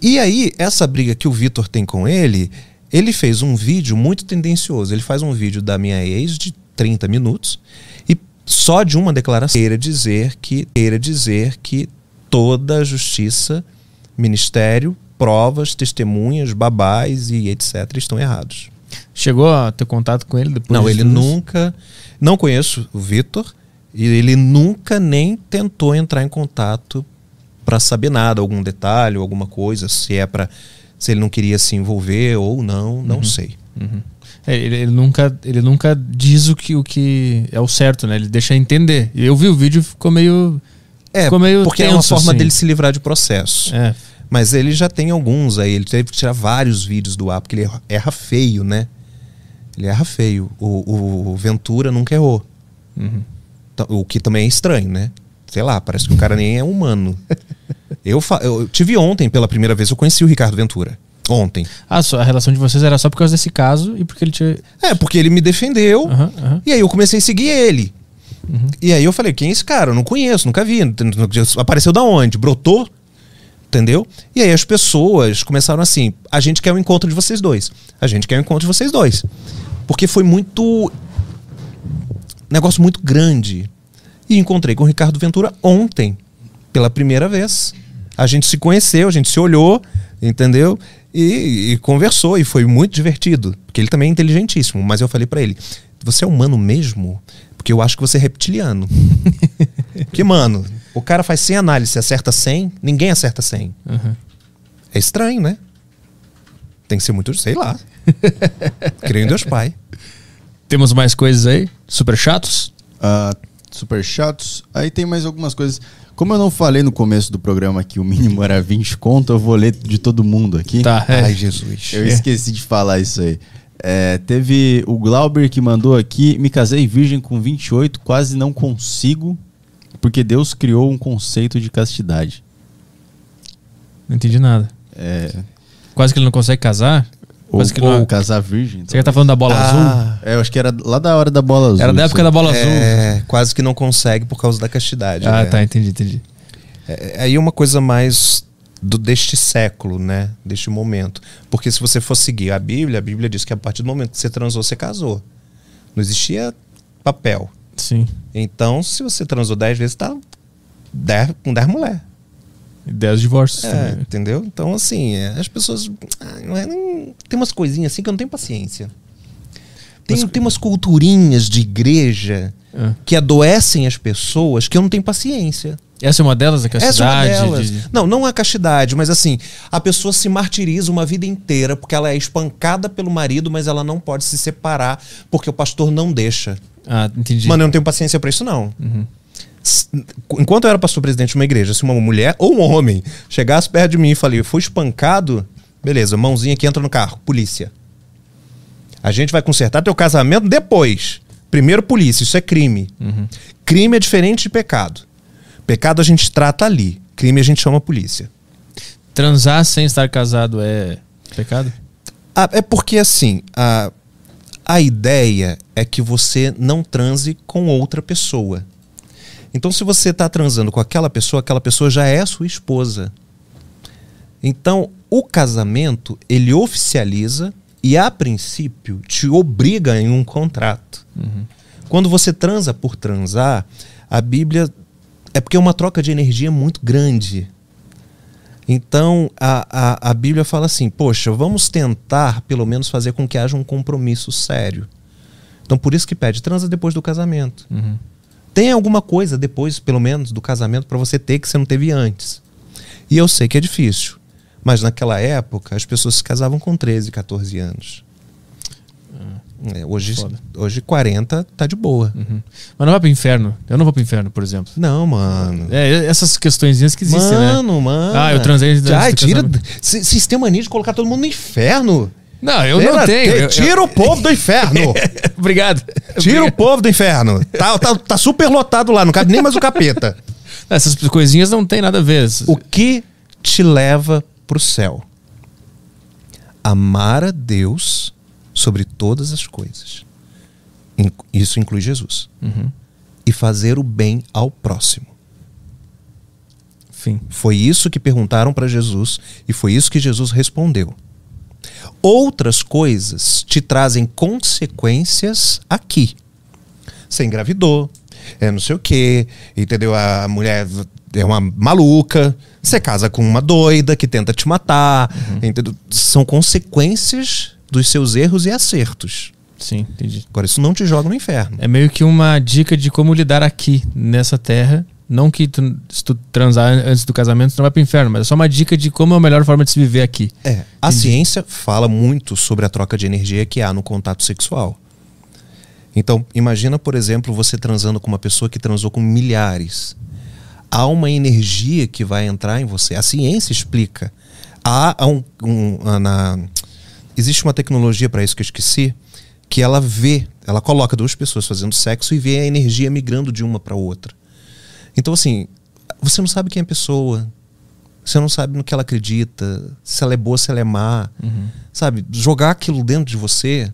E aí, essa briga que o Vitor tem com ele, ele fez um vídeo muito tendencioso. Ele faz um vídeo da minha ex de 30 minutos e só de uma declaração queira dizer que queira dizer que toda a justiça, ministério, provas, testemunhas, babás e etc estão errados.
Chegou a ter contato com ele depois?
Não, ele nunca. Não conheço o Vitor. E ele nunca nem tentou entrar em contato para saber nada, algum detalhe, alguma coisa, se é para se ele não queria se envolver ou não, não sei.
É, ele, ele nunca, ele nunca diz o que, o que é o certo, né? Ele deixa entender. Eu vi o vídeo e ficou meio.
É,
ficou meio
porque é uma
tenso,
forma
assim.
dele se livrar de processo.
É.
Mas ele já tem alguns aí, ele teve que tirar vários vídeos do ar, porque ele erra, feio, né? Ele erra feio. O, o Ventura nunca errou. Tá- O que também é estranho, né? Sei lá, parece que o cara nem é humano. *laughs* Eu, eu tive ontem, pela primeira vez, eu conheci o Ricardo Ventura. Ontem.
Ah, a relação de vocês era só por causa desse caso e porque ele tinha.
É, porque ele me defendeu.
Aham, aham.
E aí eu comecei a seguir ele. E aí eu falei, quem é esse cara? Eu não conheço, nunca vi. Apareceu da onde? Brotou? Entendeu? E aí as pessoas começaram assim: a gente quer o encontro de vocês dois. A gente quer o encontro de vocês dois. Porque foi muito. Negócio muito grande. E encontrei com o Ricardo Ventura ontem, pela primeira vez. A gente se conheceu, a gente se olhou, entendeu? E, e conversou, e foi muito divertido. Porque ele também é inteligentíssimo. Mas eu falei pra ele: você é humano mesmo? Porque eu acho que você é reptiliano. *laughs* Porque, mano, o cara faz 100 análises, acerta 100, ninguém acerta 100.
Aham.
É estranho, né? Tem que ser muito, sei lá. *laughs* Creio em Deus Pai.
Temos mais coisas aí? Super chatos?
Ah, super chatos. Aí tem mais algumas coisas. Como eu não falei no começo do programa que o mínimo era 20 conto, eu vou ler de todo mundo aqui.
Tá, é.
Ai, Jesus.
Eu esqueci de falar isso aí. É, teve o Glauber que mandou aqui: Me casei virgem com 28, quase não consigo, porque Deus criou um conceito de castidade.
Não entendi nada.
É,
Quase que ele não consegue casar?
Ou,
Quase que
ou
não.
casar virgem.
Você tá falando da bola azul?
Ah,
É, eu acho que era lá da hora da bola azul.
Era da época
aí.
da bola azul.
é, quase que não consegue por causa da castidade.
Ah,
né?
tá, entendi, entendi.
É, aí é uma coisa mais do, deste século, né? Deste momento. Porque se você for seguir a Bíblia, a Bíblia diz que a partir do momento que você transou, você casou. Não existia papel.
Sim.
Então, se você transou 10 vezes, tá dez, com 10 mulheres.
E Dez divórcios
É, entendeu? Então, assim, é, as pessoas. ah, não é- não- tem umas coisinhas assim que eu não tenho paciência. Tem,
Mas-
tem umas culturinhas de igreja
Ah.
que adoecem as pessoas que eu não tenho paciência.
Essa é uma delas, a
Essa é uma
castidade?
delas.
de-
Não, não a castidade, mas assim, a pessoa se martiriza uma vida inteira porque ela é espancada pelo marido, mas ela não pode se separar porque o pastor não deixa.
Ah, entendi.
Mano, eu não tenho paciência pra isso, não. S- Enquanto eu era pastor presidente de uma igreja, se uma mulher ou um homem chegasse perto de mim e falei, eu fui espancado, beleza, mãozinha que entra no carro, polícia. A gente vai consertar teu casamento depois. Primeiro, polícia, isso é crime. Crime é diferente de pecado. Pecado a gente trata ali. Crime a gente chama polícia.
Transar sem estar casado é pecado?
Ah, é porque assim, a, a ideia é que você não transe com outra pessoa. Então, se você está transando com aquela pessoa, aquela pessoa já é sua esposa. Então, o casamento, ele oficializa e, a princípio, te obriga em um contrato. Quando você transa por transar, a Bíblia. É porque é uma troca de energia muito grande. Então, a, a, a Bíblia fala assim: poxa, vamos tentar pelo menos fazer com que haja um compromisso sério. Então, por isso que pede, transa depois do casamento. Tem alguma coisa depois, pelo menos, do casamento para você ter que você não teve antes. E eu sei que é difícil. Mas naquela época, as pessoas se casavam com 13, 14 anos. É, hoje,
Foda.
hoje 40 tá de boa.
Uhum. Mas não vai pro inferno. Eu não vou pro inferno, por exemplo.
Não, mano.
É, essas questõezinhas que existem, né?
mano, mano.
Ah, eu transei antes
Ai, tira. Vocês têm mania de colocar todo mundo no inferno.
Não, eu
Tira-
não tenho.
te-
Eu- eu-
Tira o povo do inferno. *laughs*
Obrigado.
Tira o povo do inferno. Tá, tá, tá super lotado lá, não cabe nem mais o capeta. *laughs*
Essas coisinhas não tem nada a ver.
O que te leva pro céu? Amar a Deus sobre todas as coisas. Isso inclui Jesus.
Uhum.
E fazer o bem ao próximo.
Fim.
Foi isso que perguntaram para Jesus e foi isso que Jesus respondeu. Outras coisas te trazem consequências aqui. Você engravidou, é não sei o quê, entendeu? A mulher é uma maluca, você casa com uma doida que tenta te matar, entendeu? São consequências dos seus erros e acertos.
Sim, entendi.
Agora, isso não te joga no inferno.
É meio que uma dica de como lidar aqui, nessa terra. Não que tu, se tu transar antes do casamento, tu não vai pro inferno, mas é só uma dica de como é a melhor forma de se viver aqui.
É, a ciência fala muito sobre a troca de energia que há no contato sexual. Então, imagina, por exemplo, você transando com uma pessoa que transou com milhares. Há uma energia que vai entrar em você. A ciência explica. Há, um, um- ah, na- existe uma tecnologia para isso que eu esqueci, que ela vê, ela coloca duas pessoas fazendo sexo e vê a energia migrando de uma para outra. Então, assim, você não sabe quem é a pessoa, você não sabe no que ela acredita, se ela é boa, se ela é má. Sabe? Jogar aquilo dentro de você.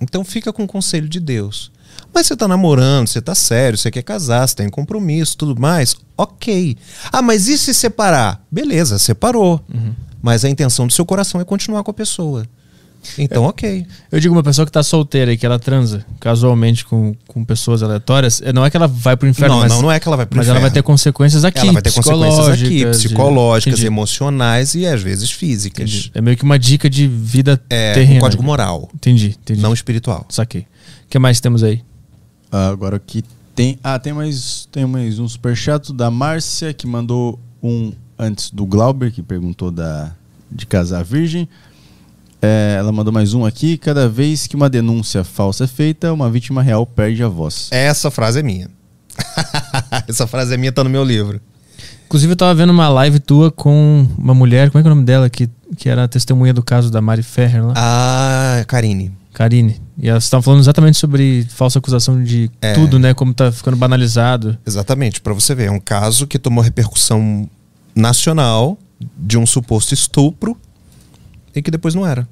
Então fica com o conselho de Deus. Mas você tá namorando, você tá sério, você quer casar, você tem compromisso, tudo mais. Ok. Ah, mas e se separar? Beleza, separou. Mas a intenção do seu coração é continuar com a pessoa. Então, ok.
Eu digo uma pessoa que tá solteira e que ela transa casualmente com, com pessoas aleatórias, é, não é que ela vai pro inferno,
Não,
mas,
não, não é que ela vai pro
mas ela vai
inferno.
ter consequências aqui.
Ela vai ter consequências aqui,
psicológicas, de-
emocionais e às vezes físicas.
entendi. É meio que uma dica de vida
É
terrena.
um código moral,
Entendi, entendi.
não espiritual.
Saquei. O que mais temos aí?
Ah, agora aqui tem. Ah, tem mais, tem mais um superchat da Márcia, que mandou um antes do Glauber, que perguntou da, de casar virgem. É, ela mandou mais um aqui. Cada vez que uma denúncia falsa é feita, uma vítima real perde a voz.
Essa frase é minha. *laughs* Essa frase é minha, tá no meu livro.
Inclusive, eu tava vendo uma live tua com uma mulher, como é que é o nome dela? Que, que era a testemunha do caso da Mari Ferrer lá.
Ah, Karine.
Karine. E elas estavam falando exatamente sobre falsa acusação de
É.
tudo, né? Como tá ficando banalizado.
Exatamente, pra você ver, é um caso que tomou repercussão nacional de um suposto estupro e que depois não era.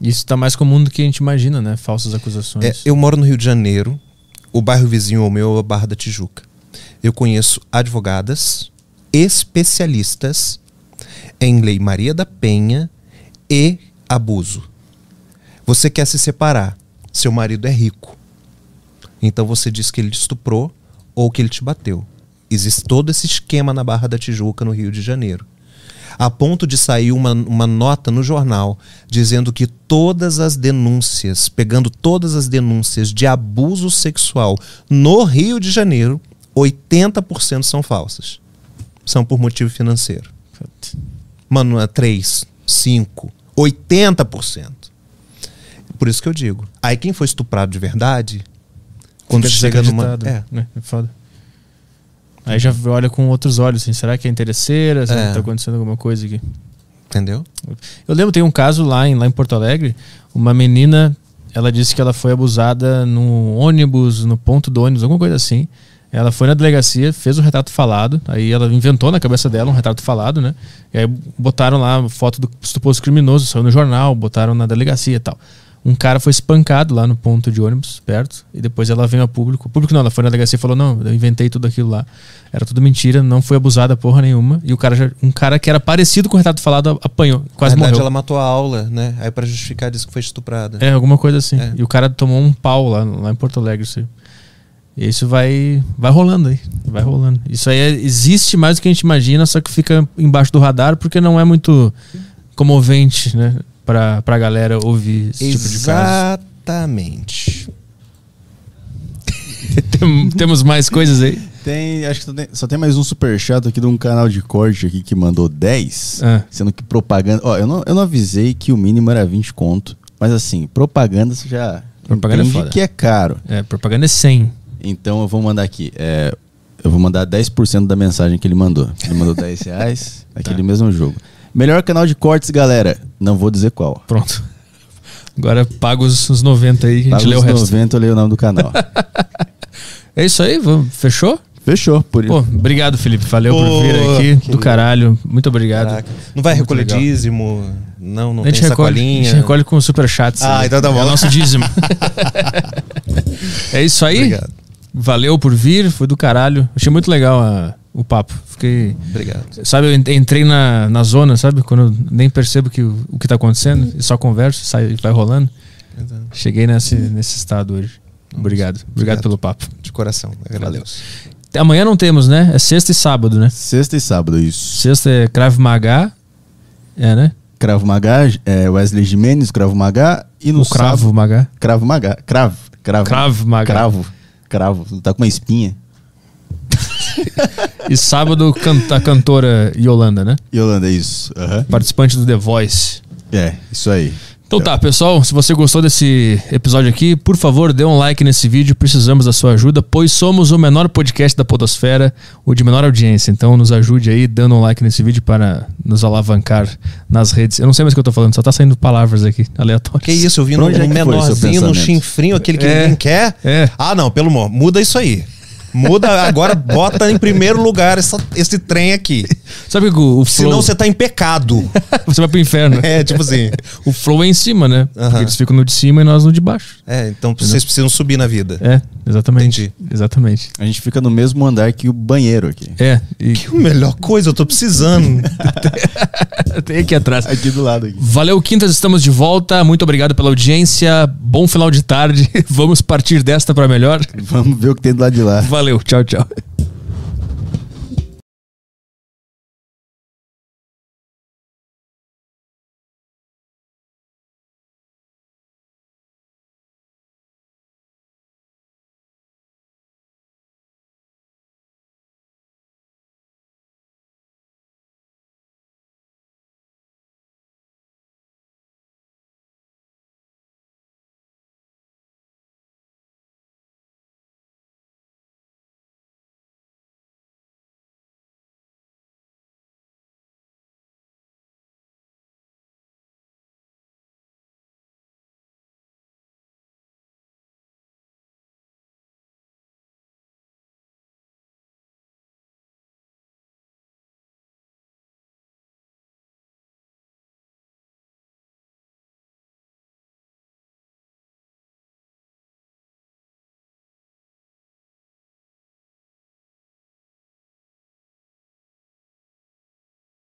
Isso tá mais comum do que a gente imagina, né? Falsas acusações.
É, eu moro no Rio de Janeiro, o bairro vizinho ao meu é a Barra da Tijuca. Eu conheço advogadas especialistas em lei Maria da Penha e abuso. Você quer se separar, seu marido é rico. Então você diz que ele te estuprou ou que ele te bateu. Existe todo esse esquema na Barra da Tijuca, no Rio de Janeiro. A ponto de sair uma, uma nota no jornal dizendo que todas as denúncias, pegando todas as denúncias de abuso sexual no Rio de Janeiro, 80% são falsas. São por motivo financeiro. Mano, é 3, 5, 80%. Por isso que eu digo. Aí quem foi estuprado de verdade, quando
Fica
chega numa. É,
É, é foda. Aí já olha com outros olhos, assim, será que é interesseira? Será
É.
que tá acontecendo alguma coisa aqui?
entendeu?
Eu lembro, tem um caso lá em, lá em Porto Alegre, uma menina, ela disse que ela foi abusada no ônibus, no ponto do ônibus, alguma coisa assim. Ela foi na delegacia, fez o retrato falado, aí ela inventou na cabeça dela um retrato falado, né? E aí botaram lá a foto do suposto criminoso, saiu no jornal, botaram na delegacia e tal. Um cara foi espancado lá no ponto de ônibus, perto, e depois ela veio a público. O público não, ela foi na delegacia e falou: Não, eu inventei tudo aquilo lá. Era tudo mentira, não foi abusada porra nenhuma. E o cara, já- um cara que era parecido com o retrato falado apanhou, quase
Na verdade,
morreu.
ela matou a aula, né? Aí pra justificar disse que foi estuprada.
É, alguma coisa assim.
É.
E o cara tomou um pau lá, lá em Porto Alegre. Aí. E isso vai, vai rolando aí. Vai rolando. Isso aí é- existe mais do que a gente imagina, só que fica embaixo do radar porque não é muito comovente, né? Pra, pra galera ouvir esse tipo de caso.
Exatamente. *laughs*
Tem- temos mais coisas aí?
Tem, acho que só tem, só tem mais um superchat aqui de um canal de corte aqui que mandou 10.
Ah.
Sendo que propaganda. Ó, eu não, eu não avisei que o mínimo era 20 conto. Mas assim, propaganda você já.
Propaganda é foda.
que é caro.
É, propaganda é 100.
Então eu vou mandar aqui. é, eu vou mandar 10% da mensagem que ele mandou. Ele mandou 10 reais, *laughs* aquele mesmo jogo. Melhor canal de cortes, galera. Não vou dizer qual.
Pronto. Agora paga os, os 90 aí que a
Paga
gente lê o
os
resto.
90, eu leio o nome do canal. *laughs*
É isso aí, vamos, fechou?
Fechou, por
Pô, obrigado, Felipe. Valeu por
Pô,
vir aqui. Do caralho. Muito obrigado.
Caraca. Não vai
Muito
recolher
legal.
dízimo? Não, não
a gente
tem
recolhe, a
sacolinha?
gente recolhe com super chats.
Ah, então tá
É
bom.
o nosso dízimo. *laughs* é isso aí.
Obrigado.
Valeu por vir, foi do caralho. Achei muito legal a, o papo. Fiquei.
Obrigado.
Sabe, eu en- entrei na, na zona, sabe? Quando eu nem percebo que, o que tá acontecendo e só converso, sai, vai rolando. Cheguei nesse, nesse estado hoje. Obrigado. Obrigado,
Obrigado.
pelo papo.
De coração. Agradeço.
Amanhã não temos, né? É sexta e sábado, né?
Sexta e sábado, isso.
Sexta é Krav Maga. É, né?
Cravo Magá, é, Wesley Jimenez, Cravo Magá. E no
o Cravo
sábado-
Maga.
Cravo Magá. Cravo. Cravo.
Krav Maga.
Cravo. Cravo. Tá com uma espinha.
E sábado a cantora Yolanda, né?
Yolanda, é isso. Aham.
Participante do The Voice.
É, isso aí.
Então tá, pessoal, se você gostou desse episódio aqui, por favor, dê um like nesse vídeo, precisamos da sua ajuda, pois somos o menor podcast da podosfera, o de menor audiência. Então nos ajude aí dando um like nesse vídeo para nos alavancar nas redes. Eu não sei mais o que eu tô falando, só tá saindo palavras aqui aleatórias.
Que isso, eu vi
onde é seu
menorzinho, no chinfrinho, aquele que
É,
ninguém quer.
é.
Ah, não, pelo amor, muda isso aí. Muda, agora bota em primeiro lugar essa- esse trem aqui.
Sabe que o, o flow,
Senão você tá em pecado. *laughs*
você vai pro inferno.
É, tipo assim.
O flow é em cima, né? Porque
Aham.
eles ficam no de cima e nós no de baixo.
É, então vocês precisam subir na vida.
É, exatamente.
Entendi.
Exatamente.
A gente fica no mesmo andar que o banheiro aqui.
É, e
Que melhor coisa, eu tô precisando. *laughs*
tem aqui atrás.
Aqui do lado aqui.
Valeu, Quintas, estamos de volta. Muito obrigado pela audiência. Bom final de tarde. *laughs* Vamos partir desta para melhor.
Vamos ver o que tem do lado de lá.
Valeu, tchau, tchau.